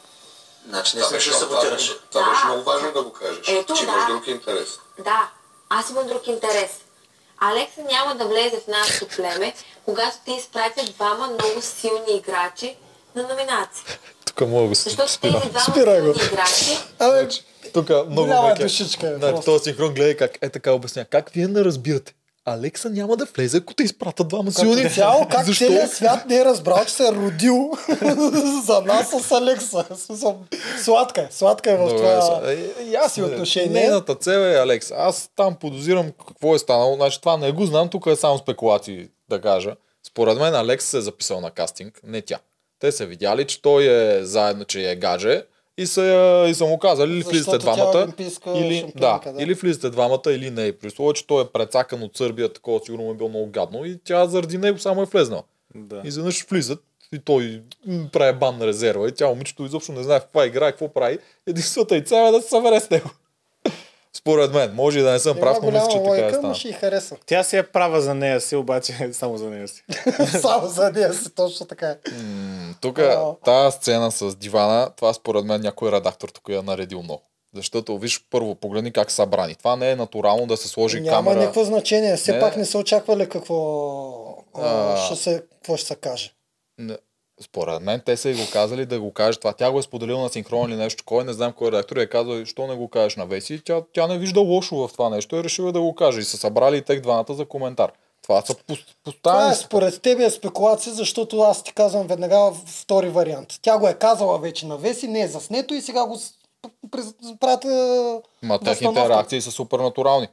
Значи не Това беше ще саботираш. това Да. беше много важно да го кажеш, Ето, че имаш да. друг интерес. Да, аз имам друг интерес. Алекса няма да влезе в нашето племе, когато те изпратят двама много силни играчи на номинация. Тук мога да го Защото тези двама Спирай го. силни играчи Абе, Тук много Голяма душичка е Значи, този синхрон гледа как е така обясня. Как вие не разбирате? Алекса няма да влезе, ако те изпратят двама силни. Цяло, как Защо? целият свят не е разбрал, че се е родил за нас с Алекса. Сладка е, сладка е в Добре, това е, и аз си отношение. Нейната цел е Алекс. Аз там подозирам какво е станало. Значи това не го знам, тук е само спекулации да кажа. Според мен Алекс се е записал на кастинг, не тя. Те са видяли, че той е заедно, че е гаже и са, я- и са му казали или влизате е двамата, или, да, да. или влизате двамата, или не. При условие, че той е прецакан от Сърбия, такова сигурно му е било много гадно и тя заради него само е влезнала. Да. И изведнъж влизат и той прави бан на резерва и тя момичето изобщо не знае в каква игра и какво прави. Единствената и цел е да се събере с него. Според мен, може и да не съм прав, но мисля, че така е стана. ще хареса. Тя си е права за нея си, обаче само за нея си. Само за нея си, точно така е. Тук тази сцена с дивана, това според мен някой редактор тук я наредил много. Защото виж първо, погледни как са брани. Това не е натурално да се сложи Няма камера. никакво значение. Все Не. пак не са очаквали какво, А. ще се, какво ще се каже. Не. Според мен те са и го казали да го каже това. Тя го е споделила на синхрон или нещо такова. Не знам кой редактор и е казал, що не го кажеш на Веси. Тя, тя не вижда лошо в това нещо и е решила да го каже. И са събрали и тех двамата за коментар. Това са пос- Това поставени. е според тебе е спекулация, защото аз ти казвам веднага втори вариант. Тя го е казала вече на Веси, не е заснето и сега го правят... е, Ма техните реакции са супер натурални.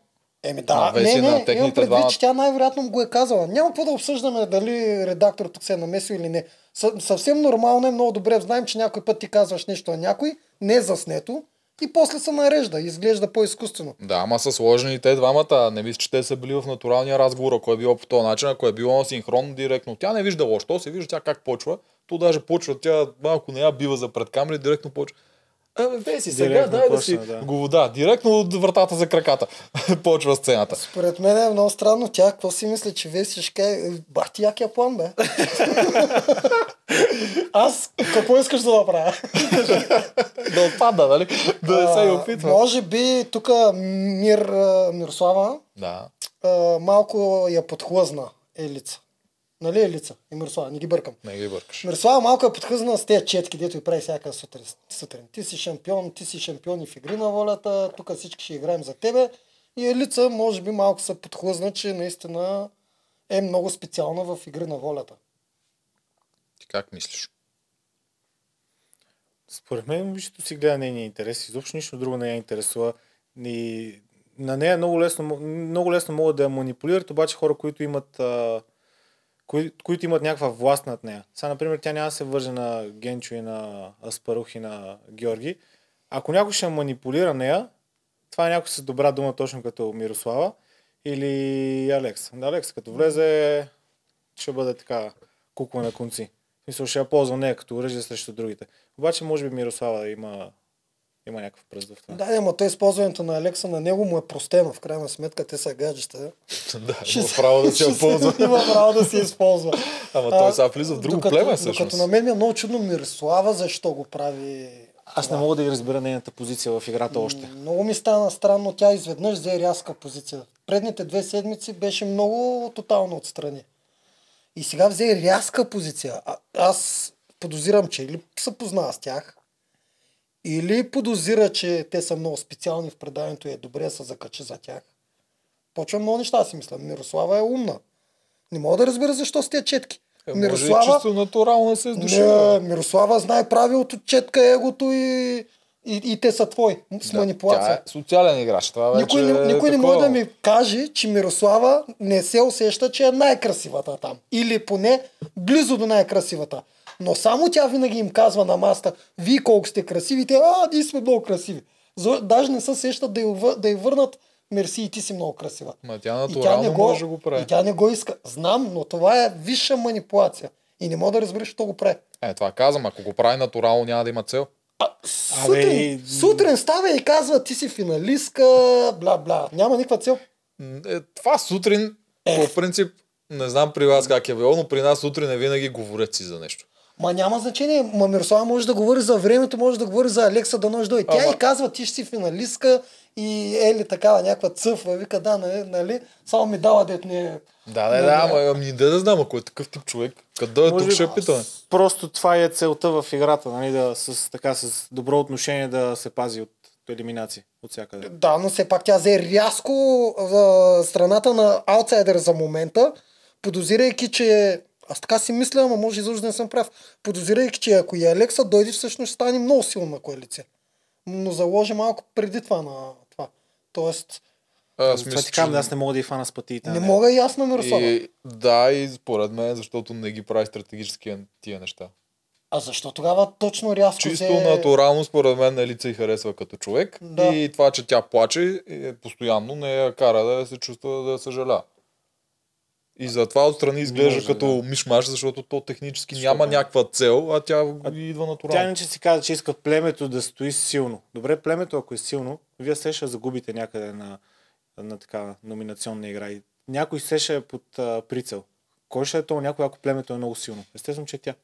Еми да, Веси, не, на не, имам предвид, двамата. че тя най-вероятно го е казала. Няма какво да обсъждаме дали редактор тук се е намесил или не. Съ- съвсем нормално е, много добре знаем, че някой път ти казваш нещо на някой, не е заснето и после се нарежда, изглежда по-изкуствено. Да, ама са сложени те двамата. Не мисля, че те са били в натуралния разговор, ако е било по този начин, ако е било на синхрон директно. Тя не вижда лошо, се вижда тя как почва. То даже почва, тя малко не я бива за пред камери, директно почва. Абе, Веси, сега Директно дай да си почна, да. го да, директно от вратата за краката. почва сцената. Според мен е много странно. Тя какво си мисли, че Веси ще каже, бах ти якия план, бе. Аз какво искаш да направя? да отпада, нали? Да не се и опитва. Може би тук Мир, Мирослава Да. малко я подхлъзна Елица. Нали Елица и Мирослава, не ги бъркам. Не ги бъркаш. Мирослава малко е подхлъзна с тези четки, дето и прави всяка сутрин. сутрин. Ти си шампион, ти си шампион и в игри на волята, тук всички ще играем за тебе. И Елица може би малко се подхлъзна, че наистина е много специална в игри на волята. Ти как мислиш? Според мен момичето си гледа нейния интерес. Изобщо нищо друго не я интересува. И на нея много лесно, много лесно могат да я манипулират, обаче хора, които имат, а, кои, които имат някаква власт над нея. Сега, например, тя няма да се върже на Генчо и на Аспарух и на Георги. Ако някой ще манипулира нея, това е някой с добра дума, точно като Мирослава или Алекс. Алекс, като влезе, ще бъде така кукла на конци. Смисъл, ще я ползва нея като оръжие срещу другите. Обаче, може би Мирослава има, има някакъв пръст в това. Да, ама той използването на Алекса на него му е простено. В крайна сметка те са гаджета. да, Ще има се- право да се- ползва. Има право да си използва. Ама А, той сега влиза в друго докато, племе, Докато всъщност. на мен ми е много чудно Мирослава, защо го прави Аз не мога да ги разбера нейната позиция в играта още. Много ми стана странно, тя изведнъж взе рязка позиция. Предните две седмици беше много тотално отстрани. И сега взе рязка позиция. А, аз подозирам, че или се познава с тях, или подозира, че те са много специални в преданието и е добре да се закачи за тях. Почвам много неща си мисля. Мирослава е умна. Не мога да разбера защо с тези четки. Е, може и чисто натурално се е сдуши. Не, Мирослава знае правилото, четка егото и, и, и те са твои с Да, манипулация. Тя е социален играч. Това вече Никой, не, е никой не такова. може да ми каже, че Мирослава не се усеща, че е най-красивата там. Или поне близо до най-красивата. Но само тя винаги им казва на маста, вие колко сте красиви, те, а, ние сме много красиви. За- Даже не се сещат да й, вър- да й върнат, мерси и ти си много красива. Ма тя И тя, натурално не го, може да го прави. и тя не го иска. Знам, но това е висша манипулация. И не мога да разбереш, що го прави. Е, това казвам, ако го прави натурално, няма да има цел. Сутрин, и- сутрин става и казва, ти си финалистка, бла-бла. Няма никаква цел. Е, това сутрин, по принцип, не знам при вас как е било, но при нас сутрин е винаги говорят си за нещо. Ма няма значение. Ма Мирослава може да говори за времето, може да говори за Алекса да нож дойде. Тя Ама- и казва, ти ще си финалистка и ели такава някаква цъфва. Вика, да, нали, нали? Само ми дава дет не е. Да, да, Не, да, ама ами де да знам, ако е такъв тип човек, къде дойде тук ще питаме. Просто това е целта в играта, нали, да, с, така, с добро отношение да се пази от елиминации от всякъде. Да, но все пак тя взе рязко а, страната на аутсайдер за момента, подозирайки, че аз така си мисля, ама може изобщо да не съм прав. Подозирайки, че ако и Алекса дойде, всъщност ще стане много силна коалиция. Но заложи малко преди това на това. Тоест, Аз Това мисля, ти казвам, че- аз не мога да и фана с пътиите. не мога и аз на Мирослава. И, да, и според мен, защото не ги прави стратегически тия неща. А защо тогава точно рязко Чисто взе... натурално, според мен, Елица и харесва като човек. Да. И това, че тя плаче, е, постоянно не я кара да се чувства да съжаля. И затова отстрани изглежда Може, като да. мишмаш, защото то технически няма някаква цел, а тя идва Тя натурално. иначе си каза, че иска племето да стои силно. Добре, племето, ако е силно, вие се ще загубите някъде на, на така номинационна игра. И някой се ще е под а, прицел. Кой ще е то някой, ако племето е много силно? Естествено, че е тя.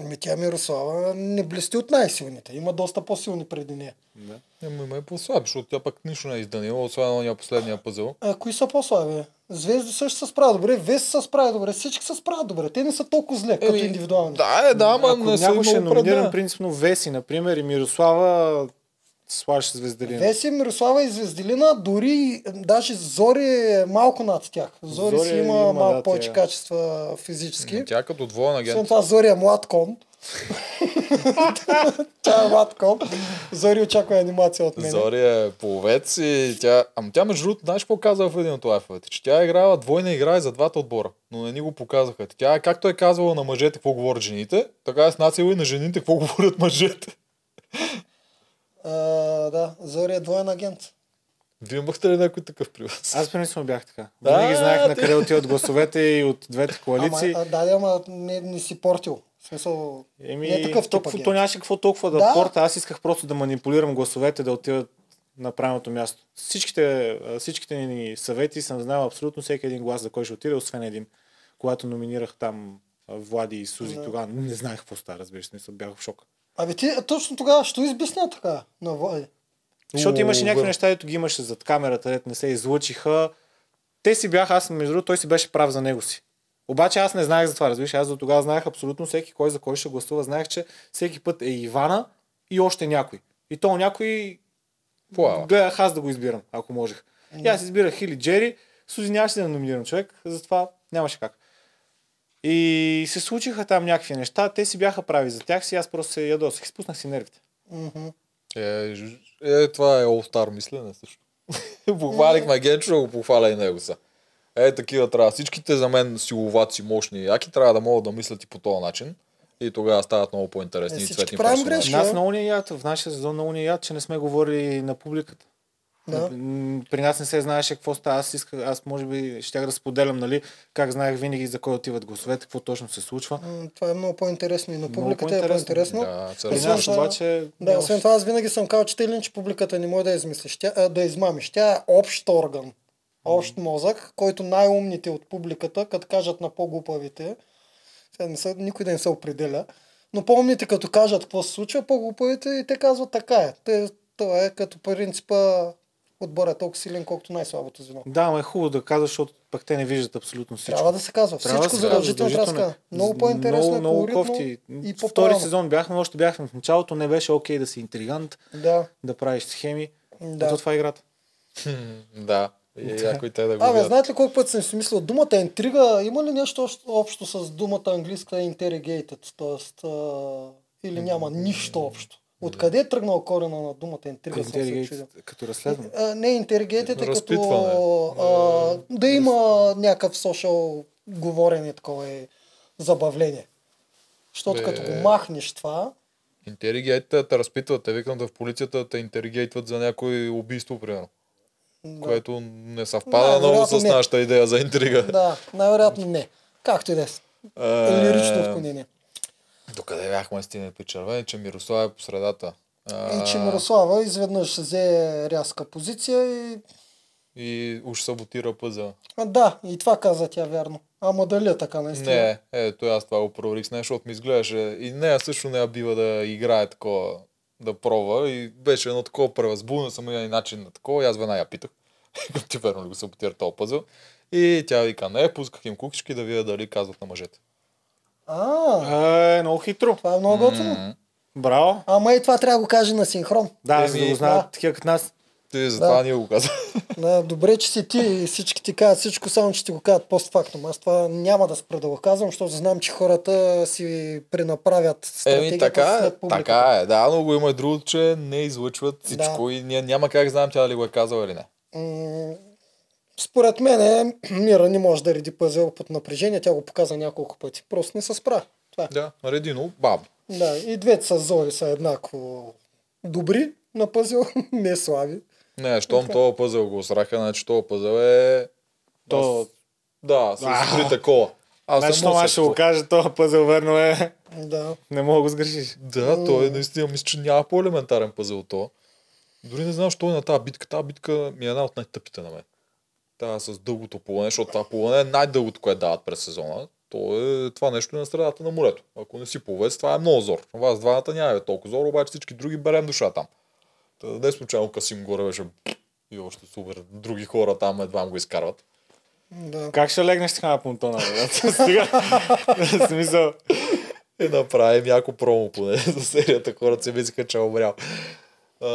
Ами тя Мирослава не блести от най-силните. Има доста по-силни преди нея. Да. Ама има и по-слаби, защото тя пък нищо не е изданила, освен ония последния пъзел. А кои са по-слаби? Звезди също се справят добре, Вес се справят добре, всички се справят добре. Те не са толкова зле, като индивидуални. Да, е, да, ама не са много принципно Веси, например, и Мирослава слагаш звезделина. Веси, Мирослава и Звезделина, дори даже Зори е малко над тях. Зори, Зори си има, има, малко да, повече тя- качества физически. Тя като двоен Освен агент. това Зори е млад кон. тя е млад кон. Зори очаква анимация от мен. Зори е пловец и тя... Ама тя между другото, знаеш какво каза в един от лайфовете? Че тя е играла двойна игра и за двата отбора, но не ни го показаха. Тя е както е казвала на мъжете какво говорят жените, така е снацила и на жените какво говорят мъжете. А, да, Зори е двоен агент. Вие имахте ли някой такъв при вас? Аз принципно бях така. Да, Винаги знаех на къде отиват гласовете и от двете коалиции. Ама, да, да, ама не, не си портил. В смисъл, Еми, не е такъв тип то нямаше какво толкова да, Да. да порта. Аз исках просто да манипулирам гласовете да отиват на правилното място. Всичките, всичките ни съвети съм знал абсолютно всеки един глас за кой ще отиде, освен един. Когато номинирах там Влади и Сузи, Да. тогава не знаех какво става, разбираш, смисъл, бях в шок. Абе ти точно тогава, що избесня така на Влади? Защото имаше някакви неща, дето ги имаше зад камерата, дето не се излъчиха. Те си бяха, аз между другото, той си беше прав за него си. Обаче аз не знаех за това, разбираш. Аз до тогава знаех абсолютно всеки кой за кой ще гласува. Знаех, че всеки път е Ивана и още някой. И то някой Плава. гледах аз да го избирам, ако можех. И аз избирах или Джери, Сузи нямаше да номинирам човек, затова нямаше как. И се случиха там някакви неща, те си бяха прави за тях си, аз просто се ядосах, изпуснах си нервите. Мгм. Е, е, това е All Star мислене също. Похвалихме Генчо, го похваля и него са. Е, такива трябва. Всичките за мен силоваци, мощни и яки, трябва да могат да мислят и по този начин. И тогава стават много по-интересни Е, и цветни правим грешки, Нас а? много ни е яд, в нашия сезон много ни е яд, че не сме говорили на публиката. Да. При нас не се знаеше какво става. Аз исках, аз може би щях да споделям, нали, как знаех винаги за кой отиват гласовете, какво точно се случва. Това е много по-интересно и на Много публиката е по-интересно. по-интересно. Да, При Освен нас това- обаче... Да, освен това аз винаги съм казал, че или иначе публиката не може да измислиш, тя, а, да измамиш. Тя е общ орган, общ мозък, който най-умните от публиката, като кажат на по-глупавите, сега не са, никой да не се определя, но по-умните като кажат какво се случва, по-глупавите и те казват така е. Те, това е като принципа отбора е толкова силен, колкото най-слабото звено. Да, ама е хубаво да казваш, защото пък те не виждат абсолютно всичко. Трябва да се казва. Трябва Всичко да се казва, задължително трябва да се казва. Много по-интересно, много, много колоритно кофти. и Втори по-правилно. сезон бяхме, още бяхме в началото, не беше окей да си интригант, Да, да правиш схеми. да. Ето това е играта. Да. И някой те да го Абе, знаете ли колко път съм си мислил, думата интрига има ли нещо общо с думата английска interrogated, т.е. или няма нищо общо? Откъде е тръгнал корена на думата интрига? чудил. като разследване. Не, интеригейтед е като а, да има някакъв социал говорене, такова е забавление. Защото Бе. като го махнеш това, Интеригейтите те разпитват, те викам да в полицията те интеригейтват за някое убийство, примерно. да, Което не съвпада много с не. нашата идея за интрига. да най-вероятно не. Както и да е. Е, Лирично отклонение. Докъде бяхме стигнали при червени, че Мирослав е по средата. А, И че Мирослава изведнъж взе рязка позиция и И уж саботира пъза. А, да, и това каза тя вярно. Ама дали е така наистина? Не, ето аз това го проверих с нея, защото ми изглеждаше. И нея също не я бива да играе такова, да пробва. И беше едно такова превъзбудно самия начин на такова. И аз веднага я питах. Ти верно ли го саботира този пъзъл? И тя вика, не, пусках им кукички да видя дали казват на мъжете. А, Е, много хитро. това е много готино. Браво. Ама и това трябва да го каже на синхрон. Да, за да го знаят да. такива като нас. Ти затова Да. ние го каза. Да, добре, че си ти и всички ти казват всичко, само че ти го казват постфактум. Аз това няма да спра да го казвам, защото знам, че хората си пренаправят стратегията Еми, така е, след публиката. така е. Да, но го има и другото, че не излъчват всичко и ние няма как да знаем тя дали го е казала или не. М, Според мен Мира не може да реди пъзел под напрежение, тя го показа няколко пъти. Просто не се спра. Това е. Да, Редино, баб. Да, и двете са зори са еднакво добри на пъзел, не слаби. Не, щом този пъзъл го сраха, значи този пъзъл е... То... Аз- Да, с А. скрита кола. Аз Значи, съм това ще го кажа, този пъзел верно е. Да. Не мога да го сгрешиш. Да, той е наистина, мисля, че няма по-елементарен пъзъл от то. Дори не знам, що е на тази битка. Тази битка ми е една от най-тъпите на мен. Та с дългото полане, защото това полане е най-дългото, което дават през сезона. То е, това нещо е на средата на морето. Ако не си пловец, това е много зор. Вас двамата няма толкова зор, обаче всички други берем душа там. Та, не случайно Касим горе беше и още супер. Други хора там едва го изкарват. Да. Как ще легнеш така на понтона? Стига. В смисъл. И направим яко промо поне за серията. Хората се мислиха, че е умрял. А,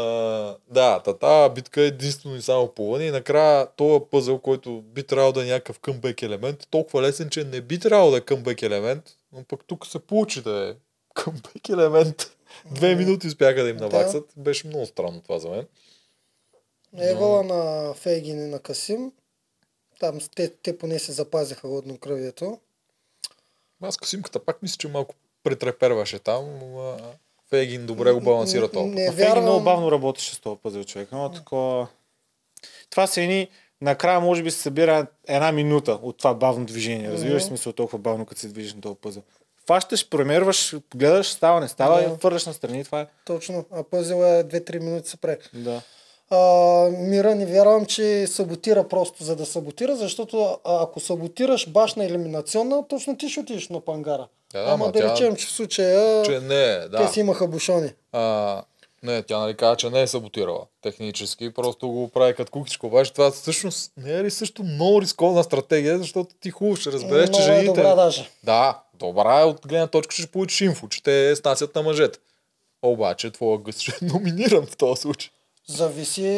да, та тази битка е единствено и само плуване и накрая този пъзъл, който би трябвало да е някакъв къмбек елемент, е толкова лесен, че не би трябвало да е къмбек елемент, но пък тук се получи да е къмбек елемент. Две минути успяха да им Да. наваксат. Беше много странно това за мен. Евала на Фейгин и на Касим. Там те, те поне се запазиха луднокръвието. Аз Касимката пак мисля, че малко претреперваше там, но Фейгин добре го балансира това. Не А Фейги много вярвам. бавно работеше с този пъзел човек. Но такова... Това са едни... Накрая може би се събира една минута от това бавно движение. Разбираш смисъл толкова бавно, като се движиш на този пъзел. Фащаш, премерваш, гледаш, става, не става Да. и фърляш на Това е. Точно. А пъзел е 2-3 минути се прави. Да. А, Мира не вярвам, че саботира просто за да саботира, защото ако саботираш башна елиминационна, точно ти ще отидеш на пангара. Да, Ама ама да тя- речем, че в случая Че не, те да. си имаха бушони. А, не, тя нали каза, че не е саботирала технически, просто го прави като кукичко. Обаче това всъщност не е ли също много рисковна стратегия, защото ти хубаво ще разбереш, че Много е жените... добра даже. Да, добра е от гледна точка, че ще получиш инфо, че те снасят на мъжете. Обаче твоя гъс ще е номиниран в този случай. Зависи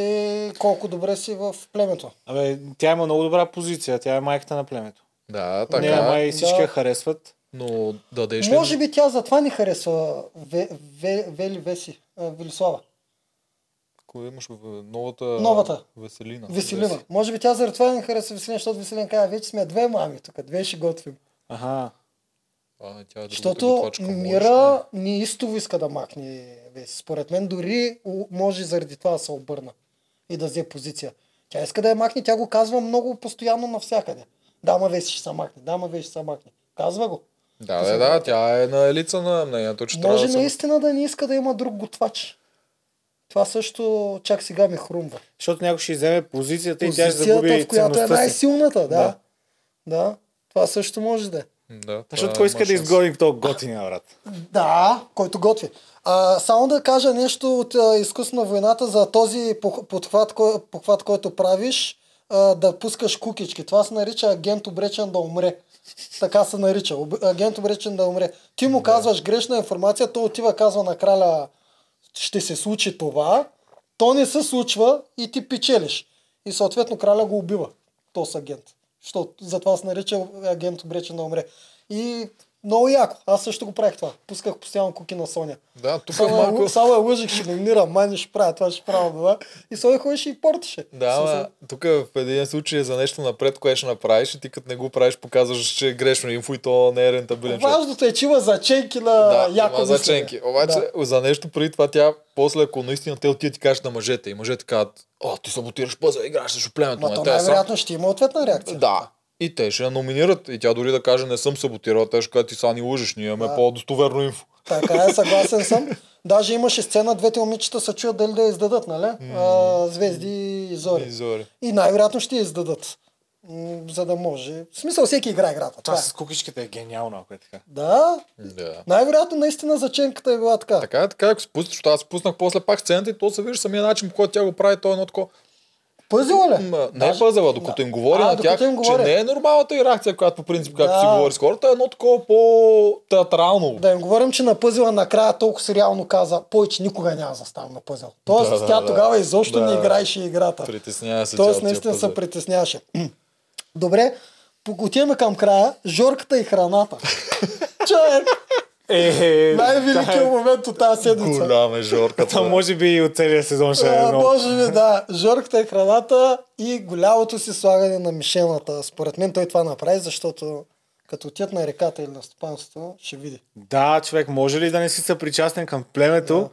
колко добре си в племето. Абе, тя има много добра позиция. Тя е майката на племето. Да, Така, така. Не, май всички Да. я харесват. Но дадеш ли... Може би тя затова ни харесва Ве, Ве, Вели Веси, Велислава. Кой имаш в новата... Новата. Веселина. Веселина. Може би тя заради това ни харесва Веселина, защото Веселина казва, вече сме две мами тук, две ще готвим. Ага. А, тя е Защото готвачка, можеш, Мира ни истово иска да махне Веси. Според мен дори може заради това да се обърна и да взе позиция. Тя иска да я махне, тя го казва много постоянно навсякъде. Дама Веси ще се махне, дама Веси ще се махне. Казва го. Да, да, да, тя е на елица на мнението, че трябва Може наистина да не иска да има друг готвач. Това също чак сега ми хрумва. Защото някой ще вземе позицията и тя ще Позицията, загуби в която е най-силната, да. Да. да. Това също може да е. Да, Защото кой иска има да шанс. изгони този готиния, брат? Да, който готви. А, само да кажа нещо от а, на войната за този подхват, кой, похват, който правиш, а, да пускаш кукички. Това се нарича агент обречен да умре. Така се нарича. Агент обречен да умре. Ти му казваш грешна информация, той отива казва на краля ще се случи това, то не се случва и ти печелиш. И съответно краля го убива. То с агент. Защото затова се нарича агент обречен да умре. И много яко. Аз също го правих това. Пусках постоянно куки на Соня. Да, тук Само, малко... малко... само я лъжих, ще номинирам, май ще правя това, ще правя това. И Соня ходеше и портеше. Да, ама тук в един случай е за нещо напред, което ще направиш и ти като не го правиш, показваш, че е грешно инфо и то не е рентабилен. Важното е, че има заченки на Да, яко има заченки. Обаче Да. за нещо преди това тя, после ако наистина те отидат и кажат на мъжете и мъжете казват, о, ти саботираш пъза, играеш срещу племето, Ма не то е най-вероятно ще има ответна реакция. Да. И те ще я номинират. И тя дори да каже, не съм саботирала, те ще кажат, ти са ни лъжеш, ние имаме Да. по-достоверно инфо. Така е, съгласен съм. Даже имаше сцена, двете момичета се чуят дали да я издадат, нали? А, звезди и зори. И зори. И най-вероятно ще я издадат. За да може. В смисъл, всеки играе играта. Това Това е. с кукичката е гениално, ако е така. Да, Да. най-вероятно наистина заченката е била така. Така е, така ако се пуснеш, защото аз пуснах после пак сцената и то се вижда самия начин, по който тя го прави, то е едно такова. Пъзела ли? М, Не е пъзела, докато им говори А, на тях, им че говори. не е нормалната и реакция, която по принцип, както Да. си говори с хората, е едно такова по-театрално. Да им говорим, че на пъзела накрая толкова си реално каза, повече никога няма да ставам на пъзел. Тоест, Да, тя да. тогава изобщо Да. не играеше играта. Притеснява се Тоест, наистина се притесняваше. Добре, отиваме към края. Жорката и храната. Човек, Е, най-великият момент от тази седмица. Голям е Жорката. Това може би и от целия сезон ще е много. може би да. Жорката и храната и голямото си слагане на мишената. Според мен той това направи, защото като отият на реката или на стопанството, ще види. Да, човек, може ли да не си съпричастен към племето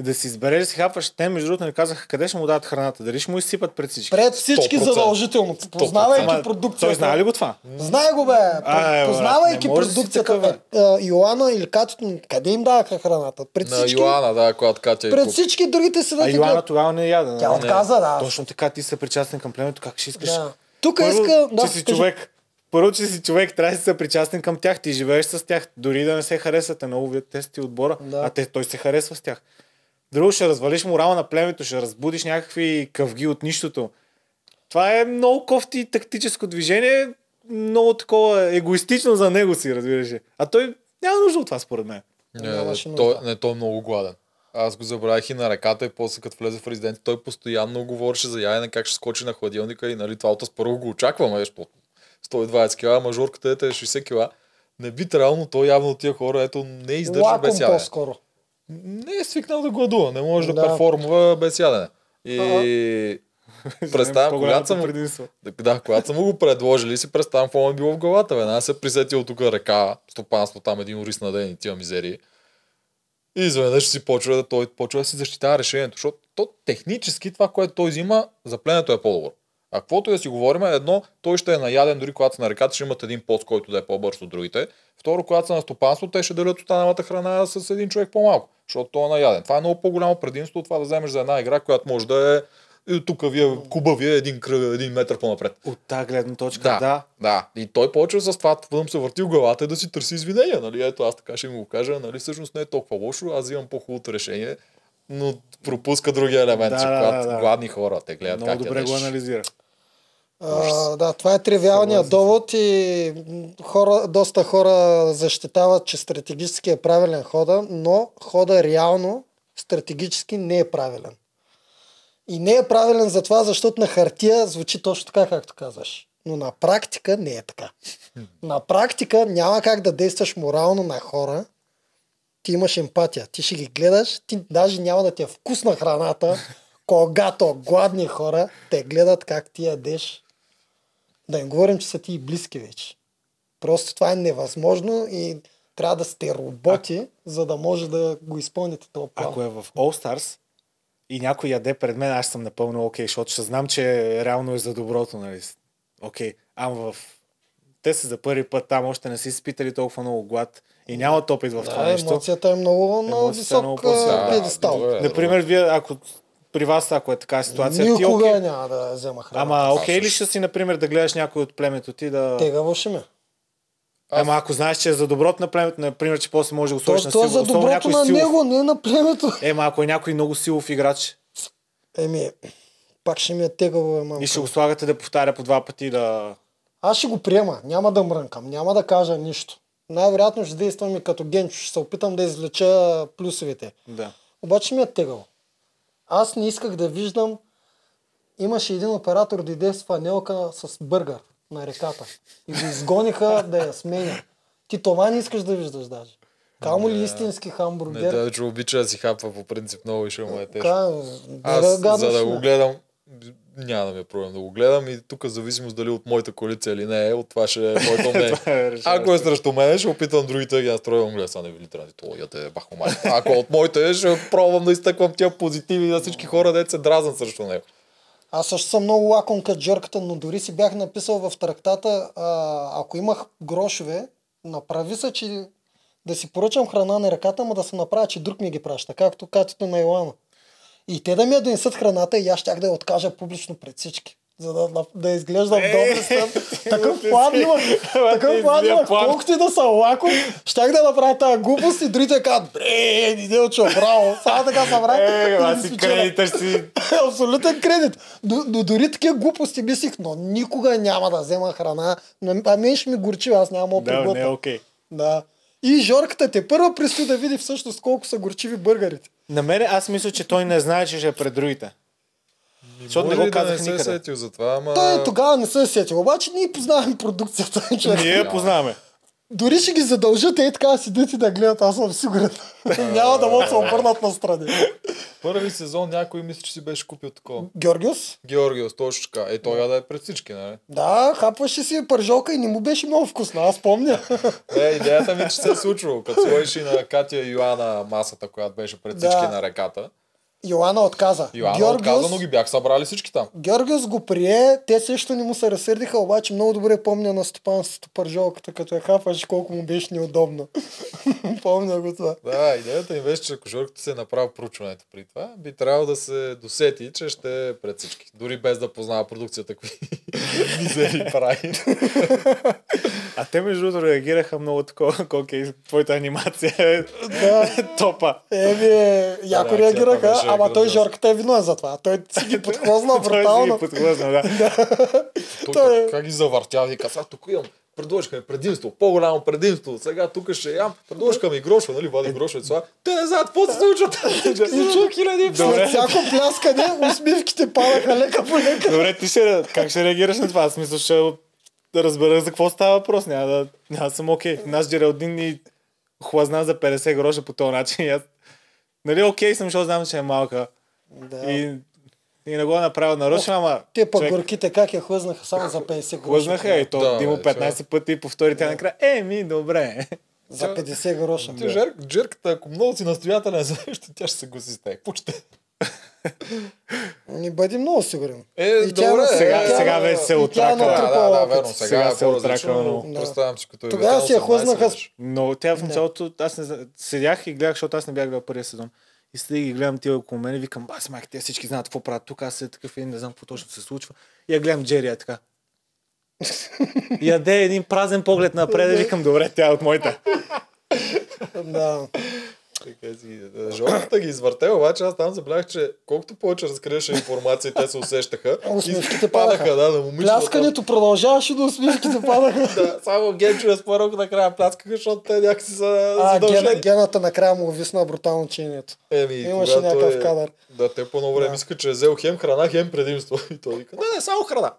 и да си избереш да си хапваш? Те, между другото, не казаха къде ще му дадат храната. Дали ще му изсипат пред всички? Пред всички 100%. задължително. Познавайки продукцията. Той знае ли го това? Знае го бе. А, е, Познавайки не може да си продукцията. такъв, бе. А, Йоана или Катето, къде им даваха храната? Пред На всички, Йоана, да, когато Катя и пред всички другите си да А ти Йоана тогава не яде. Тя нали? отказа, да. Точно така, ти си съпричастен към племето, как ще искаш? Да. Тук Първо, иска... Да, че си кажи. човек. първо, че си човек, трябва да си съпричастен към тях. Ти живееш с тях, дори да не се харесвате много, вие те са ти отбора, Да. а те, той се харесва с тях. Друго, ще развалиш морала на племето, ще разбудиш някакви къвги от нищото. Това е много кофти тактическо движение, много такова егоистично за него си, разбираш. А той няма нужда от това, според мен. Не, не, той, не, той е много гладен. Аз го забравих и на ръката и после като влезе в резидент, той постоянно говореше за ядене, как ще скочи на хладилника и нали, това от първо го очакваме, защото 120 кила, мажорката е 60 кила. Не би трябвало, но той явно от тия хора, ето не издържа Лаком без ядене. по-скоро. Не е свикнал да гладува, не може да, Да. перформува без ядене. И представям, когато съм, да, когато са му го предложили, си представям какво е било в главата. Веднага се присетил тук река, стопанство, там един ориз на ден и тия мизерии. И изведнъж си почва да, той почва да си защитава решението, защото то, технически това, което той взима, за пленето е по-добро. А каквото и да си говорим, едно, той ще е наяден, дори когато са на реката, ще имат един пост, който да е по-бърз от другите. Второ, когато са на стопанство, те ще делят останалата храна с един човек по-малко, защото той е наяден. Това е много по-голямо предимство от това да вземеш за една игра, която може да е и тук вие, куба ви е един, кръг, един метър по-напред. От тази гледна точка, Да, да. да. И той почва с това, да му се върти в главата и да си търси извинения. Нали? Ето аз така ще му го кажа, нали? всъщност не е толкова лошо, аз взимам по-хубавото решение, но пропуска другия елемент, Да, че да, когато да, да. гладни хора те гледат Много как добре ядеш. го анализира. А, да, това е тривиалният довод и хора, доста хора защитават, че стратегически е правилен хода, но хода реално стратегически не е правилен. И не е правилен за това, защото на хартия звучи точно така, както казваш. Но на практика не е така. На практика няма как да действаш морално на хора. Ти имаш емпатия. Ти ще ги гледаш, ти даже няма да ти е вкусна храната, когато гладни хора те гледат как ти ядеш. Да им говорим, че са ти и близки вече. Просто това е невъзможно и трябва да сте роботи, за да може да го изпълните този план. Ако е в All Stars и някой яде пред мен, аз съм напълно окей, защото ще знам, че реално е за доброто, нали? Окей. Ама в... Те са за първи път там, още не са изпитали толкова много глад и нямат опит в това Да, нещо. емоцията е много на Емоцията е много висок а, пиедестал. Да, добре. Например, вие, ако при вас, ако е така ситуация, ти Никога окей. няма да взема храна. Ама окей ли ще си, например, да гледаш някой от племето ти да... Тегаво ще ме. Ама ако знаеш, че е за доброто на племето, например, че после може да го сложиш на то е силов, за доброто на силов. него, не на племето. Ема ако е някой много силов играч Еми, пак ще ми е тегаво, е и ще го слагате да повтаря по два пъти да... Аз ще го приема, няма да мрънкам, няма да кажа нищо. Най-вероятно ще действам и като генчо, ще се опитам да извлеча плюсовете. да. Обаче ми е тегаво. Аз не исках да виждам. Имаше един оператор, дойде с фанелка с бъргър на реката. И го изгониха да я сменя. Ти това не искаш да виждаш даже. Камо ли истински Не, хамбургер? да, че обича да си хапва по принцип много и ще му е тежко. Аз, за да го гледам, няма да ми е проблем да го гледам и тук зависимост дали от моята коалиция или не е, от това ще е моето мнение. Е. Ако е срещу мен, ще опитам другите да ги настройвам, гледа, са не ви ли трябва това, яте бахо май. Ако от моите, ще пробвам да изтъквам тия позитиви на всички хора, де се дразнат срещу него. Аз също съм много лаком като джърката, но дори си бях написал в трактата, а, ако имах грошове, направи се, че да си поръчам храна на ръката, ама да се направя, че друг ми ги праща, както катето на Йоана. И те да ми я донесат храната и аз щях да я откажа публично пред всички. За да, да, да изглеждам добре с теб. Такъв план имах. Такъв план имах. Колкото и да съм лаком, щях да направя тази глупост и другите казват, бре, Неделчо, браво. Само така съм Е, да си кредитър си... Абсолютен кредит. До, до, дори такива глупости мислих, но никога няма да взема храна. На- А мен ще ми горчи, аз нямам Да, опит. не е окей. да. И Жорката те първа предстои да види всъщност колко са горчиви бъргарите. На мен аз мисля, че той не знае, че ще е пред другите. Защото не го и да казах не се е никъде. сетил за това, ама... Той тогава не се е сетил. Обаче ние познаваме продукцията. Ние я познаваме. Дори ще ги задължат и така да седят и да гледат, аз съм сигурен. Няма да могат да се обърнат настрани. Първи сезон някой мисля, че си беше купил такова. Георгиус? Георгиос, точно така. Е, той яда е пред всички, нали? Да, хапваше си пържолка и не му беше много вкусна, аз помня. Е, идеята ми, че се е случвало. Като сложиш и на Катя и Йоана масата, която беше пред всички Да. на реката. Йоанна отказа. Йоана отказа, но ги бях събрали всички там. Георгиус го прие, те също не му се разсърдиха, обаче много добре помня на стопанството пържолката, като я хапаш, колко му беше неудобно. помня го това. Да, идеята ми беше, че ако Жорката се е направил проучването при това, би трябвало да се досети, че ще е пред всички. Дори без да познава продукцията, какви мизери прави. А те между другото реагираха много такова, колко е твоята анимация е топа. Еми, яко Реакцията реагираха, ама той. Жорката е виновен за това. Той си ги подхлъзна Той си ги брутално. подхлъзна, да. Той Той е- как, ги завъртя, вика, сега тук имам, предложиха ми предимство, по-голямо предимство, сега тук ще ям, предложиха ми грошове, нали, вади грошове, това. Те не знаят какво се случва. Се чуят хиляди. След всяко пляскане, усмивките падаха лека по лека. Добре, ти ще, как ще реагираш на това? Смисъл, ще да разбера за какво става въпрос. Няма да, няма да съм окей. Наш Джералдин ни хлазна за 50 гроша по този начин. И Аз, нали, окей съм, защото знам, че е малка. Да. И, и не го е направил нарочно, ама... Те пък човек горките как я хлъзнаха само за 50 гроша. Хлъзнаха и то Да, Димо бе, 15 пъти и повтори тя накрая. Е, ми, добре. За 50 гроша. Ти жер, джерката, ако много си настоятелен за нещо, тя ще се гласи с теб. Почте. Не бъди много сигурен. Е, И тя добре, на- Сега, тя- сега вече се тя отраква. на- Да, да, да, верно. Сега, Сега е се отраква, но но- представям си като Тогава Иветел си я 18 хлъзнаха. Но тя в началото, аз не седях и гледах, защото аз не бях гледал първия сезон. И седих и гледам тия около мен и викам, бас, майка, те всички знаят какво правят тук, аз се такъв и не знам какво точно се случва. И я гледам Джери е така. Яде един празен поглед напред и викам, добре, тя е от моите. Да. Така си, е, ги извърте, обаче аз там забелязах, че колкото повече разкриваше информация, те се усещаха. Усмивките падаха, да, на. Пляскането продължаваше до усмивките падаха. Да, само Генчо и Спарок накрая пляскаха, защото те някакси са А, задължени. гена, гената накрая му увисна брутално чението. Еми, Имаше някакъв е, кадър. Да, те по едно време Да. искат, че е взел хем храна, хем предимство. И той вика, не, не, само храна.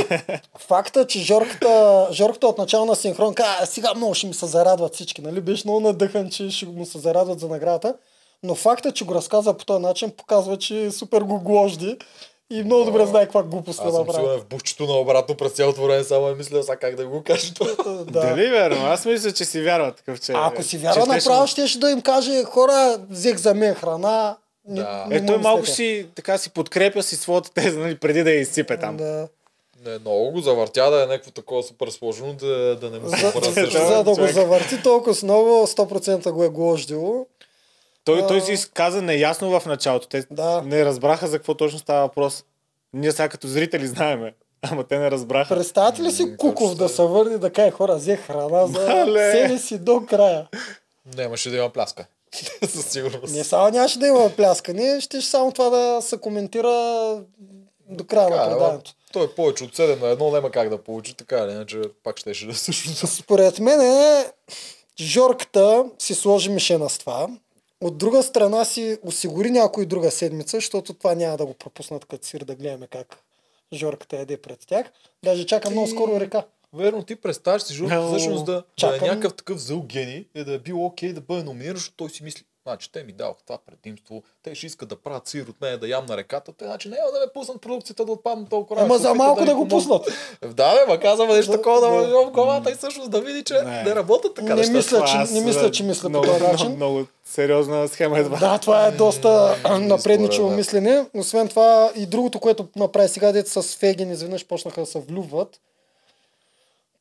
Факта, че Жорката, Жорката от начало на синхрон каза, «А, сега много ще ми се зарадват всички, нали? Беше много надъхан, че ще му се зарадват за наградата. Но факта, че го разказа по този начин, показва, че супер го гложди и много добре знае каква глупост да Аз съм направи. сигурен в бухчето на обратно през цялото време, само е мисля сега как да го кажа това. Да. Дали верно? Аз мисля, че си вярва такъв, че... А ако си вярва щеше- направо, ще да им каже, хора, взех за мен храна. Да. Е, той малко си, така си подкрепя си своята теза, нали, преди да я изсипе там. Да. Не, много го завъртя да е някакво такова супер сложено, да, да не му се За, за да го завърти толкова с много, 100% го е глождило. Той, А. той си каза неясно в началото. Те Да. не разбраха за какво точно става въпрос. Ние сега като зрители знаеме, ама те не разбраха. Представете ли си М, Куков да така. се върне да каже хора, взех храна за себе си до края. Нямаше да има пляска. Със сигурност. Не само нямаше да има пляскане, ще само това да се коментира до края на Така, предаването. Той е повече от 7 на едно, няма как да получи така, или иначе пак щеше да случи. Според мен е, Жорката си сложи мишена с това. От друга страна си осигури някой друга седмица, защото това няма да го пропуснат като сир да гледаме как Жорката яде пред тях. Даже чакам много скоро река. Верно, ти представяш си Жорко Ало. всъщност да, да е някакъв такъв зъл гений и да е бил окей да бъде номиниран, защото той си мисли, значи те ми даваха това предимство, те ще искат да правят сир от мен, да ям на реката, те значи няма да ме пуснат продукцията да отпадна толкова. Ама за малко да ни го пуснат. Да, бе, ма казвам нещо Да, такова да да. ме в главата и всъщност да види, че Не. не работят така Не мисля, че, не мисля, че мисля по много, този много, начин. много сериозна схема е това. Да, това е доста напредничево да. мислене. Освен това и другото, което направи сега, дете с Феген, изведнъж почнаха да се влюбват.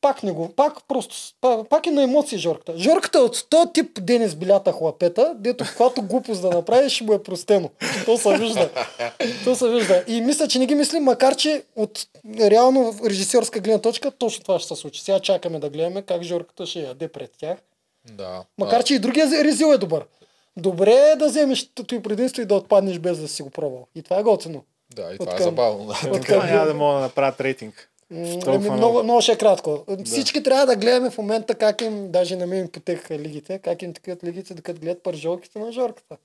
Пак не го, пак просто, пак, пак е на емоции Жорката. Жорката е от този тип Денис Билята хлапета, дето каквато глупост да направи, ще му е простено. То се вижда. То се вижда. И мисля, че не ги мислим, макар че от реално режисьорска гледна точка точно това ще се случи. Сега чакаме да гледаме как Жорката ще яде пред тях. Да. Макар, че и другия резил е добър. Добре е да вземеш и предимство и да отпаднеш без да си го пробвал. И това е готино. Да, и това е Откъм- забавно. Да. От Това към- няма да мога да направят рейтинг. Еми, много. много, ще е кратко. Всички трябва да гледаме в момента как им, даже на мен потекаха лигите, как им такът лигите, докато гледат пържолките на Жорката.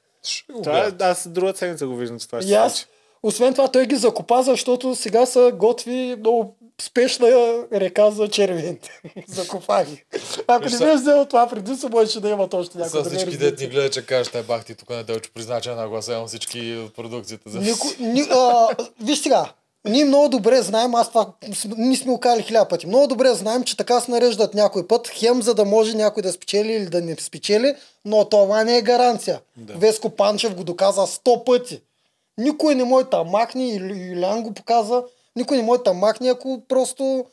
Това е, аз другата седмица го виждам, че това ще аз, освен това, той ги закопа, защото сега са готви много спешна река за червените. закопа ги. Ако не беше взел това преди, се можеше да имат още някакво всички дет ни гледат, че кажеш, те бах ти тук не Делчо призна, че нагласявам всички от продукцията. За... Нико, ни, а, виж сега, ние много добре знаем, аз това, ние сме го казали хиляда пъти, много добре знаем, че така се нареждат някой път, хем за да може някой да спечели или да не спечели, но това не е гаранция. Да. Веско Панчев го доказа сто пъти. Никой не може да махне, и Ю- Юлян го показа, никой не може да махне, ако просто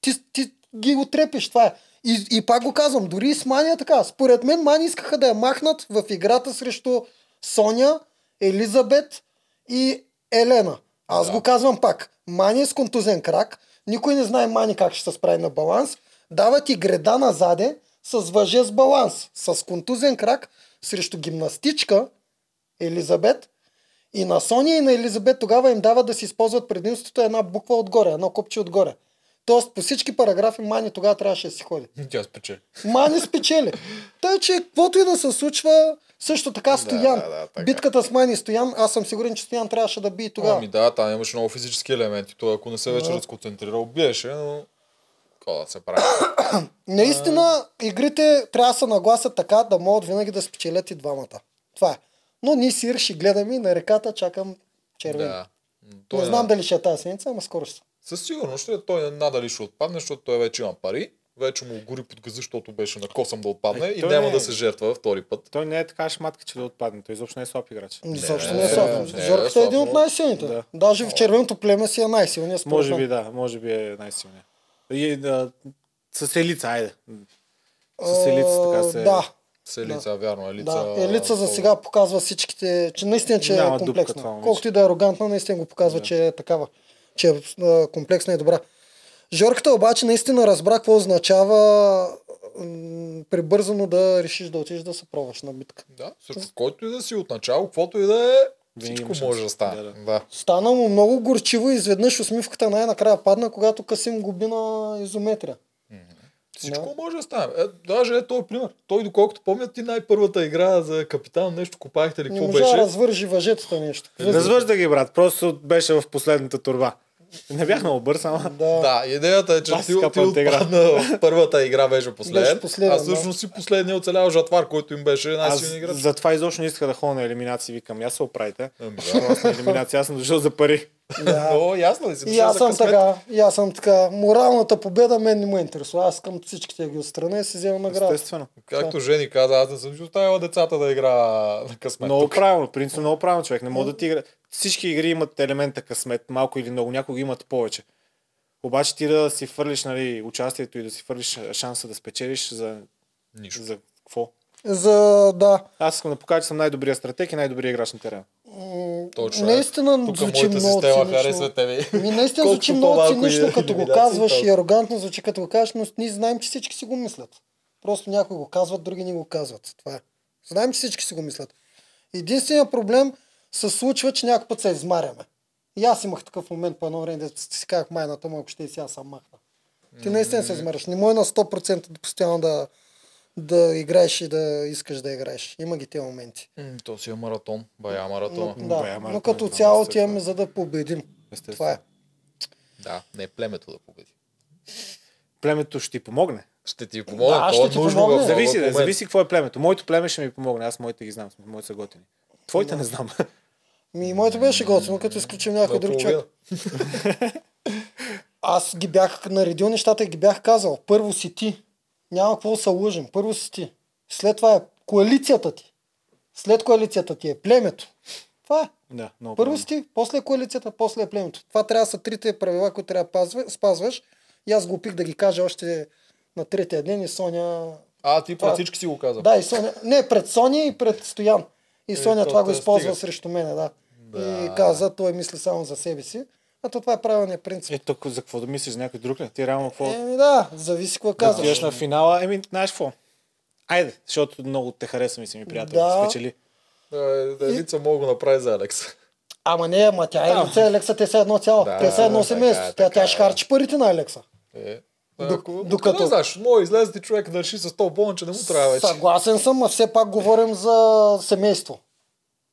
ти, ти ги отрепиш. Това е. И, и пак го казвам, дори и с Мания така. Според мен Мани искаха да я махнат в играта срещу Соня, Елизабет и Елена. Аз Да. го казвам пак. Мани е с контузен крак. Никой не знае Мани как ще се справи на баланс. Дава ти греда назаде с въже с баланс, с контузен крак срещу гимнастичка Елизабет. И на Соня и на Елизабет тогава им дава да си използват предимството една буква отгоре, едно копче отгоре. Тоест по всички параграфи Мани тогава трябваше да си ходи. Тя спечели. Мани спечели. Тъй, че каквото и да се случва, също така Стоян. да, да, така. Битката с Мани и Стоян, аз съм сигурен, че Стоян трябваше да би и тогава. Ами да, там имаше много физически елементи. Той ако не се вече Да. разконцентрирал, биеше, но... Какво да се прави? Наистина, игрите трябва да се нагласят така, да могат винаги да спечелят и двамата. Това е. Но ние си ще гледаме на реката, чакам червени. да. Не знам дали ще е тази седмица, ама скоро ще. Със сигурност ще той надали ще отпадне, защото той вече има пари. Вече му гори под газа, защото беше на косъм да отпадне Е, и няма не- да се жертва втори път. Той не е така шматка, че да отпадне. Той изобщо не е слаб играч. Изобщо не, е слаб. е е слаб, един от най-силните. Да. Даже в червеното племе си е най-силният. според Може би да, може би е най-силният. И, да, с елица, айде. С елица така се... Да, С елица, вярно. Елица, да. Елица за сега показва всичките, че наистина че Няма е комплексна. Колкото и да е арогантна, наистина го показва, че е такава. Че е а, комплексна и добра. Жорката обаче наистина разбра какво означава м, прибързано да решиш да отидеш да се пробваш на битка. Да, с който и да си отначало, каквото и да е, всичко шанс. може да стане. Да, Да, да. да. Стана му много горчиво и изведнъж усмивката най-накрая падна, когато Касим губи на изометрия. Всичко може да стане. Е, даже е този пример. Той, доколкото помня, ти най-първата игра за капитан, нещо копахте ли, Не какво можа да беше? развържи въжетата нещо. Развъжда ги, брат. Просто беше в последната турба. Не бях много бърз, ама... Да. Да, идеята е, че Аз ти, ти отпадна първата игра беше последен, Беше последен, а да. всъщност си последния оцелял жатвар, който им беше Аз най-силният играч. затова изобщо не исках да ходя на елиминации. Викам, я се оправите. Ами да. Елиминация, аз съм дошъл за пари. Но ясно ли си? И аз съм така, и аз съм така. Моралната победа мен не ме интересува. Аз искам всичките да ги отстраня и си взема награда. Естествено. Както Жени каза, аз не съм си оставила децата да игра на късмет. Много тук. правилно, принцип много правилно човек. Не може да ти игра. Всички игри имат елемента късмет, малко или много, някои имат повече. Обаче ти да си фърлиш нали, участието и да си фърлиш шанса да спечелиш за, Нищо. за какво? За да. Аз искам да покажа, че съм най-добрият стратег и най-добрият играч на терена. Точно. Наистина Тук звучи много цинично. харесва тебе. Ми наистина звучи много цинично, и като го казваш и толкова. арогантно звучи като го кажеш, но ние знаем, че всички си го мислят. Просто някои го казват, други не го казват. Това е. Знаем, че всички си го мислят. Единственият проблем се случва, че някой път се измаряме. И аз имах такъв момент по едно време, да си казах майната, малко ще и сега съм махна. Ти наистина се измериш. Не може на 100% да постоянно да, да играеш и да искаш да играеш. Има ги тези моменти. М, То си е маратон. Бая Но, маратон. да, Бая но маратон, като да, цяло отиваме за да победим. Естествено. Това е. Да, не е племето да победи. Племето ще ти помогне. Ще ти помогне. Да, ще е ти помогне. Зависи, да, зависи какво е племето. Моето племе ще ми помогне. Аз моите ги знам. Моите са готини. Твоите не знам. Ми, моето беше готино, като изключим някой друг човек. Аз ги бях наредил нещата и ги бях казал. Първо си ти. Няма какво да се лъжим. Първо си ти. След това е коалицията ти. След коалицията ти е племето. Това е. Да, много Първо си ти, после е коалицията, после е племето. Това трябва да са трите правила, които трябва да пазва- спазваш. И аз го опих да ги кажа още на третия ден и Соня... А, ти Това- пред всички си го каза. Да, и Соня... Не, пред Соня и пред Стоян. И Соня то това го те използва стига. срещу мене, да. Да. И каза, той мисли само за себе си. А то това е правилният принцип. Е, тук за какво да мислиш за някой друг ли? Ти реално какво? Еми да, зависи какво казваш. отидеш на финала, еми, знаеш какво? Айде, защото много те харесвам и си ми приятел. Да. Спечели. Да, Елица мога да го направи за Алекс. Ама не, ама тя е лице, Алекса, те са едно цяло. Да, те са едно да, семейство. е, Тя, тя е. ще харчи парите на Алекса. Е. Док- Ако, докато- Не знаеш, може излезе ти човек да реши с този болен, че не му трябва вече. Съгласен съм, а все пак говорим за семейство.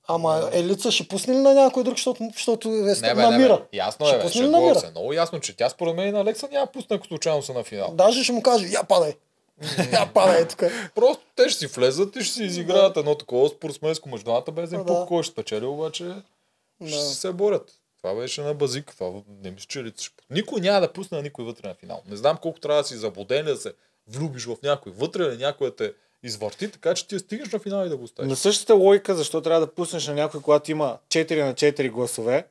Ама Елица ще пусне ли на някой друг, защото, защото е Не, бе, не, намира? бе. Ясно ще е, бе. пусне ли Шегувам намира? се. Много ясно, че тя според мен и на Алекса няма пусне, ако случайно са на финал. Даже ще му каже, я падай. я падай тук. Просто те ще си влезат и ще си изиграят едно такова спортсменско между двамата, без да им Да. кой ще спечели, обаче ще се борят. Това беше на базик. Това не мисля, че Елица ще... Никой няма да пусне на никой вътре на финал. Не знам колко трябва да си заблуден, да се влюбиш в някой вътре, или някой те извърти, така че ти стигнеш на финал и да го оставиш. На същата логика, защо трябва да пуснеш на някой, когато има 4 на 4 гласове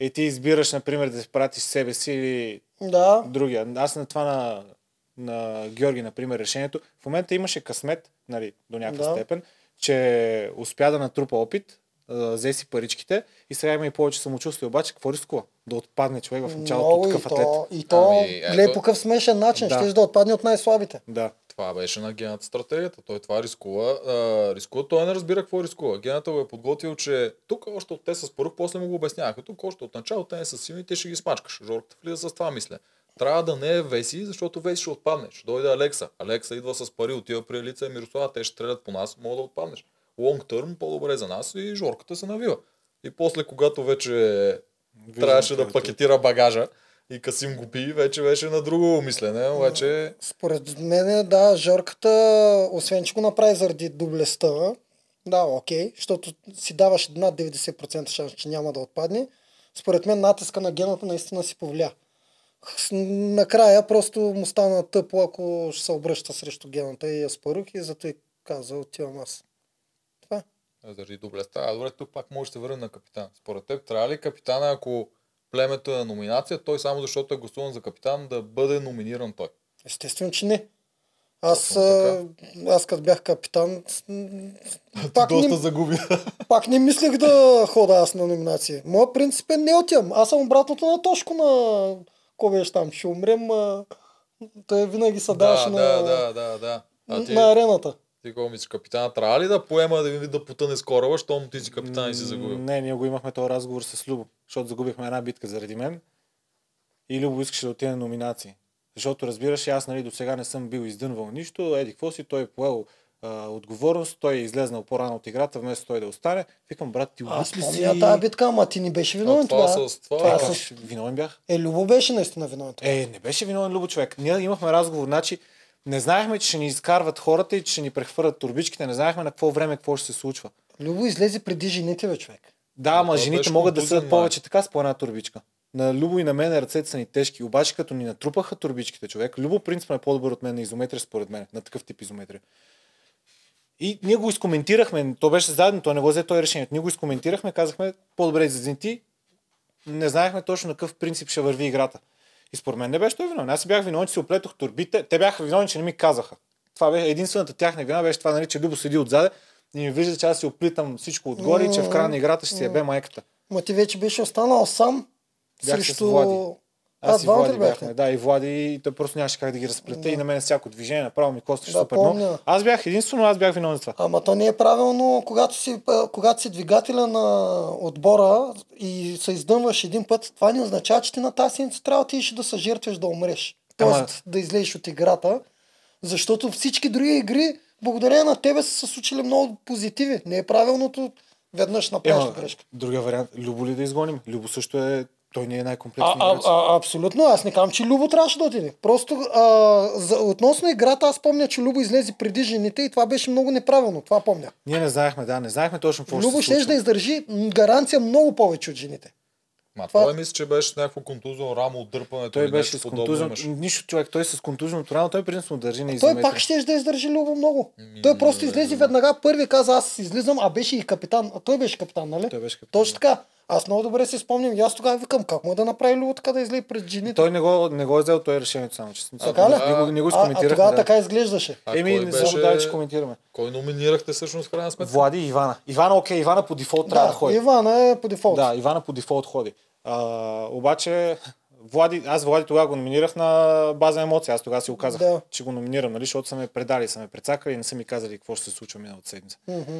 и ти избираш, например, да пратиш себе си или Да. другия. Аз на това на, на Георги, например, решението. В момента имаше късмет, нали, до някаква Да. степен, че успя да натрупа опит взе си паричките и сега има и повече самочувствие. Обаче, какво рискува? Да отпадне човек в началото Много от и такъв то, атлет. и то Ами, гледай по какъв смешен начин. Да. Щеш да отпадне от най-слабите. Да. Това беше на гената стратегията. Той това рискува. А, рискува. Той не разбира какво рискува. Гената го е подготвил, че тук още от те с порък, после му го обясняваха. Тук още от начало те не са силни, те ще ги смачкаш. Жорката влиза с това мисля. Трябва да не е Веси, защото Веси ще отпадне. Ще дойде Алекса. Алекса идва с пари, отива при Елица и Мирослава, те ще стрелят по нас, мога да отпаднеш. Лонг търм, по-добре за нас и Жорката се навива. И после, когато вече трябваше да пакетира багажа и Касим го пи, вече беше на друго мислене, обаче Според мен, да, Жорката, освен че го направи заради дублеста, да, окей, защото си даваш над 90% шанс, че няма да отпадне. Според мен натиска на гената наистина си повлия. Накрая просто му стана тъпо, ако ще се обръща срещу гената и я спорух и зато и каза, отивам аз. Това. А, Заради дублеста. А, добре, тук пак може да се върнем на капитан. Според теб трябва ли капитана, ако племето на номинация, той само защото е гласуван за капитан, да бъде номиниран той? Естествено, че не. Аз, а, аз като бях капитан, пак Доста не, загуби. пак не мислех да хода аз на номинации. Моят принцип е не отивам. Аз съм обратното на Тошко на... Ко беше там? Ще умрем. А... Той винаги се даваше да, на... да, да, да, да. А ти, на арената. Ти какво мислиш, капитана трябва ли да поема да ви да потъне с кораба, щом ти си капитан и си загубил? Не, ние го имахме този разговор с Любо, защото загубихме една битка заради мен. И Любо искаше да отиде на номинации. Защото разбираш, аз нали, до сега не съм бил издънвал нищо, еди какво си, той е поел а, отговорност, той е излезнал по-рано от играта, вместо той да остане. Викам, брат, ти Аз ли си? тази битка, ама ти не беше виновен А това това. с това- това с... Виновен бях. Е, Любо беше наистина виновен. това. Е, не беше виновен Любо човек. Ние имахме разговор, значи не знаехме, че ще ни изкарват хората и че ще ни прехвърлят турбичките, не знаехме на какво време какво ще се случва. Любо излезе преди жените, бе, човек. Да, ама жените могат да май. повече така с по една турбичка. На Любо и на мен ръцете са ни тежки, обаче като ни натрупаха турбичките, човек, Любо принципно е по-добър от мен на изометрия, според мен, на такъв тип изометрия. И ние го изкоментирахме, то беше заедно, той не го взе той решението. Ние го изкоментирахме, казахме, по-добре излезни ти, не знаехме точно на какъв принцип ще върви играта. И според мен не беше той виновен. Аз бях виновен, че си оплетох турбите. Те бяха виновни, че не ми казаха. Това беше единствената тяхна вина, беше това, нали, че Любо седи отзаде и ми вижда, че аз си оплитам всичко отгоре и че в края на играта ще си ебе майката. Ма ти вече беше останал сам Бях с срещу... Влади. А, Аз и Влади бяхте? бяхме. Да, и Влади, и той просто нямаше как да ги разплете и на мен всяко движение направо ми костваше Да, супер помня. много. Аз бях единствено, аз бях виновен за това. Ама то не е правилно, когато си, когато си двигателя на отбора и се издънваш един път, това не означава, че ти на тази седмица трябва да отидеш да се жертваш да умреш. Тоест Ама- да излезеш от играта, защото всички други игри, благодарение на тебе, са се случили много позитиви. Не е правилното веднъж направиш грешка. другия вариант, Любо ли да изгоним? Любо също е, той не е най-комплексният а, играч. а, абсолютно, аз не казвам, че Любо трябваше да отиде. Просто а, за, относно играта, аз помня, че Любо излезе преди жените и това беше много неправилно. Това помня. Ние не знаехме, да, не знаехме точно какво Любо ще ще да издържи гаранция много повече от жените. Ма Това- той мисля, че беше някакво контузно рамо от дърпането. Той беше с имаше. Нищо човек, той с контузеното рамо, той принципно държи на Той пак ще да издържи Любо много. Ми, Той просто излезе веднага първи каза аз излизам, а беше и капитан. А той беше капитан, нали? Той беше капитан, Точно така. Аз много добре си спомням. И аз тогава викам, как му е да направи Любо така да излезе пред жените. Той не го, не го е взел, той е решението само, че. Така ли? Не го, не го а, а тогава да. така изглеждаше. А Еми, не беше- дай, че коментираме. Кой номинирахте всъщност в крайна сметка? Влади и Ивана. Ивана, окей, Ивана по дефолт трябва да Да, ходи. Ивана е по дефолт. Да, Ивана по дефолт ходи. А, обаче, Влади, аз Влади тогава го номинирах на база емоция. Аз тогава си го казах, Да. че го номинирам, нали, защото са ме предали, са ме прецакали и не са ми казали какво ще се случва миналата седмица. Мгм.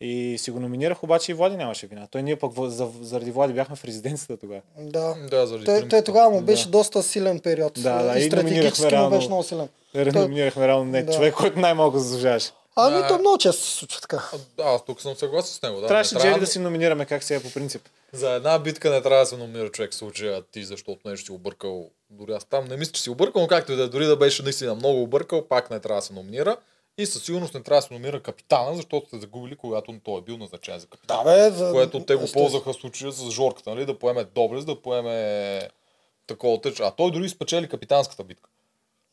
И си го номинирах, обаче и Влади нямаше вина. Той ние пък за, заради Влади бяхме в резиденцията тогава. Да. Да, заради Той, той тогава му беше Да. доста силен период. Да, да, и и стратегически номинирахме му реално- беше много силен. Номинирахме реално не Да. човек, който най-малко заслужаваше. Ами Да. то много често се случва така. А, Да, аз тук съм съгласен с него. Да. Трябваше Не трябва да си номинираме как сега по принцип. За една битка не трябва да се номинира човек в случая ти, защото нещо си объркал. Дори аз там не мисля, че си объркал, но както и да е, дори да беше наистина много объркал, пак не трябва да се номинира. И със сигурност не трябва да се номинира капитана, защото сте загубили, когато той е бил назначен за капитан. Да, бе, за... Което те го ползваха в случая с Жорката, нали? да поеме доблест, да поеме такова теч. А той дори спечели капитанската битка.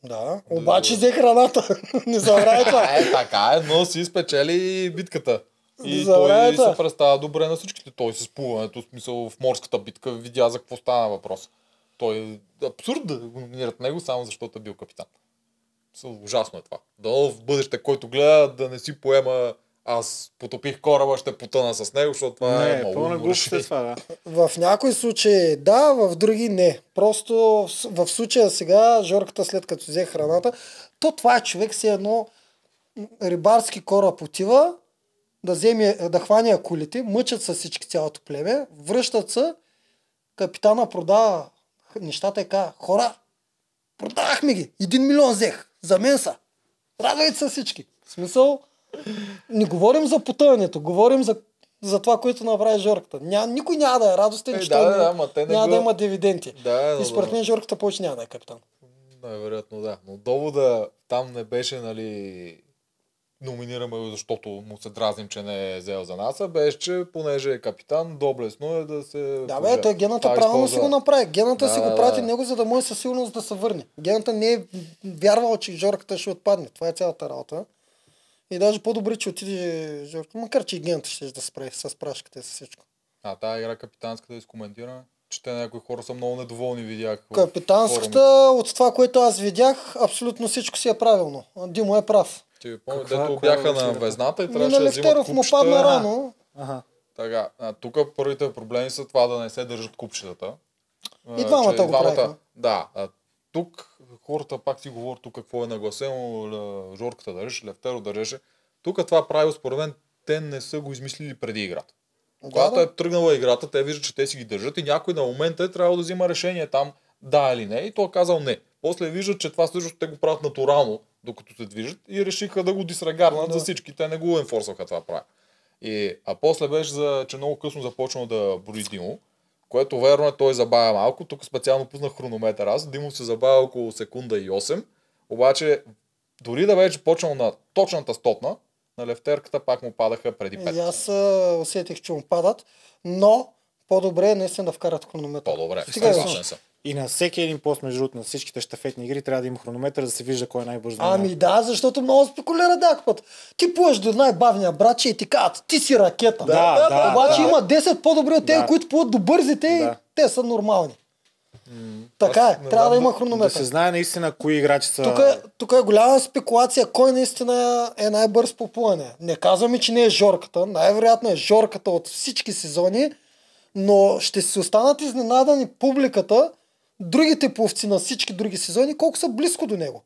Да, обаче взе храната. не забравяй това. Е, така е, но си спечели битката. И той се представя добре на всичките. Той с плуването, в смисъл в морската битка, видя за какво стана въпрос. Той е абсурд да го номинират него, само защото е бил капитан. Ужасно е това. Да в бъдеще, който гледа, да не си поема аз потопих кораба, ще потъна с него, защото това е Не, много пълна глупост е това, да. В някои случаи да, в други не. Просто в- в случая сега, Жорката след като взе храната, то това е човек си едно м, рибарски кораб отива, да, вземе, да хване акулите, мъчат се всички цялото племе, връщат се, капитана продава нещата и казва, хора, продавахме ги, един милион взех, за мен са. Радвайте се всички. В смисъл, не говорим за потъването, говорим за, за това, което направи Жорката. Ня, никой няма да е радостен, Е, че да, той да, да, ама те не няма го- да има дивиденти. Да, И но, според да. мен Жорката повече няма да е капитан. Най-вероятно да. Но довода там не беше, нали, номинираме го, защото му се дразним, че не е взел за нас, а беше, че понеже е капитан, доблесно е да се... Да, бе, той гената Това правилно си използва. го направи. Гената Да, си го да, прати да. него, за да може със сигурност да се върне. Гената не е вярвала, че Жорката ще отпадне. Това е цялата работа. И даже по-добре, че отиде Жорка, макар че и гената ще да справи с прашката и с всичко. А тази игра капитанска да изкоментираме, че те някои хора са много недоволни, видях. Капитанската, от това, което аз видях, абсолютно всичко си е правилно. Димо е прав. Ти помня, дето коя бяха е на везната и трябваше да взимат Левтеров му падна рано. Ага. Така, тук първите проблеми са това да не се държат купчетата. И двамата че го правиха. Да, тук хората пак си говорят тук какво е нагласено, Жорката държеше, Левтеро държеше. Тук това правило, според мен, те не са го измислили преди играта. Когато да. е тръгнала играта, те виждат, че те си ги държат и някой на момента е трябвало да взима решение там да или не и той е казал не. После виждат, че това също те го правят натурално, докато се движат и решиха да го дисрегарнат Да. за всички. Те не го енфорсваха това правя. И, а после беше, за, че много късно започнал да брои Димо, което верно е, той забавя малко. Тук специално пуснах хронометър аз. Димо се забавя около секунда и 8. Обаче, дори да беше почнал на точната стотна, на левтерката пак му падаха преди 5. И аз а, усетих, че му падат, но по-добре е наистина да вкарат хронометър. По-добре. Съгласен съм. И на всеки един пост, между другото, на всичките щафетни игри, трябва да има хронометър, да се вижда кой е най-бързо. Ами да, защото много спекулира дак път. Ти плуваш до най-бавния братче и ти казват, ти си ракета. Да, да, Обаче да. има 10 по-добри от тези, Да. които плуват до бързите и Да. те са нормални. Така е, трябва да знам има Да хронометър. се знае наистина кои играчи са... Тук е, тук е голяма спекулация кой наистина е най-бърз по плуване. Не казваме, че не е Жорката. Най-вероятно е Жорката от всички сезони, но ще си останат изненадани публиката, другите пловци на всички други сезони, колко са близко до него.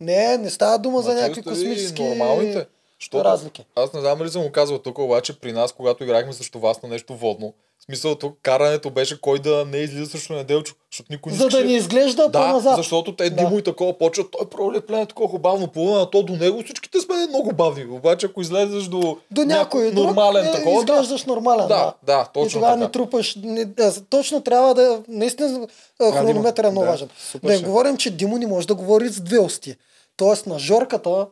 Не, не става дума за Ма някакви космически нормалните. Защото разлики. Аз не знам дали съм го казвал тук, обаче при нас, когато играхме срещу вас на нещо водно, в смисъл тук карането беше кой да не излиза срещу неделчо, защото никой не За да ни изглежда да, по-назад. защото те Да. И такова почват, той проле плене такова бавно плува, а то до него всичките сме много бавни. Обаче ако излезеш до, До някой друг, нормален е, такова, да, изглеждаш нормален. да, да, и точно тогава така. не трупаш. Не, да, точно трябва да. Наистина хронометър е много да, важен. Да не говорим, че Димо не може да говори с две усти. Тоест на Жорката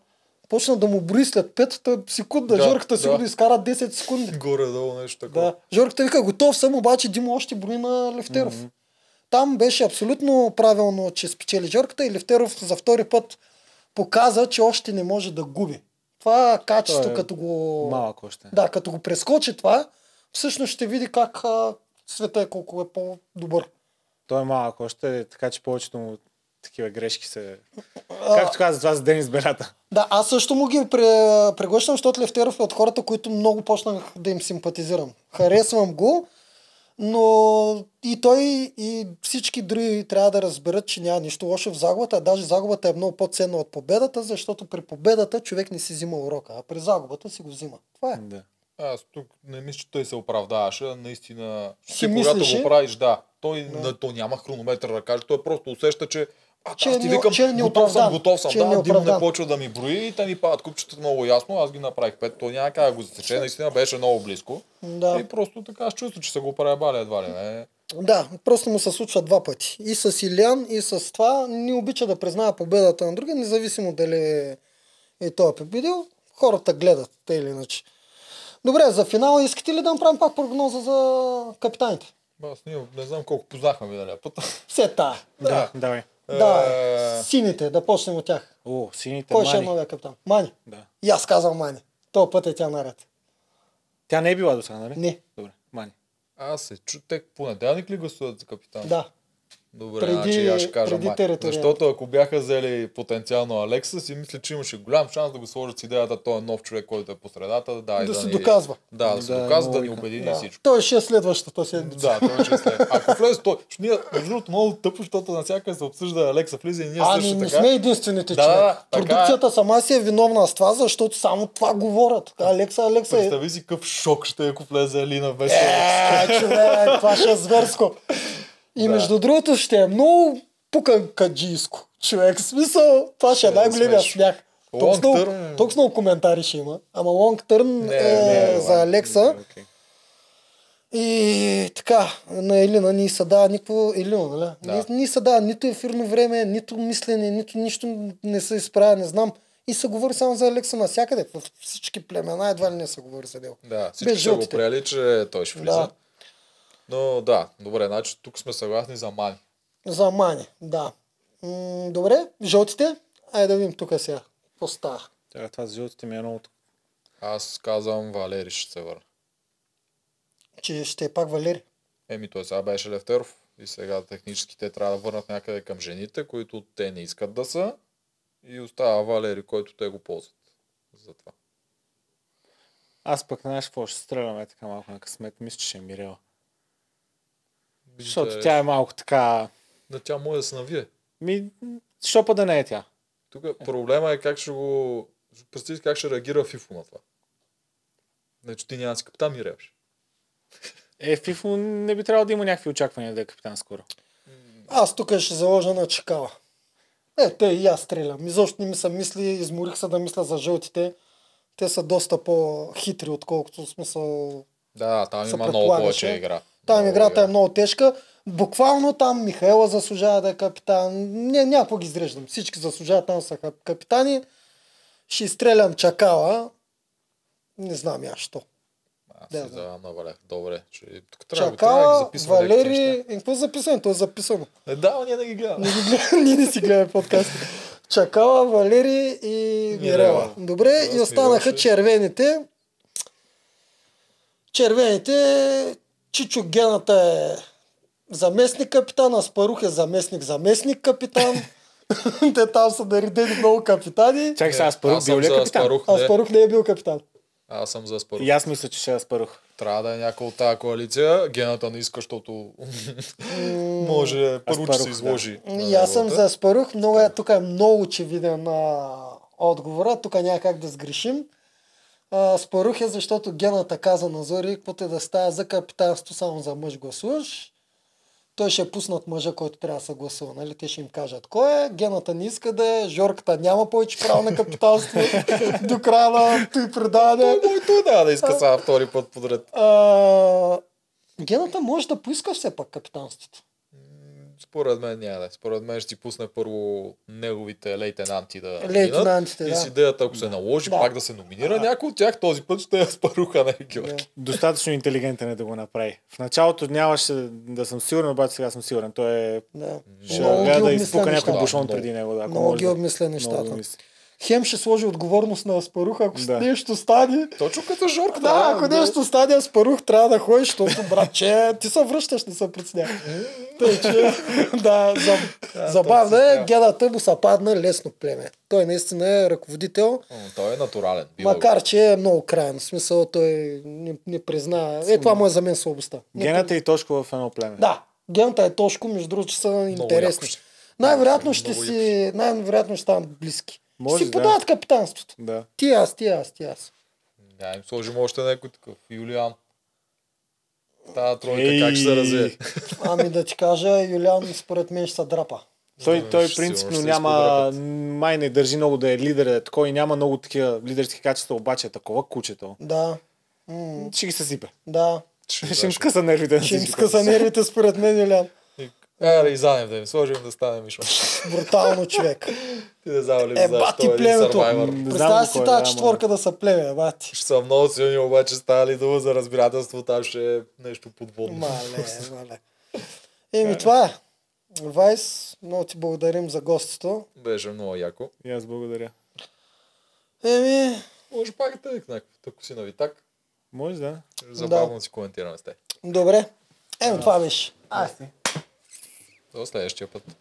почна да му брои след 5 секунда. Да, Жорката да. сигурно изкара 10 секунди. Горе-долу нещо такова. Да. Жорката вика, готов съм, обаче Димо още брои на Левтеров. Там беше абсолютно правилно, че спечели Жорката и Левтеров за втори път показа, че още не може да губи. Това качество, Той е като го... Малък още. Да, като го прескочи това, всъщност ще види как а, света е колко е по-добър. Той е малък още, така че повечето му такива грешки се... Както каза това за Денис Берата. Да, аз също му ги пре, преглъщам, защото Левтеров е от хората, които много почнах да им симпатизирам. Харесвам го, но и той и всички други трябва да разберат, че няма нищо лошо в загубата, а даже загубата е много по-ценна от победата, защото при победата човек не си взима урока, а при загубата си го взима. Това е. Да. Аз тук не мисля, че той се оправдаваше, наистина. Си Ти, когато мислеше? го правиш, да. Той, да. то няма хронометър да каже, той просто усеща, че а, Че аз е ти не- викам, че е готов съм, готов съм. Че е да, Димо не почва да ми брои и те ми падат купчетата много ясно. Аз ги направих пет. Той няма как да го засече. Наистина беше много близко. Да. И просто така аз чувствам, че са го пребали едва ли не. Да, просто му се случва два пъти. И с Илян, и с това. Не обича да признава победата на другия, независимо дали и той е победил. Хората гледат, те или иначе. Добре, за финала искате ли да направим пак прогноза за капитаните? Аз ние не знам колко познахме миналия път. Все та. Да, давай. Да, Е, сините, да почнем от тях. О, сините Кой ще е новия капитан? Мани. Да. И аз казвам Мани. То път е тя наред. Тя не е била до сега, нали? Не. Добре, мани. Аз се чу, те понеделник ли гласуват за капитан? Да. Добре, Преди- значи аз ще кажа преди май. Защото ако бяха взели потенциално Алекса, си мисля, че имаше голям шанс да го сложат с идеята, той е нов човек, който е по средата, да, Да да се ни... доказва. Да, да се Да, доказва, да ни обедини Да. всичко. Той ще е следващата седмица. Да, той ще е след. Ако влезе той, защото ние, между другото, много тъпо, защото навсякъде се обсъжда Алекса влиза и ние Ами също не така. сме единствените Да, човек. да, да, така е. Продукцията сама си е виновна с това, защото само това говорят. Алекса, Алекса е... Представи си какъв шок ще е, ако влезе Алина без Е, човек, това ще е зверско. И Да. между другото ще е много пуканкаджийско. Човек, в смисъл, това ще е е най-големия смях. Толкова много, коментари ще има. Ама лонг търн е не, не, за не, Алекса. Не, окей. И така, на Елина ни се дава никакво... Елина, нали? Да. Ни, ни се дава нито ефирно време, нито мислене, нито нищо не се изправя, не знам. И се говори само за Алекса навсякъде. В всички племена едва ли не се говори за него. Да, всички Без са го приели, че той ще влиза. Да. Но да, добре, значи тук сме съгласни за Мани. За Мани, да. М- добре, жълтите. Айде да видим тук сега. Какво става? Сега това с жълтите ми е много... Аз казвам Валери ще се върне. Че ще е пак Валери. Еми, той сега беше Левтеров и сега технически те трябва да върнат някъде към жените, които те не искат да са и остава Валери, който те го ползват. Затова. Аз пък знаеш какво ще стреляме така малко на късмет. Мисля, че ще е Мирела. Защото тя е малко така... Да, тя може да се навие. Ми, що па да не е тя? Тук проблема е как ще го... Представи как ще реагира Фифо на това. Значи ти няма си капитан ми ревш. Е, Фифо не би трябвало да има някакви очаквания да е капитан скоро. Аз тук ще заложа на Чекала. Е, те и аз стрелям. Изобщо не ми са мисли, изморих се да мисля за жълтите. Те са доста по-хитри, отколкото в смисъл... Да, там се има много повече игра. Там играта е много тежка. Буквално там Михаела заслужава да е капитан. Не, някакво ги изреждам. Всички заслужават там са кап- капитани. Ще изстрелям Чакала. Не знам я, що. Аз Да, да. за Валех. Добре. Че... Тук трябва, трябва да Чакала, записваме някакви Валери... Е, какво е записано? То е записано. Е, да, ние да ги гледаме. Не ги гледаме, ние не си гледаме подкаст. Чакала, Валери и Мирела. Добре, Аз и останаха червените. Червените, Чичо Гената е заместник капитан, Аспарух е заместник заместник капитан. Те там са наредени много капитани. Чакай сега, Аспарух аз бил ли е капитан? Аспарух, не. Аспарух не е бил капитан. Аз съм за Спарух. И аз мисля, че ще е Аспарух. Трябва да е някой от тази коалиция. Гената не иска, защото може първо, че се изложи. на И аз съм за Аспарух. Много е, тук е много очевиден а, отговора. Тук няма как да сгрешим. А, Спарух е, защото гената каза на Зори, каквото е да става за капитанство, само за мъж гласуваш. Той ще е пуснат мъжа, който трябва да се гласува. Нали? Те ще им кажат кой е. Гената не иска да е. Жорката няма повече право на капитанство до края на той предаване. Който няма да иска сега втори път подред. А, гената може да поиска все пак капитанството. Според мен няма да. е. Според мен ще си пусне първо неговите лейтенанти да Лейтенантите, минат. да. И с идеята, ако се наложи, Да. пак да се номинира някой от тях, този път ще е Спаруха, не Георги. Достатъчно интелигентен е да го направи. В началото нямаше да съм сигурен, обаче сега съм сигурен. Той е... Да. Ще гледа да изпука някой бушон преди него. Да, ако Много ги да- обмисля нещата. Хем ще сложи отговорност на Аспарух, ако Да. нещо стане. Точно като Жорка. Да, ако нещо стане, Аспарух трябва да ходиш, защото, братче, ти се връщаш, не се притесня. Тъй, че, да, за, забавно е, гедата му са падна лесно племе. Той наистина е ръководител, М, Той е натурален. Бива макар че е много крайен. В смисъл, той не, не призна. Е, това му е за мен слабостта. Гената и Тошко в едно племе. Да, гената е Тошко, между другото, че са интересни. Най-вероятно ще си, най-вероятно ще станат близки. Може, си да. подават капитанството. Да. Ти аз, ти аз, ти аз. Да, им сложим още някой такъв. Юлиан. Тая тройка как ще се развие? Ами да ти кажа, Юлиан според мен ще се драпа. Той, той ще принципно ще няма, май не държи много да е лидер, да е такой, няма много такива лидерски качества, обаче е такова кучето. Да. М, Ще ги съсипе. да. Ще им скъса нервите Ще им скъса нервите според мен, Юлиан. Аре, и занем да им сложим да стане Мишо. Брутално човек. Ти да завали Е, бати племето. Не знам Представя си кой е, тази четворка да са племе, бати. Ще са много силни, обаче става ли дума за разбирателство, там ще е нещо подводно. Мале, мале. Еми, това е. Вайс, много ти благодарим за гостито. Беше много яко. И аз благодаря. Еми, Може пак да е някакъв, ако си на Витак. Може да. Забавно си коментираме с те. добре. Еми, това беше. Айде. До следващия път.